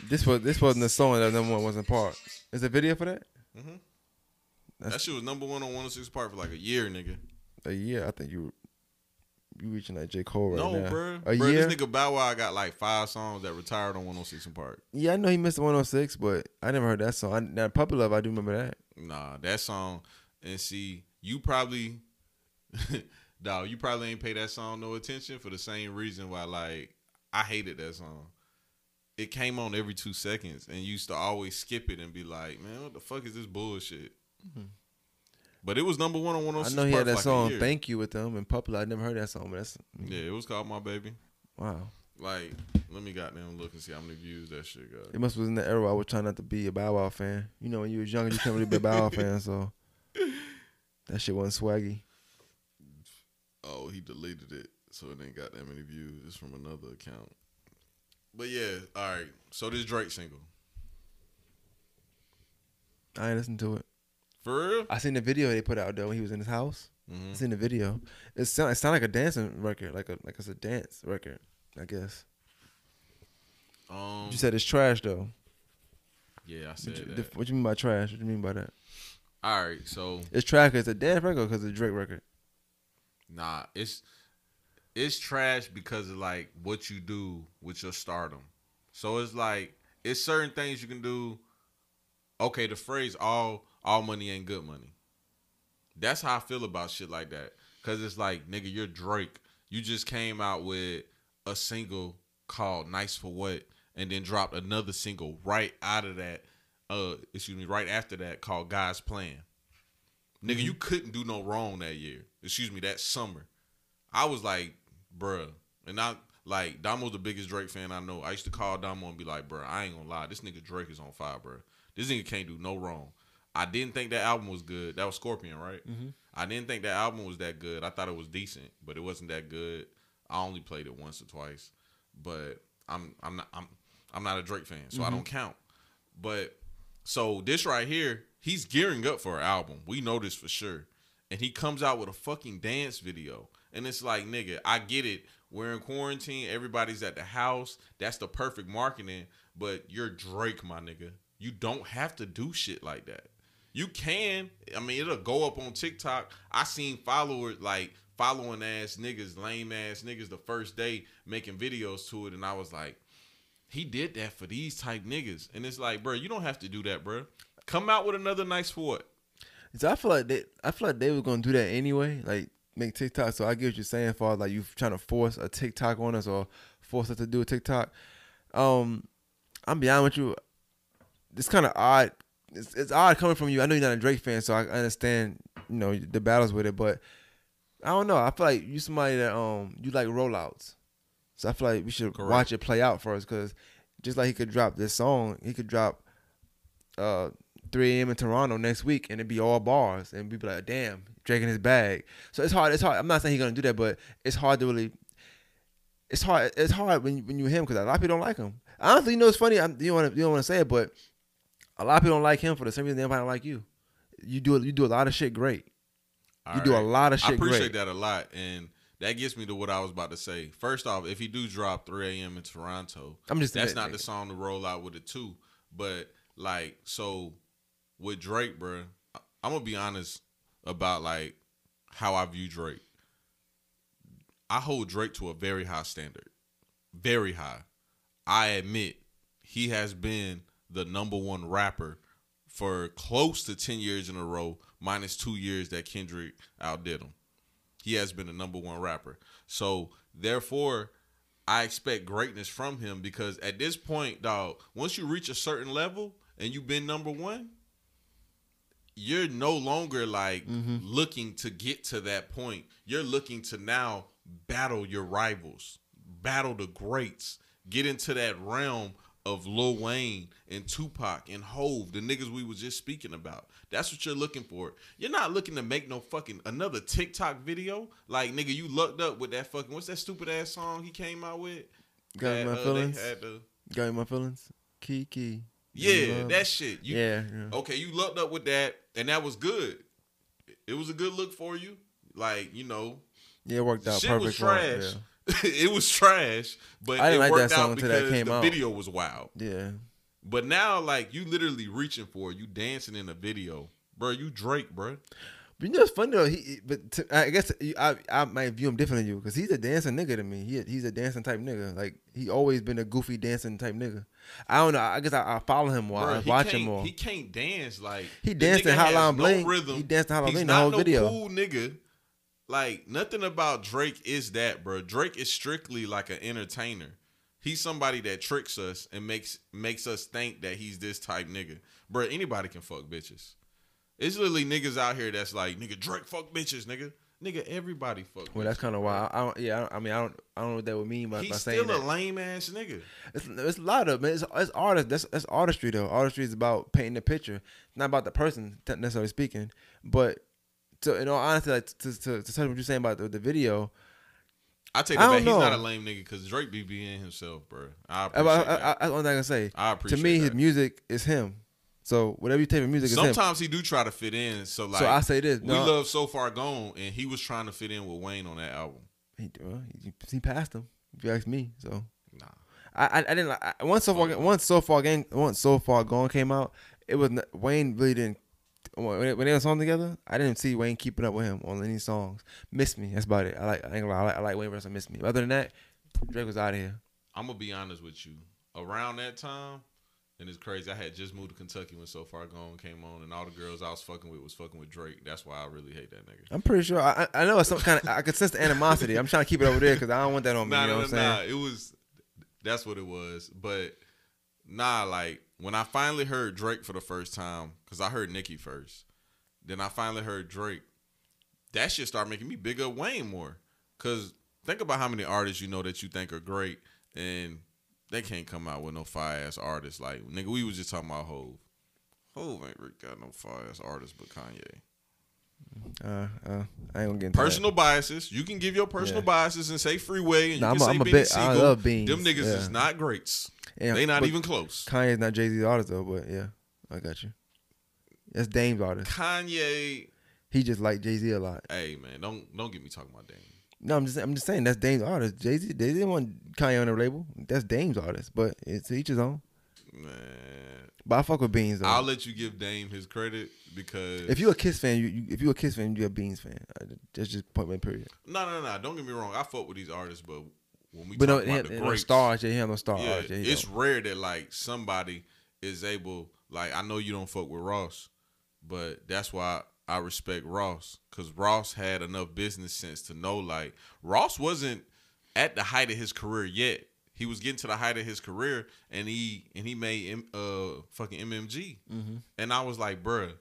Speaker 6: This was this wasn't the song that number one wasn't part. Is there a video for that?
Speaker 5: Mhm.
Speaker 6: That's
Speaker 5: That shit was number one on 106 Park for like a year, nigga.
Speaker 6: a year. I think you you reaching that J Cole right
Speaker 5: no,
Speaker 6: now.
Speaker 5: bro.
Speaker 6: A
Speaker 5: Bruh,
Speaker 6: year.
Speaker 5: This nigga Bow Wow got like five songs that retired on 106 in Park.
Speaker 6: Yeah, I know he missed the 106, but I never heard that song. I, now Puppy Love, I do remember that.
Speaker 5: Nah, that song. And see, you probably, dog, you probably ain't pay that song no attention for the same reason why, like, I hated that song. It came on every two seconds, and used to always skip it and be like, man, what the fuck is this bullshit? But it was number one on
Speaker 6: Mm-hmm. I know he had that
Speaker 5: like
Speaker 6: song "Thank You" with them and Love. I never heard that song, but that's
Speaker 5: Yeah, it was called My Baby.
Speaker 6: wow.
Speaker 5: Like, let me goddamn look and see how many views that shit got.
Speaker 6: It must was in the era I was trying not to be a Bow Wow fan. You know, when you was younger, you couldn't really be a Bow Wow fan, so that shit wasn't swaggy.
Speaker 5: Oh, he deleted it, so it ain't got that many views. It's from another account. But yeah, all right. So this Drake single,
Speaker 6: I ain't listened to it.
Speaker 5: for real?
Speaker 6: I seen the video they put out though when he was in his house.
Speaker 5: Mhm.
Speaker 6: I seen the video. It sound it sound like a dancing record, like a like it's a dance record. I guess.
Speaker 5: Um,
Speaker 6: You said it's trash though.
Speaker 5: yeah, I
Speaker 6: What
Speaker 5: said
Speaker 6: you,
Speaker 5: that.
Speaker 6: what you mean by trash? What you mean by that?
Speaker 5: All right, so
Speaker 6: It's trash it's a dance record because it's a Drake record.
Speaker 5: nah, it's it's trash because of like what you do with your stardom. So it's like it's certain things you can do. Okay, the phrase "all all money ain't good money." That's how I feel about shit like that. Cause it's like, nigga, you're Drake. You just came out with a single called "Nice for What," and then dropped another single right out of that. Uh, excuse me, right after that called "God's Plan." Nigga, you couldn't do no wrong that year. Excuse me, that summer. I was like, bruh. And I like Damo's the biggest Drake fan I know. I used to call Damo and be like, bruh, I ain't gonna lie. This nigga Drake is on fire, bruh. This nigga can't do no wrong. I didn't think that album was good. That was Scorpion, right? Mm-hmm. I didn't think that album was that good. I thought it was decent, but it wasn't that good. I only played it once or twice. But I'm I'm not I'm I'm not a Drake fan, so I mm-hmm. don't count. But so this right here, he's gearing up for an album. We know this for sure. And he comes out with a fucking dance video. And it's like, nigga, I get it. We're in quarantine. Everybody's at the house. That's the perfect marketing. But you're Drake, my nigga. You don't have to do shit like that. You can. I mean, it'll go up on TikTok. I seen followers like following ass niggas, lame ass niggas the first day making videos to it. And I was like, he did that for these type niggas. And it's like, bro, you don't have to do that, bro. Come out with another nice for what?
Speaker 6: So I feel like they, I feel like they were gonna do that anyway, like make TikTok. So I get what you're saying, for like you trying to force a TikTok on us or force us to do a TikTok. Um, I'm be honest with you, it's kind of odd. It's, it's odd coming from you. I know you're not a Drake fan, so I understand, you know, the battles with it. But I don't know. I feel like you somebody that um you like rollouts, so I feel like we should
Speaker 5: Correct.
Speaker 6: watch it play out for us Because just like he could drop this song, he could drop uh 3 a.m. in Toronto next week, and it'd be all bars, and we'd be like, "Damn, Drake in his bag." So it's hard. It's hard. I'm not saying he's gonna do that, but it's hard to really it's hard. It's hard when you, when you him because a lot of people don't like him. Honestly, you know, it's funny. I'm, you don't want to you don't want to say it, but a lot of people don't like him for the same reason everybody don't like you. You do you do a lot of shit great. You do a lot of shit.
Speaker 5: I appreciate
Speaker 6: great.
Speaker 5: that a lot, and that gets me to what I was about to say. First off, if he do drop 3 a.m. in Toronto,
Speaker 6: I'm just
Speaker 5: that's not the song to roll out with it too. But like, so with Drake, bro, I'm gonna be honest about like how I view Drake. I hold Drake to a very high standard, very high. I admit he has been the number one rapper for close to 10 years in a row, minus two years that Kendrick outdid him. He has been the number one rapper. So, therefore, I expect greatness from him because at this point, dog, once you reach a certain level and you've been number one, you're no longer like looking to get to that point. You're looking to now battle your rivals, battle the greats, get into that realm of Lil Wayne and Tupac and Hove, the niggas we was just speaking about. That's what you're looking for. You're not looking to make no fucking another TikTok video. Like nigga, you lucked up with that fucking what's that stupid ass song he came out with?
Speaker 6: Got
Speaker 5: That,
Speaker 6: my
Speaker 5: uh,
Speaker 6: feelings.
Speaker 5: the-
Speaker 6: Got my feelings. Kiki.
Speaker 5: Yeah, that shit. You,
Speaker 6: yeah, yeah.
Speaker 5: Okay, you lucked up with that, and that was good. It was a good look for you. Like you know,
Speaker 6: Yeah, it worked out
Speaker 5: shit
Speaker 6: perfect.
Speaker 5: was trash. it was trash, but
Speaker 6: I didn't
Speaker 5: it
Speaker 6: like
Speaker 5: worked
Speaker 6: that song
Speaker 5: out
Speaker 6: until that
Speaker 5: because
Speaker 6: came
Speaker 5: the
Speaker 6: out.
Speaker 5: video was wild.
Speaker 6: Yeah. yeah.
Speaker 5: But now, like you literally reaching for it, you dancing in a video, bro. You Drake, bro.
Speaker 6: You know it's funny though. He, but to, I guess you- I I might view him different than you because he's a dancing nigga to me. He he's a dancing type nigga. Like he always been a goofy dancing type nigga. I don't know. I guess I, I follow him more.
Speaker 5: Bro,
Speaker 6: I watch him more.
Speaker 5: He can't dance like
Speaker 6: He danced in Hotline Bling.
Speaker 5: rhythm.
Speaker 6: He danced in Hotline Bling the
Speaker 5: not
Speaker 6: whole
Speaker 5: no
Speaker 6: video.
Speaker 5: Cool nigga. Like nothing about Drake is that, bro. Drake is strictly like an entertainer. He's somebody that tricks us and makes makes us think that he's this type nigga. Bro, anybody can fuck bitches. It's literally niggas out here that's like, nigga, Drake fuck bitches, nigga. Nigga, everybody fuck.
Speaker 6: well, that's kind of why. I, I don't. Yeah. I, don't, I mean, I don't. I don't know what that would mean by, by
Speaker 5: He's
Speaker 6: saying
Speaker 5: still a
Speaker 6: that.
Speaker 5: lame ass nigga.
Speaker 6: It's, it's a lot of man. It's, it's artist. That's that's artistry though. Artistry is about painting the picture, It's not about the person necessarily speaking. But to in all honesty, like to to, to tell you what you're saying about the, the video,
Speaker 5: I take
Speaker 6: I
Speaker 5: that
Speaker 6: don't
Speaker 5: back. He's not a lame nigga because Drake be being himself, bro. I
Speaker 6: I,
Speaker 5: appreciate
Speaker 6: I,
Speaker 5: that.
Speaker 6: I, one thing I can say.
Speaker 5: I
Speaker 6: To
Speaker 5: appreciate
Speaker 6: me, his music is him. So whatever you take from music.
Speaker 5: Sometimes he do try to fit in. So like,
Speaker 6: So I say this,
Speaker 5: we
Speaker 6: no.
Speaker 5: love so far gone, and he was trying to fit in with Wayne on that album.
Speaker 6: He, well, he, he passed him. If you ask me, so
Speaker 5: Nah,
Speaker 6: I I, I didn't like I- once so far once so far gang once so far gone came out. It was not, Wayne really didn't when they, were song together. I didn't see Wayne keeping up with him on any songs. Miss me. That's about it. I like I, ain't gonna lie, I like, I like Wayne versus Miss Me. Other than that, Drake was out of here.
Speaker 5: I'm gonna be honest with you. Around that time, and it's crazy. I had just moved to Kentucky when So Far Gone came on, and all the girls I was fucking with was fucking with Drake. That's why I really hate that nigga.
Speaker 6: I'm pretty sure. I I know it's some kind of I could sense the animosity. I'm trying to keep it over there because I don't want that on me.
Speaker 5: Nah,
Speaker 6: you know
Speaker 5: nah,
Speaker 6: what I'm
Speaker 5: nah,
Speaker 6: saying?
Speaker 5: nah. It was that's what it was. But nah, like when I finally heard Drake for the first time, because I heard Nicki first, then I finally heard Drake. That shit started making me big up Wayne more. Cause think about how many artists you know that you think are great and they can't come out with no fire ass artists. Like nigga, we was just talking about Hove. Hove ain't really got no fire ass artists but Kanye.
Speaker 6: Uh, uh, I ain't gonna get into that.
Speaker 5: Personal biases. You can give your personal
Speaker 6: Yeah.
Speaker 5: biases and say Freeway and
Speaker 6: Nah,
Speaker 5: you
Speaker 6: I'm
Speaker 5: can
Speaker 6: a-
Speaker 5: say
Speaker 6: I'm a
Speaker 5: Beanie
Speaker 6: bit- I love Beans,
Speaker 5: Them niggas
Speaker 6: yeah.
Speaker 5: is not greats.
Speaker 6: Yeah,
Speaker 5: they not even close.
Speaker 6: Kanye's not Jay Z's artist though, but yeah, I got you. That's Dame's artist.
Speaker 5: Kanye,
Speaker 6: He just like Jay Z a lot.
Speaker 5: hey man, don't don't get me talking about Dame.
Speaker 6: No, I'm just I'm just saying that's Dame's artist. Jay Z they didn't want Kanye on their label. That's Dame's artist, but it's each his own.
Speaker 5: Man,
Speaker 6: But I fuck with Beans though.
Speaker 5: I'll let you give Dame his credit because
Speaker 6: if you're a Kiss fan, you, you if you're a Kiss fan, you're a Beans fan. Uh, that's just point blank period.
Speaker 5: no no no, don't get me wrong. I fuck with these artists, but when we
Speaker 6: But no,
Speaker 5: talk
Speaker 6: he
Speaker 5: about
Speaker 6: had,
Speaker 5: the
Speaker 6: no
Speaker 5: greats,
Speaker 6: star. Jay, he had no star.
Speaker 5: yeah.
Speaker 6: Jay,
Speaker 5: it's
Speaker 6: don't.
Speaker 5: rare that like somebody is able. Like I know you don't fuck with Ross, but that's why I respect Ross because Ross had enough business sense to know like Ross wasn't at the height of his career yet. He was getting to the height of his career, and he and he made M- uh fucking MMG,
Speaker 6: Mm-hmm.
Speaker 5: and I was like, bruh,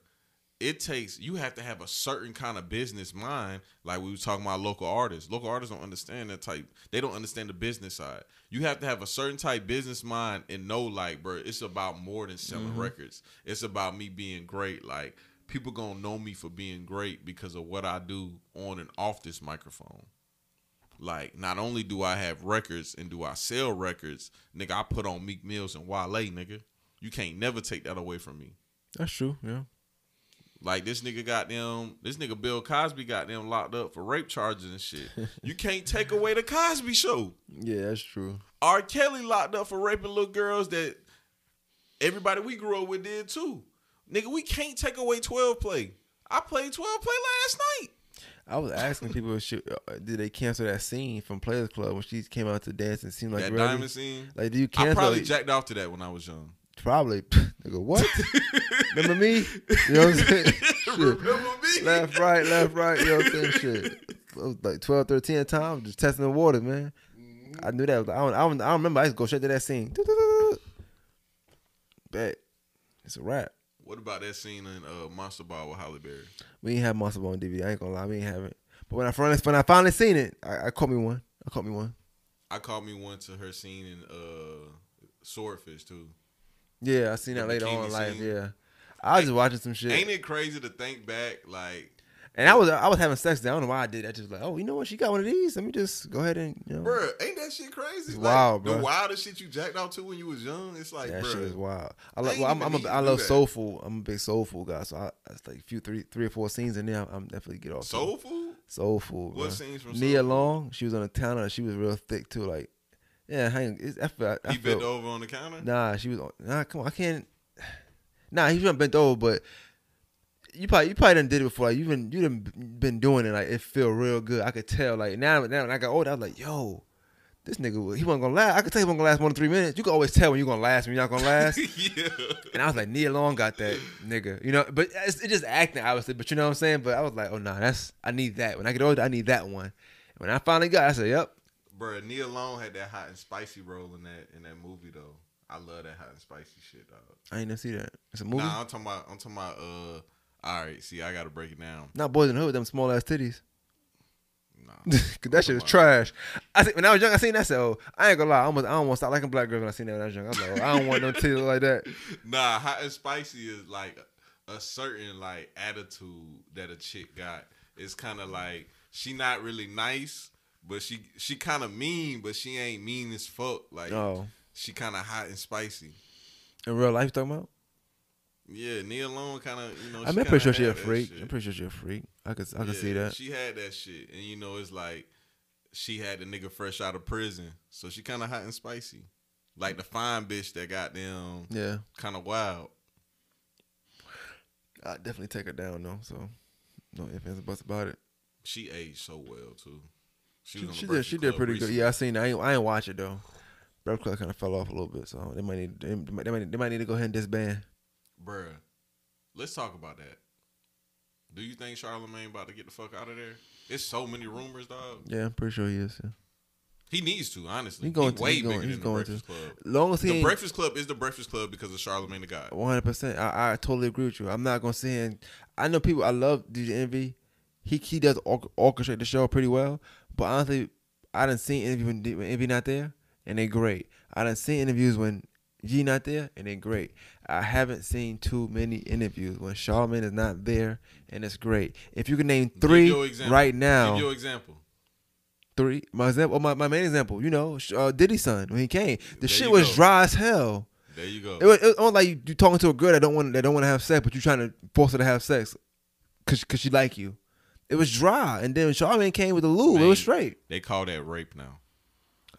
Speaker 5: it takes you have to have a certain kind of business mind. Like we was talking about local artists. Local artists don't understand that type. They don't understand the business side. You have to have a certain type business mind and know, like, bro, it's about more than selling records. It's about me being great. Like people gonna know me for being great because of what I do on and off this microphone. Like, not only do I have records and do I sell records, nigga, I put on Meek Mills and Wale, nigga. You can't never take that away from me.
Speaker 6: That's true. Yeah.
Speaker 5: Like this nigga got them, this nigga Bill Cosby got them locked up for rape charges and shit. you can't take away the Cosby show.
Speaker 6: Yeah, that's true.
Speaker 5: R. Kelly locked up for raping little girls that everybody we grew up with did too. Nigga, we can't take away 12 play. I played 12 play last night.
Speaker 6: I was asking people, should, uh, did they cancel that scene from Players Club when she came out to dance and seemed like
Speaker 5: that
Speaker 6: ready?
Speaker 5: diamond scene.
Speaker 6: Like, do you cancel?
Speaker 5: I probably
Speaker 6: it?
Speaker 5: jacked off to that when I was young.
Speaker 6: Probably. Nigga, what? Remember me? You know what I'm saying? Shit.
Speaker 5: Remember me?
Speaker 6: Left, right, left, right. You know what I'm saying? Shit. I was like 12, 13 at time, just testing the water, man. I knew that. I don't, I don't, I don't remember. I used to go straight to that scene. Bet. It's a wrap.
Speaker 5: What about that scene in uh, Monster Ball with Halle Berry?
Speaker 6: We ain't have Monster Ball on DVD. I ain't gonna lie, we ain't have it. But when I finally, when I finally seen it, I, I caught me one. I caught me one.
Speaker 5: I caught me one to her scene in uh, Swordfish too.
Speaker 6: Yeah, I seen
Speaker 5: The
Speaker 6: that later on in life.
Speaker 5: scene?
Speaker 6: Yeah, I was just watching some shit,
Speaker 5: Ain't it crazy to think back? Like,
Speaker 6: and I was I was having sex. I don't know why I did. that. just like, oh, you know what? She got one of these. Let me just go ahead and you know.
Speaker 5: bruh, ain't that shit crazy? Like,
Speaker 6: wild,
Speaker 5: The wildest shit you jacked out to when you was young. It's like,
Speaker 6: that shit is wild. I
Speaker 5: I
Speaker 6: love.
Speaker 5: ain't
Speaker 6: Well, I'm, I'm a, I love soulful. I'm a big soulful guy. So I, it's like a few three three or four scenes in there. I'm definitely get off. to.
Speaker 5: soul food.
Speaker 6: soulful.
Speaker 5: What scenes from
Speaker 6: Nia
Speaker 5: Soul Food?
Speaker 6: Long. She was on the town. She was real thick too. Like, yeah, hang. I feel. I
Speaker 5: He
Speaker 6: feel,
Speaker 5: bent over on the counter.
Speaker 6: Nah, she was on. Nah, come on, I can't. Nah, he was bent over, but you probably you probably done did it before. Like you been you done been doing it. Like it feel real good. I could tell. Like now, now when I got older, I was like, yo, this nigga, he wasn't gonna last. I could tell he wasn't gonna last more than three minutes. You can always tell when you're gonna last when you're not gonna last.
Speaker 5: yeah.
Speaker 6: and I was like, Nia Long got that nigga, you know. But it's, it's just acting, obviously. But you know what I'm saying. But I was like, oh nah, that's I need that. When I get older, I need that one. And when I finally got, it, I said, yep.
Speaker 5: Bruh, Nia Long had that hot and spicy role in that in that movie though. I love that hot and spicy shit, dog.
Speaker 6: I ain't never see that. It's a movie.
Speaker 5: Nah, I'm talking about I'm talking about uh all right, see I gotta break it down.
Speaker 6: Not Boys in the Hood with them small ass titties.
Speaker 5: Nah.
Speaker 6: Cause that shit is trash. I think when I was young, I seen that. So oh, I ain't gonna lie. I almost I don't want to stop liking black girls when I seen that when I was young. I was like, oh, I don't want no titties like that.
Speaker 5: Nah, hot and spicy is like a certain like attitude that a chick got. It's kind of like she not really nice, but she she kind of mean, but she ain't mean as fuck. Like
Speaker 6: Oh,
Speaker 5: she kind of hot and spicy.
Speaker 6: in real life, you talking about?
Speaker 5: Yeah, Nia Long kind of you know. She
Speaker 6: I'm pretty sure she a freak. I'm pretty sure she a freak. I could I could
Speaker 5: Yeah,
Speaker 6: see that.
Speaker 5: She had that shit, and you know it's like she had the nigga fresh out of prison, so she kind of hot and spicy, like the fine bitch that got them
Speaker 6: Yeah,
Speaker 5: kind of wild.
Speaker 6: I definitely take her down though. So no ifs ands buts about it.
Speaker 5: She aged so well too.
Speaker 6: She,
Speaker 5: the
Speaker 6: she did she did
Speaker 5: Club
Speaker 6: pretty good. Yeah, I seen. That. I ain't I ain't watch it though. Breakfast Club kind of fell off a little bit, so they might need they they might, they might need to go ahead and disband.
Speaker 5: Bruh, let's talk about that. Do you think Charlemagne about to get the fuck out of there? It's so many rumors, dog.
Speaker 6: Yeah, I'm pretty sure he is. Yeah.
Speaker 5: He needs to, honestly.
Speaker 6: He going to-
Speaker 5: way
Speaker 6: he going-
Speaker 5: bigger
Speaker 6: he's
Speaker 5: than
Speaker 6: going
Speaker 5: the
Speaker 6: to.
Speaker 5: Breakfast Club.
Speaker 6: Long as he
Speaker 5: The Breakfast Club is the Breakfast Club because of Charlemagne the God.
Speaker 6: One hundred percent. I totally agree with you. I'm not gonna say. and I know people. I love DJ Envy. He he does orchestrate the show pretty well. But honestly, I didn't see interviews when, when Envy not there, and they're great. I didn't see interviews when Yee not there, and they're great. I haven't seen too many interviews when Charlemagne is not there, and it's great. If you can name three right now,
Speaker 5: Give your example.
Speaker 6: three. My example, oh, my my main example. You know, uh, Diddy's son when he came, the
Speaker 5: There
Speaker 6: shit was
Speaker 5: go.
Speaker 6: dry as hell.
Speaker 5: There you go.
Speaker 6: It was, it was almost like you, you talking to a girl that don't want that don't want to have sex, but you're trying to force her to have sex because cause she like you. It was dry, and then when Charlemagne came with the lube, it was straight.
Speaker 5: They call that rape now.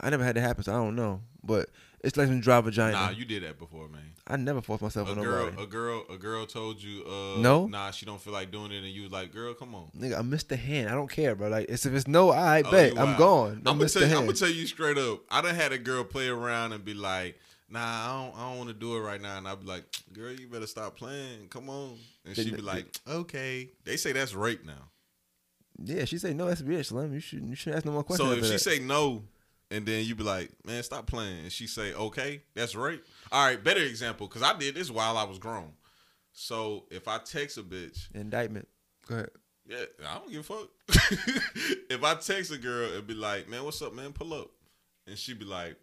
Speaker 6: I never had that happen, so I don't know. But it's like some dry vagina.
Speaker 5: Nah, you did that before, man.
Speaker 6: I never forced myself
Speaker 5: A
Speaker 6: on
Speaker 5: girl,
Speaker 6: nobody.
Speaker 5: a girl, a girl told you, uh,
Speaker 6: No?
Speaker 5: nah, she don't feel like doing it, and you was like, girl, come on.
Speaker 6: Nigga, I missed the hand. I don't care, bro. Like, it's, if it's no, I
Speaker 5: Oh,
Speaker 6: bet I'm gone. I
Speaker 5: I'm gonna tell you. I'm gonna tell you straight up. I done had a girl play around and be like, "Nah, I don't. I don't want to do it right now." And I'd be like, "Girl, you better stop playing. Come on." And she'd be like, "Okay." They say that's rape now.
Speaker 6: yeah, she say no. That's bitch, Slim. You should you should ask no more questions.
Speaker 5: So if she
Speaker 6: that.
Speaker 5: say no, and then you be like, "Man, stop playing," and she say, "Okay, that's right. All right, better example because I did this while I was grown. So if I text a bitch
Speaker 6: indictment, go ahead.
Speaker 5: Yeah, I don't give a fuck. if I text a girl and be like, "Man, what's up, man? Pull up," and she'd be like,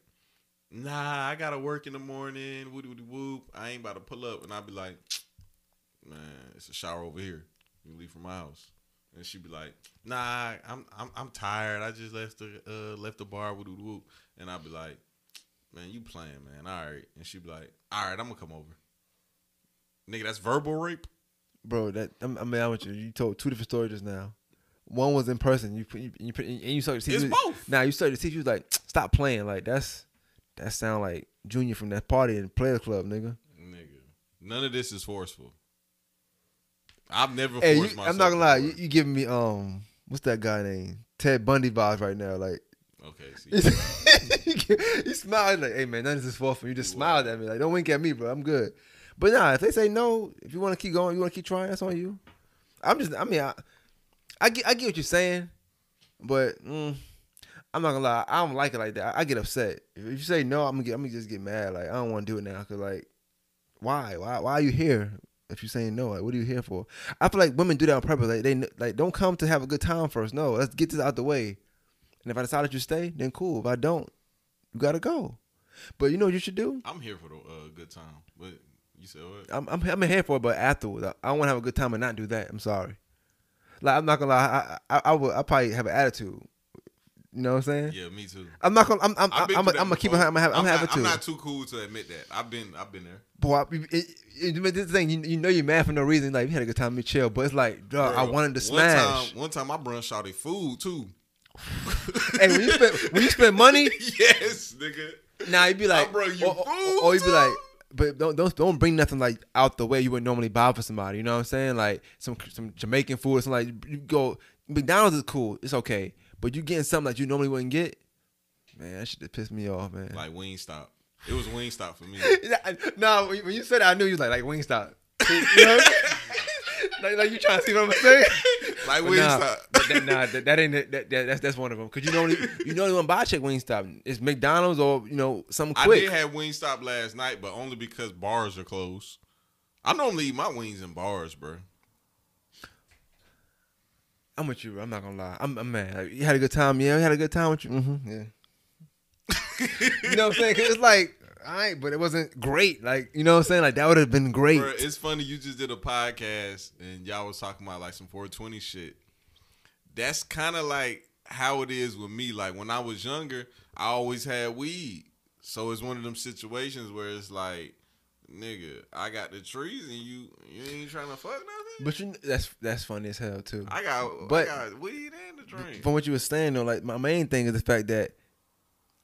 Speaker 5: "Nah, I gotta work in the morning. Woody woody whoop. I ain't about to pull up," and I'd be like, "Man, it's a shower over here. You leave from my house." And she'd be like, Nah, I'm I'm I'm tired. I just left the uh left the bar with whoop. And I'd be like, Man, you playing, man. All right. And she'd be like, All right, I'm gonna come over. Nigga, that's verbal rape.
Speaker 6: bro. That I mean, I'm mad you. You told two different stories just now. One was in person. You put you, you put and you started to see.
Speaker 5: It's
Speaker 6: you-
Speaker 5: both.
Speaker 6: Now you started to see. You was like, stop playing. Like that's that sound like Junior from that party in Players Club, nigga.
Speaker 5: Nigga. None of this is forceful. I've never
Speaker 6: Hey,
Speaker 5: forced
Speaker 6: you,
Speaker 5: myself.
Speaker 6: I'm not gonna lie. You, you giving me um, what's that guy name? Ted Bundy vibes right now. Like
Speaker 5: Okay, see.
Speaker 6: you smiled like, hey man, none of this is forceful. You just smiled at me. Like don't wink at me, bro. I'm good. But nah, if they say no, if you want to keep going, you want to keep trying. That's on you. I'm just. I mean, I, I get. I get what you're saying, but mm, I'm not gonna lie. I don't like it like that. I, I get upset if you say no. I'm gonna get. I'm gonna just get mad. Like I don't want to do it now. Cause like, why? Why? Why are you here? If you're saying no, like what are you here for? I feel like women do that on purpose. Like they like don't come to have a good time first. No, let's get this out the way. And if I decide that you stay, then cool. If I don't, you gotta go. But you know what you should do?
Speaker 5: I'm here for the uh, good time. But you said what?
Speaker 6: I'm I'm, I'm here for it, but afterwards, I, I want to have a good time and not do that. I'm sorry. Like I'm not gonna lie, I I, I would I probably have an attitude. You know what I'm saying?
Speaker 5: Yeah, me too.
Speaker 6: I'm not gonna I'm I'm I'm, I'm, I'm gonna keep. I'm gonna have I'm,
Speaker 5: not,
Speaker 6: having
Speaker 5: I'm not too cool to admit that. I've been I've been there.
Speaker 6: Boy, it, it, it, this thing you, you know you're mad for no reason. Like we had a good time, we chill, but it's like, dog, I wanted to smash.
Speaker 5: One time, one time I brung shawty food too.
Speaker 6: hey, when you spend when you spend money,
Speaker 5: yes, nigga.
Speaker 6: Nah, you'd be like,
Speaker 5: I brought you
Speaker 6: or, or- or you'd be like, but don't don't don't bring nothing like out the way you would normally buy for somebody. You know what I'm saying? Like some some Jamaican food or something like you go McDonald's is cool, it's okay, but you getting something that you normally wouldn't get, man, that shit just pissed me off, man.
Speaker 5: Like Wingstop. It was Wingstop for me.
Speaker 6: no, when you said that, I knew you was like like Wingstop. You know? like, like you trying to see what I'm saying?
Speaker 5: Like
Speaker 6: But nah,
Speaker 5: Wingstop.
Speaker 6: but that, nah, that, that ain't. That, that, that's that's one of them. Cause you know you know to buy check Wingstop. It's McDonald's or you know something quick.
Speaker 5: I did have Wingstop last night, but only because bars are closed. I normally eat my wings in bars, bro.
Speaker 6: I'm with you. Bro. I'm not gonna lie. I'm, I'm mad. Like, you had a good time. Yeah, we had a good time with you. Mm-hmm. Yeah. you know what I'm saying? Cause it's like, all right, but it wasn't great. Like, you know what I'm saying? Like that would have been great.
Speaker 5: Bro, it's funny you just did a podcast and y'all was talking about like some 420 shit. That's kind of like how it is with me. Like when I was younger, I always had weed. So it's one of them situations where it's like, nigga, I got the trees and you you ain't trying to fuck nothing.
Speaker 6: but you, that's that's funny as hell too.
Speaker 5: I got
Speaker 6: But-
Speaker 5: I got weed and the drink.
Speaker 6: From what you were saying though, like my main thing is the fact that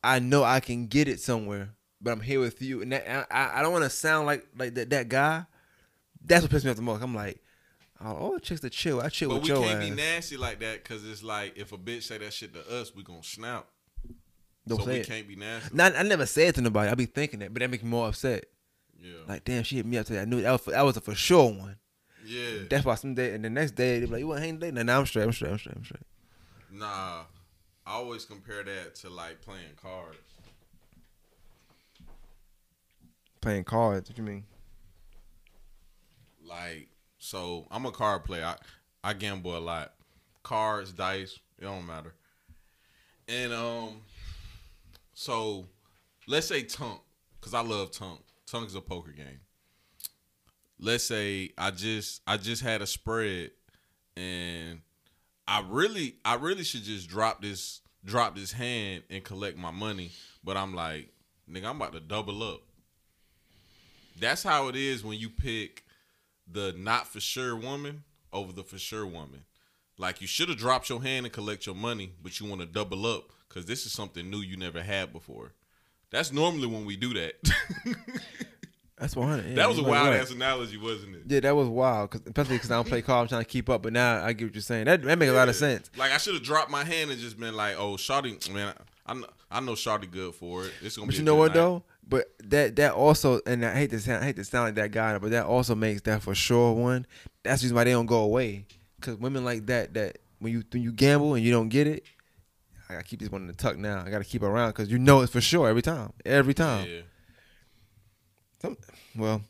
Speaker 6: I know I can get it somewhere, but I'm here with you, and that, I- I, don't want to sound like like that that guy. That's what pisses me off the most. I'm like, oh, all the chicks that chill. I chill
Speaker 5: But
Speaker 6: with
Speaker 5: we can't
Speaker 6: ass.
Speaker 5: be nasty like that because it's like if a bitch say that shit to us, we gonna snap.
Speaker 6: Don't
Speaker 5: so
Speaker 6: say
Speaker 5: we
Speaker 6: it.
Speaker 5: can't be nasty.
Speaker 6: Not, I never said it to nobody. I be thinking that, but that makes me more upset.
Speaker 5: Yeah,
Speaker 6: Like, damn, she hit me up today. I knew that was, that was a for sure one.
Speaker 5: yeah.
Speaker 6: That's why some day and the next day they be like, "You want to hang today?" Nah, nah, I'm straight. I'm straight. I'm straight. I'm straight.
Speaker 5: Nah, I always compare that to like playing cards.
Speaker 6: Playing cards. What you mean?
Speaker 5: Like, so I'm a card player. I, I gamble a lot. Cards, dice, it don't matter. And um, so let's say Tunk, cause I love Tunk. Tunk is a poker game. Let's say I just I just had a spread, and I really I really should just drop this drop this hand and collect my money. But I'm like, nigga, I'm about to double up. That's how it is when you pick the not for sure woman over the for sure woman. Like you should have dropped your hand and collect your money, but you want to double up because this is something new you never had before. That's normally when we do that.
Speaker 6: That's 100. Yeah,
Speaker 5: that was a
Speaker 6: you might be
Speaker 5: wild
Speaker 6: right.
Speaker 5: ass analogy, wasn't it?
Speaker 6: Yeah, that was wild. Cause especially because I don't play cards, I'm trying to keep up. But now I get what you're saying. That that makes a lot of sense.
Speaker 5: Like I should have dropped my hand and just been like, "Oh, Shawty, man, I know, I know Shawty good for it. It's gonna
Speaker 6: But
Speaker 5: be."
Speaker 6: you know what
Speaker 5: night."
Speaker 6: though? But that that also, and I hate to sound, I hate to sound like that guy, but that also makes that for sure one. That's the reason why they don't go away. Cause women like that, that when you when you gamble and you don't get it, I gotta keep this one in the tuck now. I gotta keep it around because you know it's for sure every time, every time.
Speaker 5: Yeah,
Speaker 6: Some, well,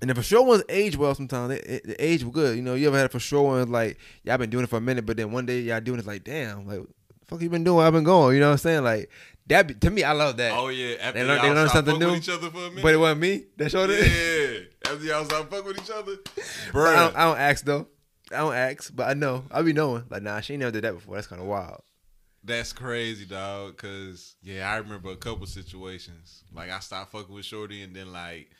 Speaker 6: and the for sure ones age well sometimes. They, it, the age was good. You know, you ever had a for sure one like y'all been doing it for a minute, but then one day y'all doing it like damn, like the fuck you been doing? I've been going. You know what I'm saying? Like that be, to me, I love that.
Speaker 5: Oh yeah. After
Speaker 6: They learn- they learn something new,
Speaker 5: each other for a minute.
Speaker 6: but it wasn't me that showed it.
Speaker 5: yeah. After y'all stop fucking with each other,
Speaker 6: But I,
Speaker 5: bro.
Speaker 6: don't, I don't ask though. I don't ask, but I know. I be knowing. Like, nah, she never did that before. That's kind of wild.
Speaker 5: That's crazy, dog. Cause yeah, I remember a couple situations. Like I stopped fucking with Shorty, and then like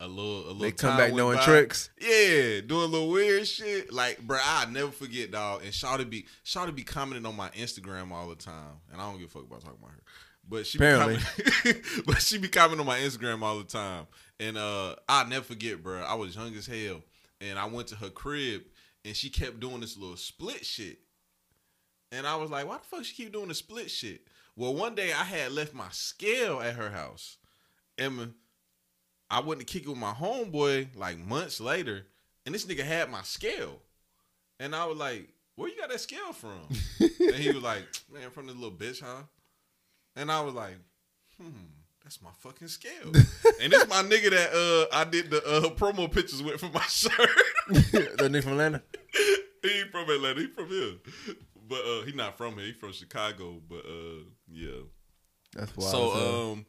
Speaker 5: a little, a little.
Speaker 6: They come back knowing
Speaker 5: by.
Speaker 6: tricks.
Speaker 5: Yeah, doing a little weird shit. Like, bro, I never forget, dog. And Shawty be Shawty be commenting on my Instagram all the time, and I don't give a fuck about talking about her. But she
Speaker 6: Apparently.
Speaker 5: be comment- but she be commenting on my Instagram all the time, and uh, I never forget, bro. I was young as hell, and I went to her crib, and she kept doing this little split shit. And I was like, why the fuck she keep doing the split shit? Well, one day I had left my scale at her house. And I went to kick it with my homeboy like months later, and this nigga had my scale. And I was like, where you got that scale from? and he was like, man, from this little bitch, huh? And I was like, hmm, that's my fucking scale. and it's my nigga that uh I did the uh promo pictures with for my shirt.
Speaker 6: the nigga from Atlanta.
Speaker 5: he ain't from Atlanta. He from here. But uh, he not from here. He from Chicago. But uh, yeah.
Speaker 6: That's why.
Speaker 5: so um,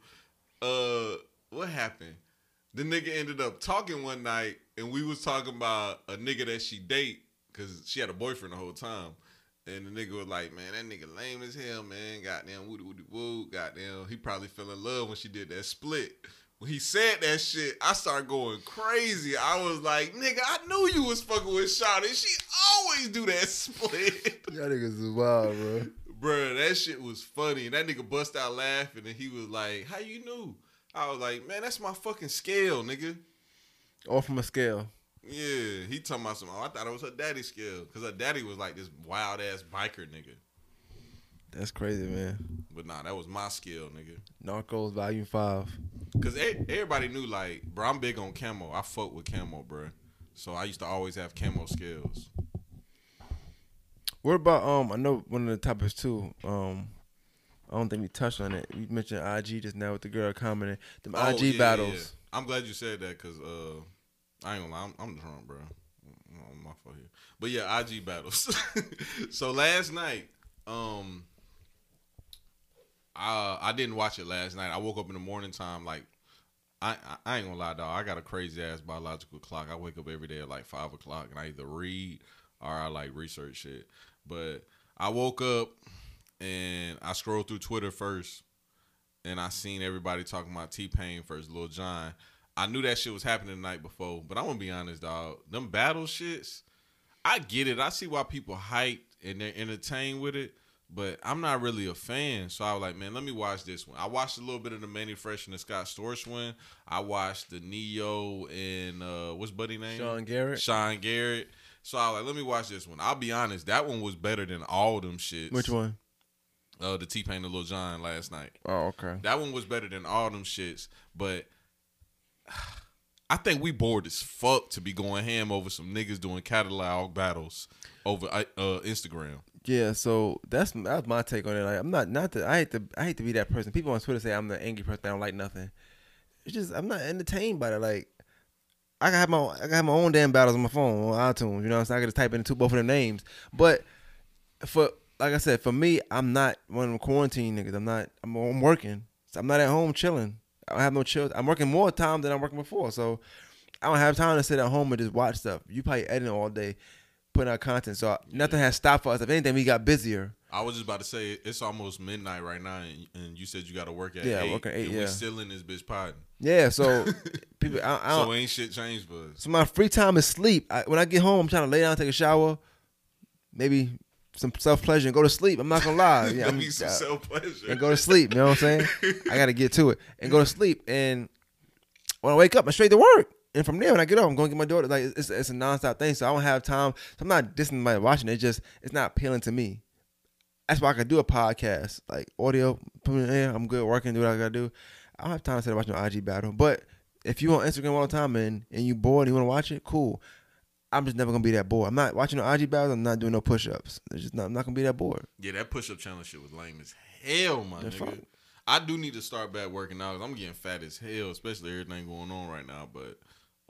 Speaker 5: uh, what happened? The nigga ended up talking one night, and we was talking about a nigga that she date because she had a boyfriend the whole time. And the nigga was like, man, that nigga lame as hell, man. Goddamn, woody woody woo. Goddamn, he probably fell in love when she did that split. When he said that shit, I started going crazy. I was like, nigga, I knew you was fucking with Shawty. She always do that split.
Speaker 6: Y'all niggas is wild, bro.
Speaker 5: Bruh, that shit was funny. And that nigga bust out laughing and he was like, How you knew? I was like, Man, that's my fucking scale, nigga.
Speaker 6: Off from a scale.
Speaker 5: Yeah, he talking about some. Oh, I thought it was her daddy scale because her daddy was like this wild ass biker nigga.
Speaker 6: That's crazy, man.
Speaker 5: But nah, that was my skill, nigga.
Speaker 6: Narcos Volume Five.
Speaker 5: Cause everybody knew like, bro, I'm big on camo. I fuck with camo, bro. So I used to always have camo skills.
Speaker 6: What about um? I know one of the topics too. Um, I don't think we touched on it. You mentioned IG just now with the girl commenting them
Speaker 5: Oh,
Speaker 6: IG
Speaker 5: yeah, yeah,
Speaker 6: battles.
Speaker 5: yeah. I'm glad you said that because uh, I ain't gonna lie, I'm, I'm drunk, bro. I'm my fault here. But yeah, IG battles. so last night, um, I I didn't watch it last night. I woke up in the morning time like. I, I ain't gonna lie, dog. I got a crazy ass biological clock. I wake up every day at like five o'clock, and I either read or I like research shit. But I woke up and I scrolled through Twitter first, and I seen everybody talking about T Pain versus Lil Jon. I knew that shit was happening the night before, but I'm gonna be honest, dog. Them battle shits, I get it. I see why people hype and they're entertained with it, but I'm not really a fan. So I was like, man, let me watch this one. I watched a little bit of the Manny Fresh and the Scott Storch one. I watched the Ne-Yo and uh, what's Buddy name?
Speaker 6: Sean Garrett.
Speaker 5: Sean Garrett. So I was like, let me watch this one. I'll be honest, that one was better than all them shits.
Speaker 6: Which one?
Speaker 5: Uh, the T Pain and Lil Jon last night.
Speaker 6: Oh, okay.
Speaker 5: That one was better than all them shits, but I think we bored as fuck to be going ham over some niggas doing catalog battles over uh, uh, Instagram.
Speaker 6: Yeah, so that's that's my take on it. Like, I'm not not that I hate to I hate to be that person. People on Twitter say I'm the angry person. I don't like nothing. It's just I'm not entertained by it. Like I got my I have my own damn battles on my phone on iTunes. You know, saying I can just type in two both of their names. But for like I said, for me, I'm not one of them quarantine niggas. I'm not. I'm, I'm working. So I'm not at home chilling. I have no chill. I'm working more time than I'm working before. So I don't have time to sit at home and just watch stuff. You probably editing all day, putting out content. So nothing has stopped for us. If anything, we got busier.
Speaker 5: I was just about to say it's almost midnight right now, and, and you said you got to work at
Speaker 6: Yeah,
Speaker 5: eight.
Speaker 6: work at eight,
Speaker 5: and
Speaker 6: yeah.
Speaker 5: we still in this bitch potting.
Speaker 6: Yeah. So people, I, I don't,
Speaker 5: So ain't shit changed us.
Speaker 6: So my free time is sleep. I, when I get home, I'm trying to lay down, take a shower, maybe some self pleasure, and go to sleep. I'm not gonna lie. Yeah, I'm,
Speaker 5: some self pleasure.
Speaker 6: and go to sleep. You know what I'm saying? I gotta get to it and go to sleep. And when I wake up, I'm straight to work. And from there, when I get up, I'm going to get my daughter. Like it's, it's a nonstop thing. So I don't have time. So I'm not dissing my watching. it. It's just it's not appealing to me. That's why I can do a podcast, like audio. Put it in there. I'm good working. Do what I gotta do. I don't have time to sit and watch no IG battle. But if you on Instagram all the time and and you bored and you want to watch it, cool. I'm just never gonna be that bored. I'm not watching no IG battles. I'm not doing no push ups. It's just not. I'm not gonna be that bored.
Speaker 5: Yeah, that push up challenge shit was lame as hell, my
Speaker 6: That's
Speaker 5: nigga.
Speaker 6: fine.
Speaker 5: I do need to start back working out. 'cause I'm getting fat as hell, especially everything going on right now. But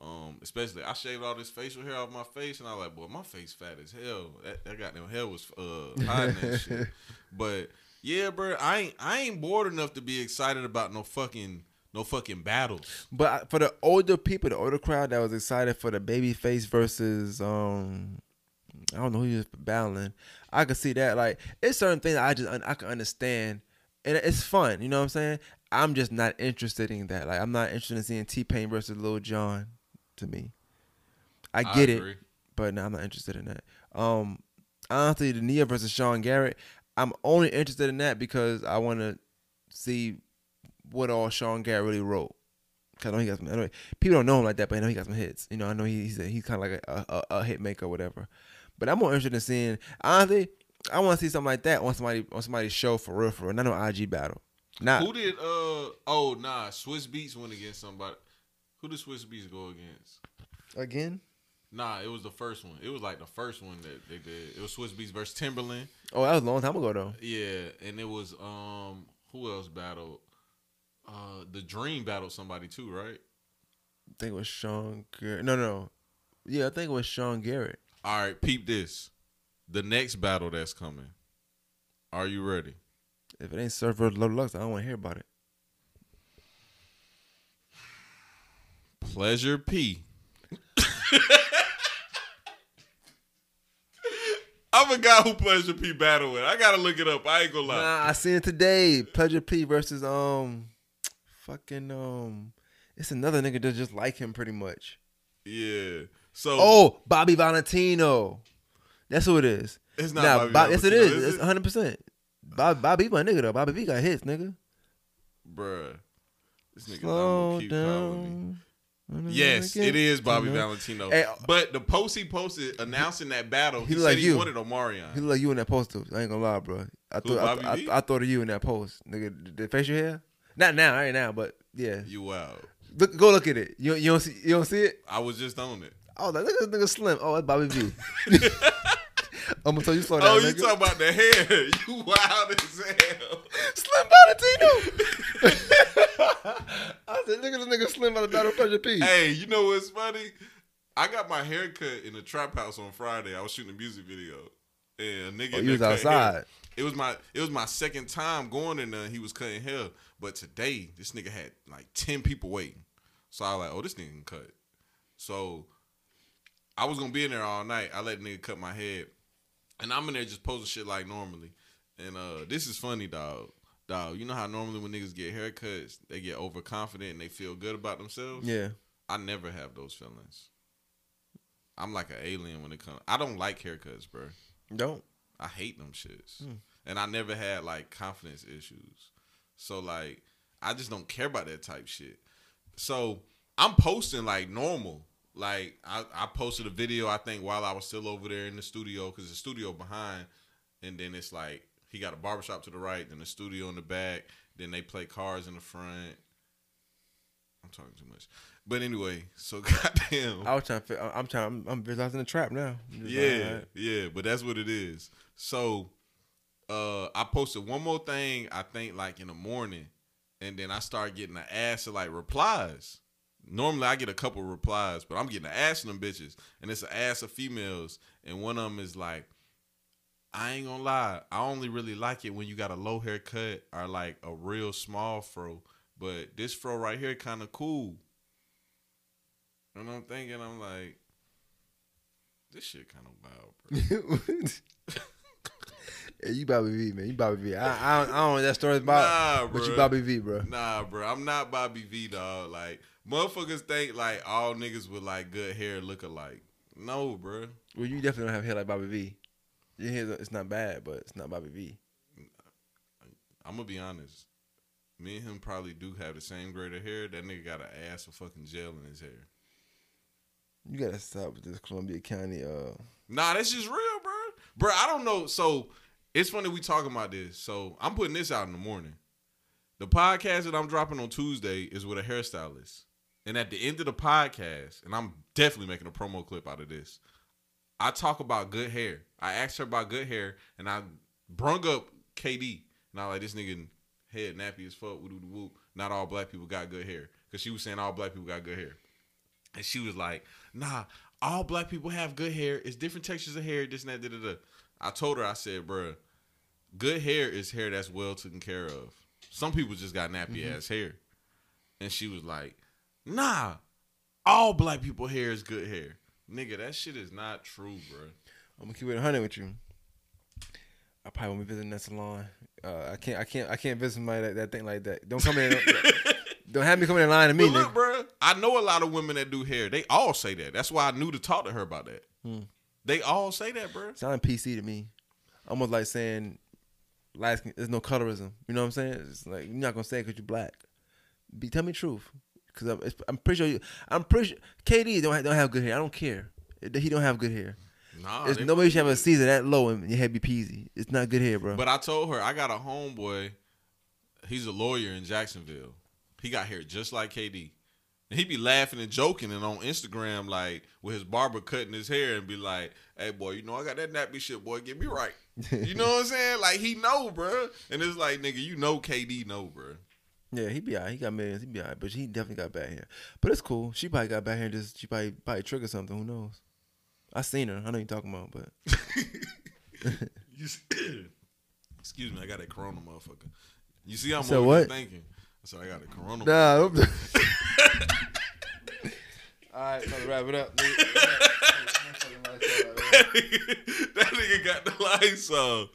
Speaker 5: um, especially I shaved all this facial hair off my face, and I was like, boy, my face fat as hell. That, that goddamn hair was uh hiding that shit. But yeah, bro, I ain't I ain't bored enough to be excited about no fucking no fucking battles.
Speaker 6: But for the older people, the older crowd that was excited for the Babyface versus um I don't know who he was battling. I could see that. Like it's certain things I just I can understand, and it's fun. You know what I'm saying? I'm just not interested in that. Like I'm not interested in seeing T Pain versus Lil Jon. To me, I
Speaker 5: I
Speaker 6: get
Speaker 5: agree.
Speaker 6: it, but no, I'm not interested in that. Um, honestly, the Ne-Yo versus Sean Garrett, I'm only interested in that because I want to see what all Sean Garrett really wrote. 'Cause I know he got some. I know, people don't know him like that, but I know he got some hits. You know, I know he, he's a, he's kind of like a, a, a hit maker or whatever. But I'm more interested in seeing. Honestly, I want to see something like that on somebody on somebody's show for real, for real. Not on IG battle. Not
Speaker 5: Who did? Uh oh, nah. Swizz Beatz went against somebody. Who did Swizz Beatz go against?
Speaker 6: again.
Speaker 5: Nah, it was the first one. It was like the first one that they did. It was Swizz Beatz versus Timbaland.
Speaker 6: Oh, that was a long time ago though.
Speaker 5: Yeah, and it was um who else battled? Uh, the Dream battled somebody too, right?
Speaker 6: I think it was Sean Garrett. No, no, yeah, I think it was Sean Garrett.
Speaker 5: All right, peep this. The next battle that's coming. Are you ready?
Speaker 6: If it ain't Surf versus Low Lux, I don't want to hear about it.
Speaker 5: Pleasure P. I'm a guy who Pleasure P battle with. I gotta look it up. I ain't gonna lie.
Speaker 6: Nah, I seen it today. Pleasure P versus um, fucking um, it's another nigga that just like him pretty much.
Speaker 5: Yeah. So
Speaker 6: Oh, Bobby Valentino. That's who it is.
Speaker 5: It's not
Speaker 6: Nah,
Speaker 5: Bobby
Speaker 6: Bob- yes, it is.
Speaker 5: is
Speaker 6: It's
Speaker 5: it?
Speaker 6: 100. percent Bob, Bobby my nigga though. Bobby V got hits, nigga.
Speaker 5: bruh. This nigga
Speaker 6: Slow
Speaker 5: Damo keep calling me.
Speaker 6: Down.
Speaker 5: Yes, it is Bobby Valentino.
Speaker 6: Hey, uh,
Speaker 5: but the post he posted announcing that battle, he,
Speaker 6: he
Speaker 5: said
Speaker 6: like
Speaker 5: he
Speaker 6: you.
Speaker 5: wanted Omarion.
Speaker 6: He look like you in that post too. I ain't gonna lie, bro. I
Speaker 5: Who,
Speaker 6: thought
Speaker 5: Bobby
Speaker 6: I,
Speaker 5: V?
Speaker 6: I, I thought of you in that post, nigga. The, the facial hair. Not now, right now, but yeah.
Speaker 5: you wild.
Speaker 6: Look, go look at it. You you don't see you don't see it.
Speaker 5: I was just on it.
Speaker 6: Oh, like, look at this nigga slim. Oh, that's Bobby V. I'm gonna tell you slow down.
Speaker 5: Oh, you
Speaker 6: nigga.
Speaker 5: talking about the hair? You wild as hell.
Speaker 6: Slim Valentino. I said, look at this nigga Slim out of Battle Pleasure P.
Speaker 5: Hey, you know what's funny? I got my hair cut in the trap house on Friday. I was shooting a music video, and a nigga
Speaker 6: Oh, you was outside.
Speaker 5: hair. It was my it was my second time going in there. and He was cutting hair, but today this nigga had like ten people waiting. So I was like, oh, this nigga can cut. So I was gonna be in there all night. I let the nigga cut my head, and I'm in there just posting shit like normally. And uh, this is funny, dog. Dog, you know how normally when niggas get haircuts, they get overconfident and they feel good about themselves.
Speaker 6: Yeah.
Speaker 5: I never have those feelings. I'm like an alien when it comes. I don't like haircuts, bro.
Speaker 6: Don't.
Speaker 5: I hate them shits, and I never had like confidence issues. So like, I just don't care about that type shit. So I'm posting like normal. Like I, I posted a video I think while I was still over there in the studio because the studio behind, and then it's like he got a barbershop to the right, then the studio in the back, then they play cars in the front. I'm talking too much, but anyway, so goddamn.
Speaker 6: I was trying to. I'm trying. I'm, I'm visualizing the trap now. Like,
Speaker 5: Yeah,
Speaker 6: alright.
Speaker 5: yeah, but that's what it is. So, uh, I posted one more thing. I think like in the morning, and then I start getting the ass of like replies. Normally I get a couple replies, but I'm getting an ass of them bitches, and it's an ass of females, and one of them is like, I ain't gonna lie, I only really like it when you got a low haircut or like a real small fro, but this fro right here kind of cool. And I'm thinking, I'm like, this shit kind of wild, bro.
Speaker 6: yeah, you Bobby V, man. You Bobby V. I, I, don't, I don't know that story's about,
Speaker 5: Nah,
Speaker 6: but you. Bobby V, bro.
Speaker 5: Nah, bro, I'm not Bobby V, dog. Like motherfuckers think like all niggas with like good hair look alike. No, bro.
Speaker 6: Well, you definitely don't have hair like Bobby V. Your hair, it's not bad, but it's not Bobby V.
Speaker 5: I'm gonna be honest. Me and him probably do have the same grade of hair. That nigga got an ass of fucking gel in his hair.
Speaker 6: You gotta stop with this Columbia County. Uh,
Speaker 5: Nah, that's just real, bro. Bro, I don't know. So it's funny we talking about this. So I'm putting this out in the morning. The podcast that I'm dropping on Tuesday is with a hairstylist. And at the end of the podcast, and I'm definitely making a promo clip out of this, I talk about good hair. I asked her about good hair, and I brung up KD. And I like this nigga head nappy as fuck. Doo doo woo. Not all black people got good hair. Cause she was saying all black people got good hair. And she was like, nah, all black people have good hair. It's different textures of hair, this and that, da, da, da. I told her, I said, bruh, good hair is hair that's well taken care of. Some people just got nappy mm-hmm. ass hair. And she was like, nah, all black people hair is good hair. Nigga, that shit is not true, bro.
Speaker 6: I'm gonna keep it 100 with you. I probably won't be visiting that salon. Uh, I can't. I can't. I can't visit somebody that, that think like that. Don't come in. don't have me coming in line to me.
Speaker 5: But look,
Speaker 6: nigga.
Speaker 5: bro, I know a lot of women that do hair. They all say that. That's why I knew to talk to her about that.
Speaker 6: Hmm.
Speaker 5: They all say that, bro.
Speaker 6: Sound PC to me. Almost like saying, skin, there's no colorism. You know what I'm saying? It's like you're not gonna say it because you're black. Be tell me the truth, because I'm, I'm pretty sure you. I'm pretty sure KD don't have, don't have good hair. I don't care. He don't have good hair.
Speaker 5: Nah, they-
Speaker 6: nobody should have a season that low and your head be peasy. It's not good hair, bro.
Speaker 5: But I told her I got a homeboy. He's a lawyer in Jacksonville. He got hair just like KD. And he be laughing and joking and on Instagram like with his barber cutting his hair and be like, "Hey boy, you know I got that nappy shit, boy. Get me right." you know what I'm saying? Like he know, bro. And it's like, nigga, you know KD know, bro.
Speaker 6: Yeah, he be alright. He got millions. He be alright, but he definitely got bad hair. But it's cool. She probably got bad hair. and Just she probably probably triggered something. Who knows? I seen her. I know you talking about, but
Speaker 5: Excuse me, I got that corona motherfucker. You see I'm
Speaker 6: said
Speaker 5: over
Speaker 6: what?
Speaker 5: here thinking. So I got a corona.
Speaker 6: nah. All right, so to wrap it up.
Speaker 5: that nigga got the lights on.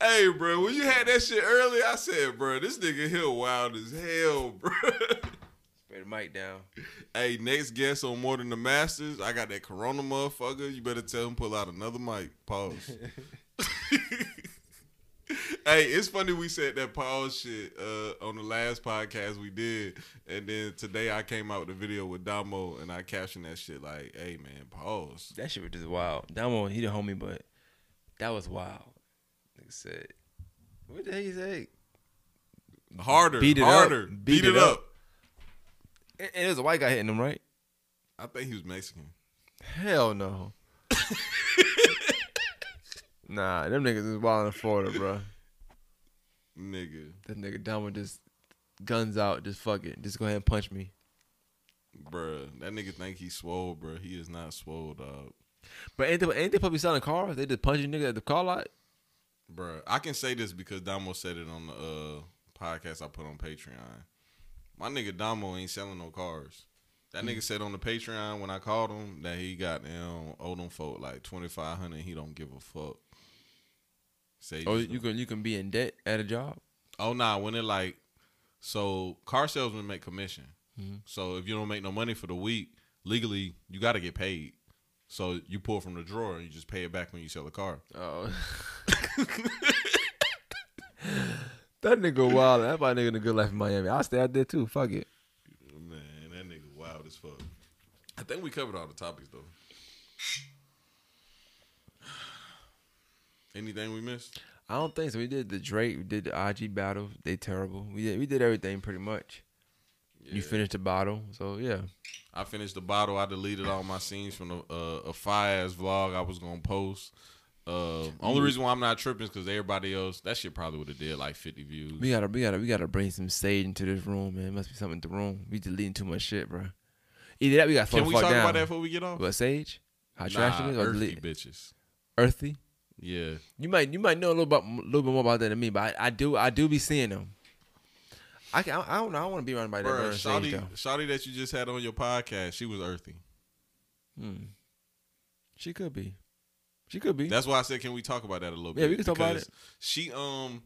Speaker 5: Hey, bro, when you had that shit earlier, I said, bro, this nigga here wild as hell, bro.
Speaker 6: Spray the mic down.
Speaker 5: hey, next guest on More Than the Masters, I got that Corona motherfucker. You better tell him pull out another mic. Pause. hey, it's funny we said that pause shit uh, on the last podcast we did, and then today I came out with a video with Damo, and I captioned that shit like, "Hey man, pause."
Speaker 6: That shit was just wild. Damo, he the homie, but that was wild. Nigga said, what the hell you say?
Speaker 5: Harder,
Speaker 6: Beat it up.
Speaker 5: harder,
Speaker 6: Beat
Speaker 5: beat,
Speaker 6: it
Speaker 5: it
Speaker 6: up.
Speaker 5: up.
Speaker 6: And, and it was a white guy hitting him, right?
Speaker 5: I think he was Mexican.
Speaker 6: Hell no. nah, them niggas is wild in Florida, bro.
Speaker 5: Nigga,
Speaker 6: That nigga down with just guns out, just fuck it, just go ahead and punch me.
Speaker 5: bruh, that nigga think he swole, bruh. He is not swole, dog.
Speaker 6: But ain't they, ain't they probably selling cars? They just punching nigga at the car lot.
Speaker 5: Bruh, I can say this because Damo said it on the uh, podcast I put on Patreon. My nigga Damo ain't selling no cars. That nigga said on the Patreon when I called him that he got them owe them folk like twenty five hundred. He don't give a fuck. Say
Speaker 6: Oh, you can you can be in debt at a job.
Speaker 5: Oh nah, when it like so car salesmen make commission.
Speaker 6: Mm-hmm.
Speaker 5: So if you don't make no money for the week, legally you got to get paid. So you pull from the drawer and you just pay it back when you sell the car.
Speaker 6: Oh. that nigga wild. That my nigga in a good life in Miami. I'll stay out there too. Fuck it.
Speaker 5: Man, that nigga wild as fuck. I think we covered all the topics though. Anything we missed?
Speaker 6: I don't think so. We did the Drake. We did the IG battle. They terrible. We did we did everything pretty much. You finished the bottle, so yeah.
Speaker 5: I finished the bottle. I deleted all my scenes from the, uh, a fire ass vlog I was gonna post. Uh, only reason why I'm not tripping is because everybody else that shit probably would have did like 50 views.
Speaker 6: We gotta we gotta we gotta bring some sage into this room, man. Must be something in the room. We deleting too much shit, bro. Either that we got
Speaker 5: Can we talk
Speaker 6: down.
Speaker 5: about that before we get off?
Speaker 6: What sage? How trash
Speaker 5: nah,
Speaker 6: it is? Or
Speaker 5: earthy
Speaker 6: delete?
Speaker 5: bitches.
Speaker 6: Earthy?
Speaker 5: Yeah,
Speaker 6: You might you might know a little about a little bit more about that than me, but I, I do I do be seeing them. I can, I, I don't know. I want to be around by that burn sage
Speaker 5: Shawty, that you just had on your podcast, she was earthy.
Speaker 6: Hmm. She could be. She could be.
Speaker 5: That's why I said, can we talk about that a little bit?
Speaker 6: Yeah, we can talk about it.
Speaker 5: She um,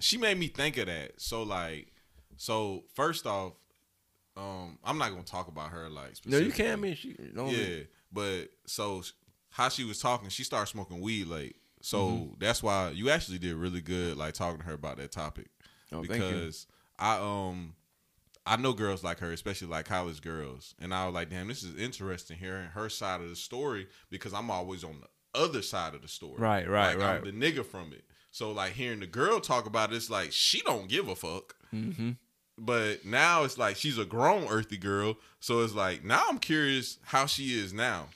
Speaker 5: she made me think of that. So like, so first off, um, I'm not gonna talk about her like.
Speaker 6: no, you can. I mean, she.
Speaker 5: Yeah, but so how she was talking, she started smoking weed like. So
Speaker 6: Mm-hmm.
Speaker 5: that's why you actually did really good, like talking to her about that topic.
Speaker 6: Oh,
Speaker 5: because I um I know girls like her, especially like college girls, and I was like, damn, this is interesting hearing her side of the story because I'm always on the other side of the story.
Speaker 6: Right, right,
Speaker 5: like,
Speaker 6: right.
Speaker 5: I'm the nigga from it. So like hearing the girl talk about it, it's like she don't give a fuck.
Speaker 6: Mm-hmm.
Speaker 5: But now it's like she's a grown earthy girl. So it's like now I'm curious how she is now.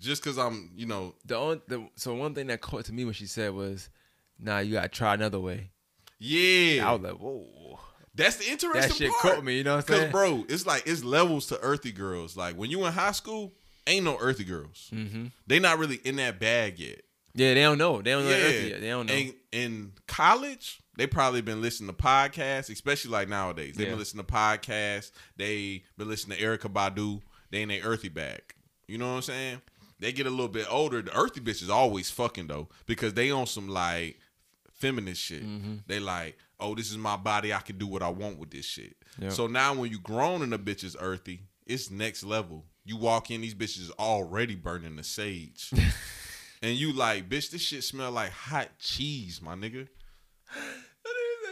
Speaker 5: Just cause I'm, you know,
Speaker 6: The only the, so one thing that caught to me when she said was, "Nah, you gotta try another way."
Speaker 5: yeah.
Speaker 6: I was like, "Whoa."
Speaker 5: That's the interesting
Speaker 6: That shit
Speaker 5: part.
Speaker 6: caught me, you know what I'm
Speaker 5: Cause bro, it's like it's levels to earthy girls. Like when you in high school, ain't no earthy girls.
Speaker 6: Mm-hmm.
Speaker 5: They not really in that bag yet.
Speaker 6: Yeah, they don't know. They don't know.
Speaker 5: yeah,
Speaker 6: Earthy yet. They don't know.
Speaker 5: And in college, they probably been listening to podcasts, especially like nowadays. They've
Speaker 6: Yeah.
Speaker 5: been listening to podcasts. They been listening to Erykah Badu. They in their earthy bag. You know what I'm saying? they get a little bit older. The earthy bitches always fucking though because they on some like feminist shit.
Speaker 6: Mm-hmm.
Speaker 5: They like, oh, this is my body. I can do what I want with this shit.
Speaker 6: Yep.
Speaker 5: So now when you grown and the bitch is earthy, it's next level. You walk in, these bitches already burning the sage. and you like, bitch, this shit smell like hot cheese, my nigga.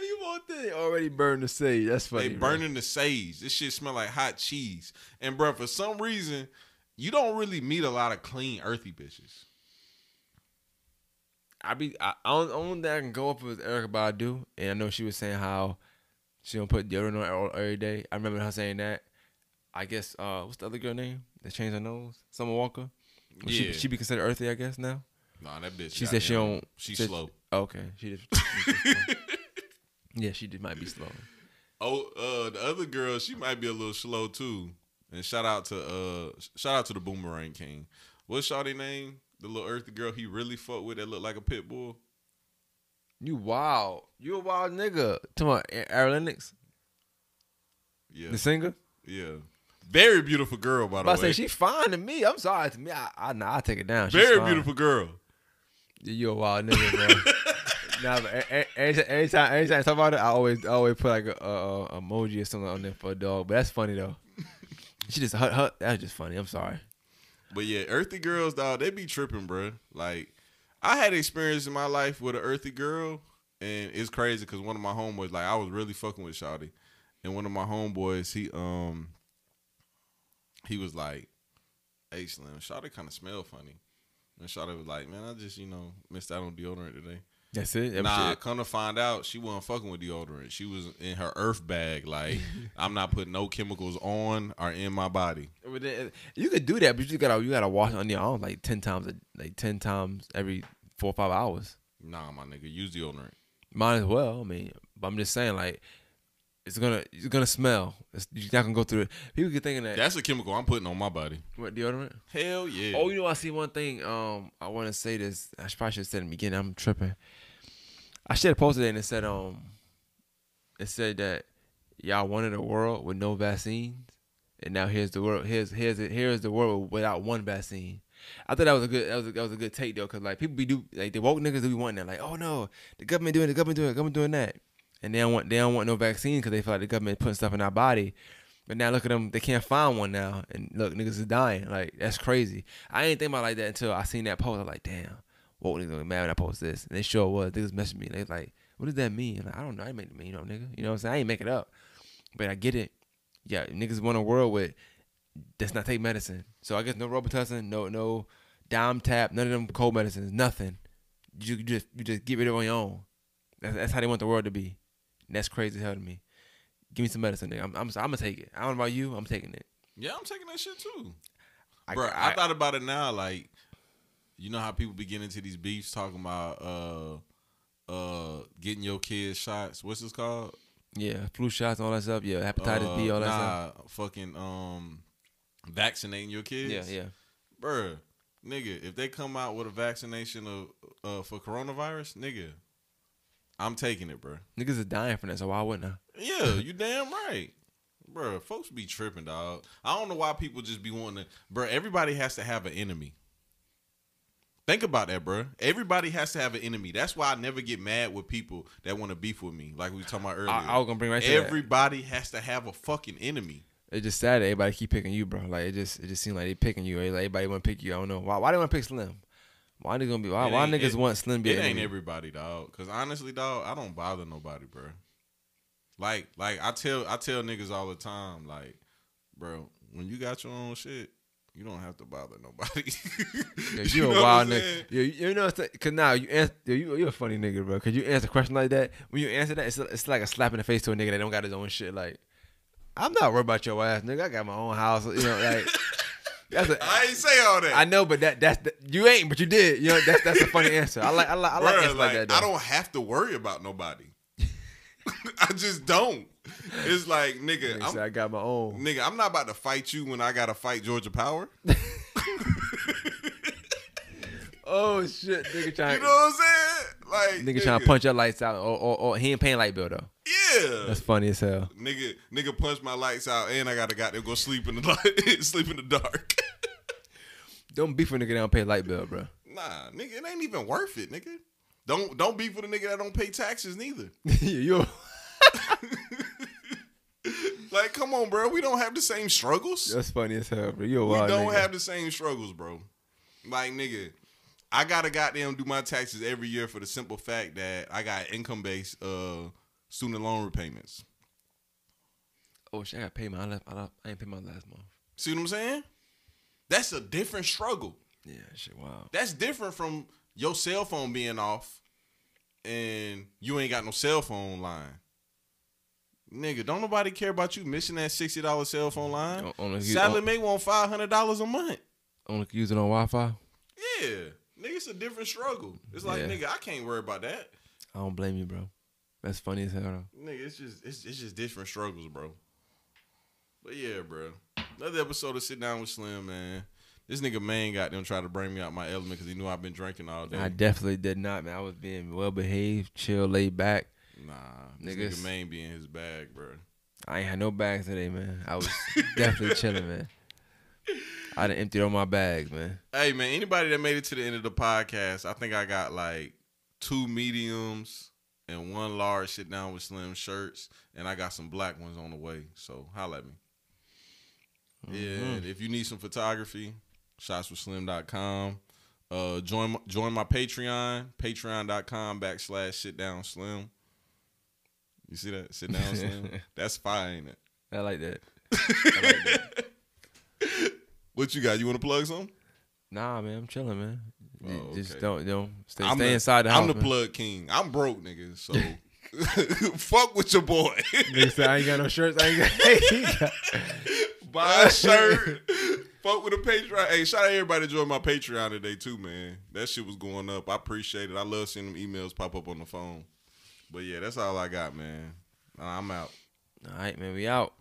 Speaker 6: You want that? Already burned the sage. That's funny.
Speaker 5: They burning the sage. This shit smell like hot cheese. And bro, for some reason, you don't really meet a lot of clean earthy bitches.
Speaker 6: I be I, I don't, only thing I can go up with Erykah Badu, and I know she was saying how she don't put deodorant on every day. I remember her saying that. I guess uh, what's the other girl name that changed her nose? Summer Walker. Well,
Speaker 5: Yeah.
Speaker 6: She, she be considered earthy, I guess now.
Speaker 5: Nah, that bitch.
Speaker 6: She said she don't.
Speaker 5: She
Speaker 6: said-
Speaker 5: slow.
Speaker 6: Okay, she just. yeah, she did might be slow.
Speaker 5: Oh, uh, the other girl, she might be a little slow too. And shout out to uh, shout out to the Boomerang King. What's Shawty name? The little earthy girl he really fucked with that looked like a pit bull.
Speaker 6: You wild. You a wild nigga. Come on, Aaron Lennox,
Speaker 5: Yeah,
Speaker 6: the singer.
Speaker 5: yeah. Very beautiful girl, by the
Speaker 6: But I
Speaker 5: way.
Speaker 6: say she fine to me. I'm sorry to me. I I, nah, I take it down. She's
Speaker 5: Very
Speaker 6: fine.
Speaker 5: beautiful girl.
Speaker 6: You a wild nigga, bro. nah, but a- a- every, every time, every time I talk about it, I always, I always put like a, a, a emoji or something on there for a dog. But that's funny though. She just, hut, hut, that's just funny. I'm sorry.
Speaker 5: But yeah, earthy girls, dog, they be tripping, bruh. Like, I had experience in my life with an earthy girl, and it's crazy because one of my homeboys, like, I was really fucking with Shawty, and one of my homeboys, he um, he was like, "Hey, Slim, Shawty kind of smell funny," and Shawty was like, "Man, I just you know missed out on deodorant today."
Speaker 6: That's it. That was
Speaker 5: Nah,
Speaker 6: it.
Speaker 5: come to find out, she wasn't fucking with deodorant. She was in her earth bag. Like, I'm not putting no chemicals on or in my body.
Speaker 6: You could do that, but you gotta, you gotta wash on your own like ten times, a, like ten times every four or five hours.
Speaker 5: Nah, my nigga, use deodorant.
Speaker 6: Might as well. I mean, but I'm just saying, like, it's gonna, it's gonna smell. It's, you're not gonna go through it. People get thinking that
Speaker 5: That's a chemical I'm putting on my body.
Speaker 6: what deodorant.
Speaker 5: Hell yeah.
Speaker 6: Oh, you know, I see one thing. Um, I want to say this. I should- probably should have said it in the beginning. I'm tripping. I should have posted it and it said, um, it said that y'all wanted a world with no vaccines, and now here's the world. Here's here's. Here's the world without one vaccine. I thought that was a good that was a, that was a good take though, cause like people be do like the woke niggas be wanting that. Like, oh no, the government doing the government doing the government doing that, and they don't want they don't want no vaccine because they feel like the government putting stuff in our body. But now look at them, they can't find one now, and look, niggas is dying. Like that's crazy. I ain't think about like that until I seen that post. I was like, damn, woke niggas gonna mad when I post this, and they sure was. Niggas messaged me. They was like, what does that mean? Like, I don't know. I ain't make it mean, you know, nigga. You know what I'm saying? I ain't make it up, but I get it. Yeah, niggas want a world with that's not take medicine. So I guess no Robitussin, no no Dimetapp, none of them cold medicines, nothing. You just you just get rid of it on your own. That's, that's how they want the world to be. And that's crazy as hell to me. Give me some medicine, nigga. I'm, I'm, I'm gonna take it. I don't know about you. I'm taking it.
Speaker 5: yeah, I'm taking that shit too.
Speaker 6: I,
Speaker 5: Bro, I, thought about it now. Like, you know how people be getting into these beefs talking about uh uh getting your kids shots. What's this called?
Speaker 6: yeah, flu shots, all that stuff. Yeah, hepatitis B,
Speaker 5: Uh,
Speaker 6: all that stuff.
Speaker 5: nah,
Speaker 6: stuff.
Speaker 5: fucking um vaccinating your kids.
Speaker 6: Yeah, yeah.
Speaker 5: Bruh, nigga, if they come out with a vaccination of uh for coronavirus, nigga, I'm taking it, bruh.
Speaker 6: Niggas are dying from that, so why wouldn't I?
Speaker 5: Yeah, you damn right. Bro, folks be tripping, dog. I don't know why people just be wanting to. Bro, everybody has to have an enemy. Think about that, bro. Everybody has to have an enemy. That's why I never get mad with people that want to beef with me, like we were talking about earlier.
Speaker 6: I, I was gonna bring right to that.
Speaker 5: Everybody has to have a fucking enemy.
Speaker 6: It's just sad that everybody keep picking you, bro. Like it just it just seems like they picking you. Like everybody want to pick you. I don't know why. Why they want to pick Slim? Why they gonna be? Why, why niggas
Speaker 5: it-
Speaker 6: want Slim? Be
Speaker 5: It ain't everybody, dog. Cause honestly, dog, I don't bother nobody, bro. Like, like I tell, I tell niggas all the time, like, bro, when you got your own shit, you don't have to bother nobody.
Speaker 6: Yeah,
Speaker 5: You
Speaker 6: you a
Speaker 5: know what
Speaker 6: wild
Speaker 5: I'm
Speaker 6: nigga.
Speaker 5: saying?
Speaker 6: Yeah, you, you know, it's like- cause now you answer, you you a funny nigga, bro. Cause you answer a question like that. When you answer that, it's it's like a slap in the face to a nigga that don't got his own shit. Like, I'm not worried about your ass, nigga. I got my own house. You know, like that's a,
Speaker 5: I ain't say all that.
Speaker 6: I know, but that that's the, you ain't, but you did. You know, that's that's a funny answer. I like I like I like
Speaker 5: Bruh,
Speaker 6: like, that. Though.
Speaker 5: I don't have to worry about nobody. I just don't. It's like, nigga,
Speaker 6: Nigga
Speaker 5: I'm,
Speaker 6: I got my own.
Speaker 5: nigga, I'm not about to fight you when I gotta fight Georgia Power.
Speaker 6: Oh shit, nigga trying.
Speaker 5: You know what I'm saying? Like,
Speaker 6: nigga trying to punch your lights out, or, or, or he ain't paying light bill though.
Speaker 5: Yeah,
Speaker 6: That's funny as hell.
Speaker 5: nigga, nigga punch my lights out, and I gotta got to go sleep in the light, sleep in the dark.
Speaker 6: Don't beef with a nigga that don't pay light bill, bro.
Speaker 5: Nah, nigga, it ain't even worth it, nigga. Don't don't beef with a nigga that don't pay taxes neither.
Speaker 6: you
Speaker 5: Like, come on, bro. We don't have the same struggles.
Speaker 6: that's funny as hell, bro. You a
Speaker 5: we don't
Speaker 6: nigga.
Speaker 5: have the same struggles, bro. Like, nigga, I gotta goddamn do my taxes every year for the simple fact that I got income based uh student loan repayments.
Speaker 6: Oh shit, I gotta pay my. I, left, I, left, I ain't pay my last month.
Speaker 5: See what I'm saying? That's a different struggle.
Speaker 6: Yeah, shit, wow.
Speaker 5: That's different from your cell phone being off and you ain't got no cell phone line. Nigga, don't nobody care about you missing that sixty dollar cell phone line.
Speaker 6: O- only if you-
Speaker 5: may want five hundred dollars a month.
Speaker 6: Only use it on Wi-Fi.
Speaker 5: Yeah, nigga, it's a different struggle. It's like,
Speaker 6: Yeah.
Speaker 5: nigga, I can't worry about that.
Speaker 6: I don't blame you, bro. That's funny as hell. Though.
Speaker 5: Nigga, it's just it's, it's just different struggles, bro. But yeah, bro. Another episode of Sit Down with Slim, man. This nigga man got them try to bring me out my element because he knew I've been drinking all day.
Speaker 6: I definitely did not, man. I was being well behaved, chill, laid back.
Speaker 5: Nah,
Speaker 6: Niggas.
Speaker 5: nigga man be in his bag, bro.
Speaker 6: I ain't had no bags today, man. I was definitely chilling, man. I done emptied all my bags, man.
Speaker 5: Hey man, anybody that made it to the end of the podcast, I think I got like two mediums and one large sit down with slim shirts, and I got some black ones on the way. So holla at me. Yeah, and if you need some photography, shotswithslim.com. Uh join join my Patreon, patreon.com backslash sit down slim. You see that? Sit down slim? That's fine, ain't it?
Speaker 6: I like that. I like that.
Speaker 5: What you got? You wanna plug something?
Speaker 6: Nah, man, I'm chilling, man. Oh, you
Speaker 5: Oh,
Speaker 6: Just don't, don't stay,
Speaker 5: I'm
Speaker 6: stay
Speaker 5: the,
Speaker 6: inside the house.
Speaker 5: I'm the
Speaker 6: man.
Speaker 5: plug king. I'm broke, nigga. So fuck with your boy.
Speaker 6: Nigga said I ain't got no shirts. I ain't got. He got-
Speaker 5: Buy a shirt. fuck with a Patreon. Hey, shout out everybody that joined my Patreon today too, man. That shit was going up. I appreciate it. I love seeing them emails pop up on the phone. But yeah, that's all I got, man. I'm out.
Speaker 6: All right, man, we out.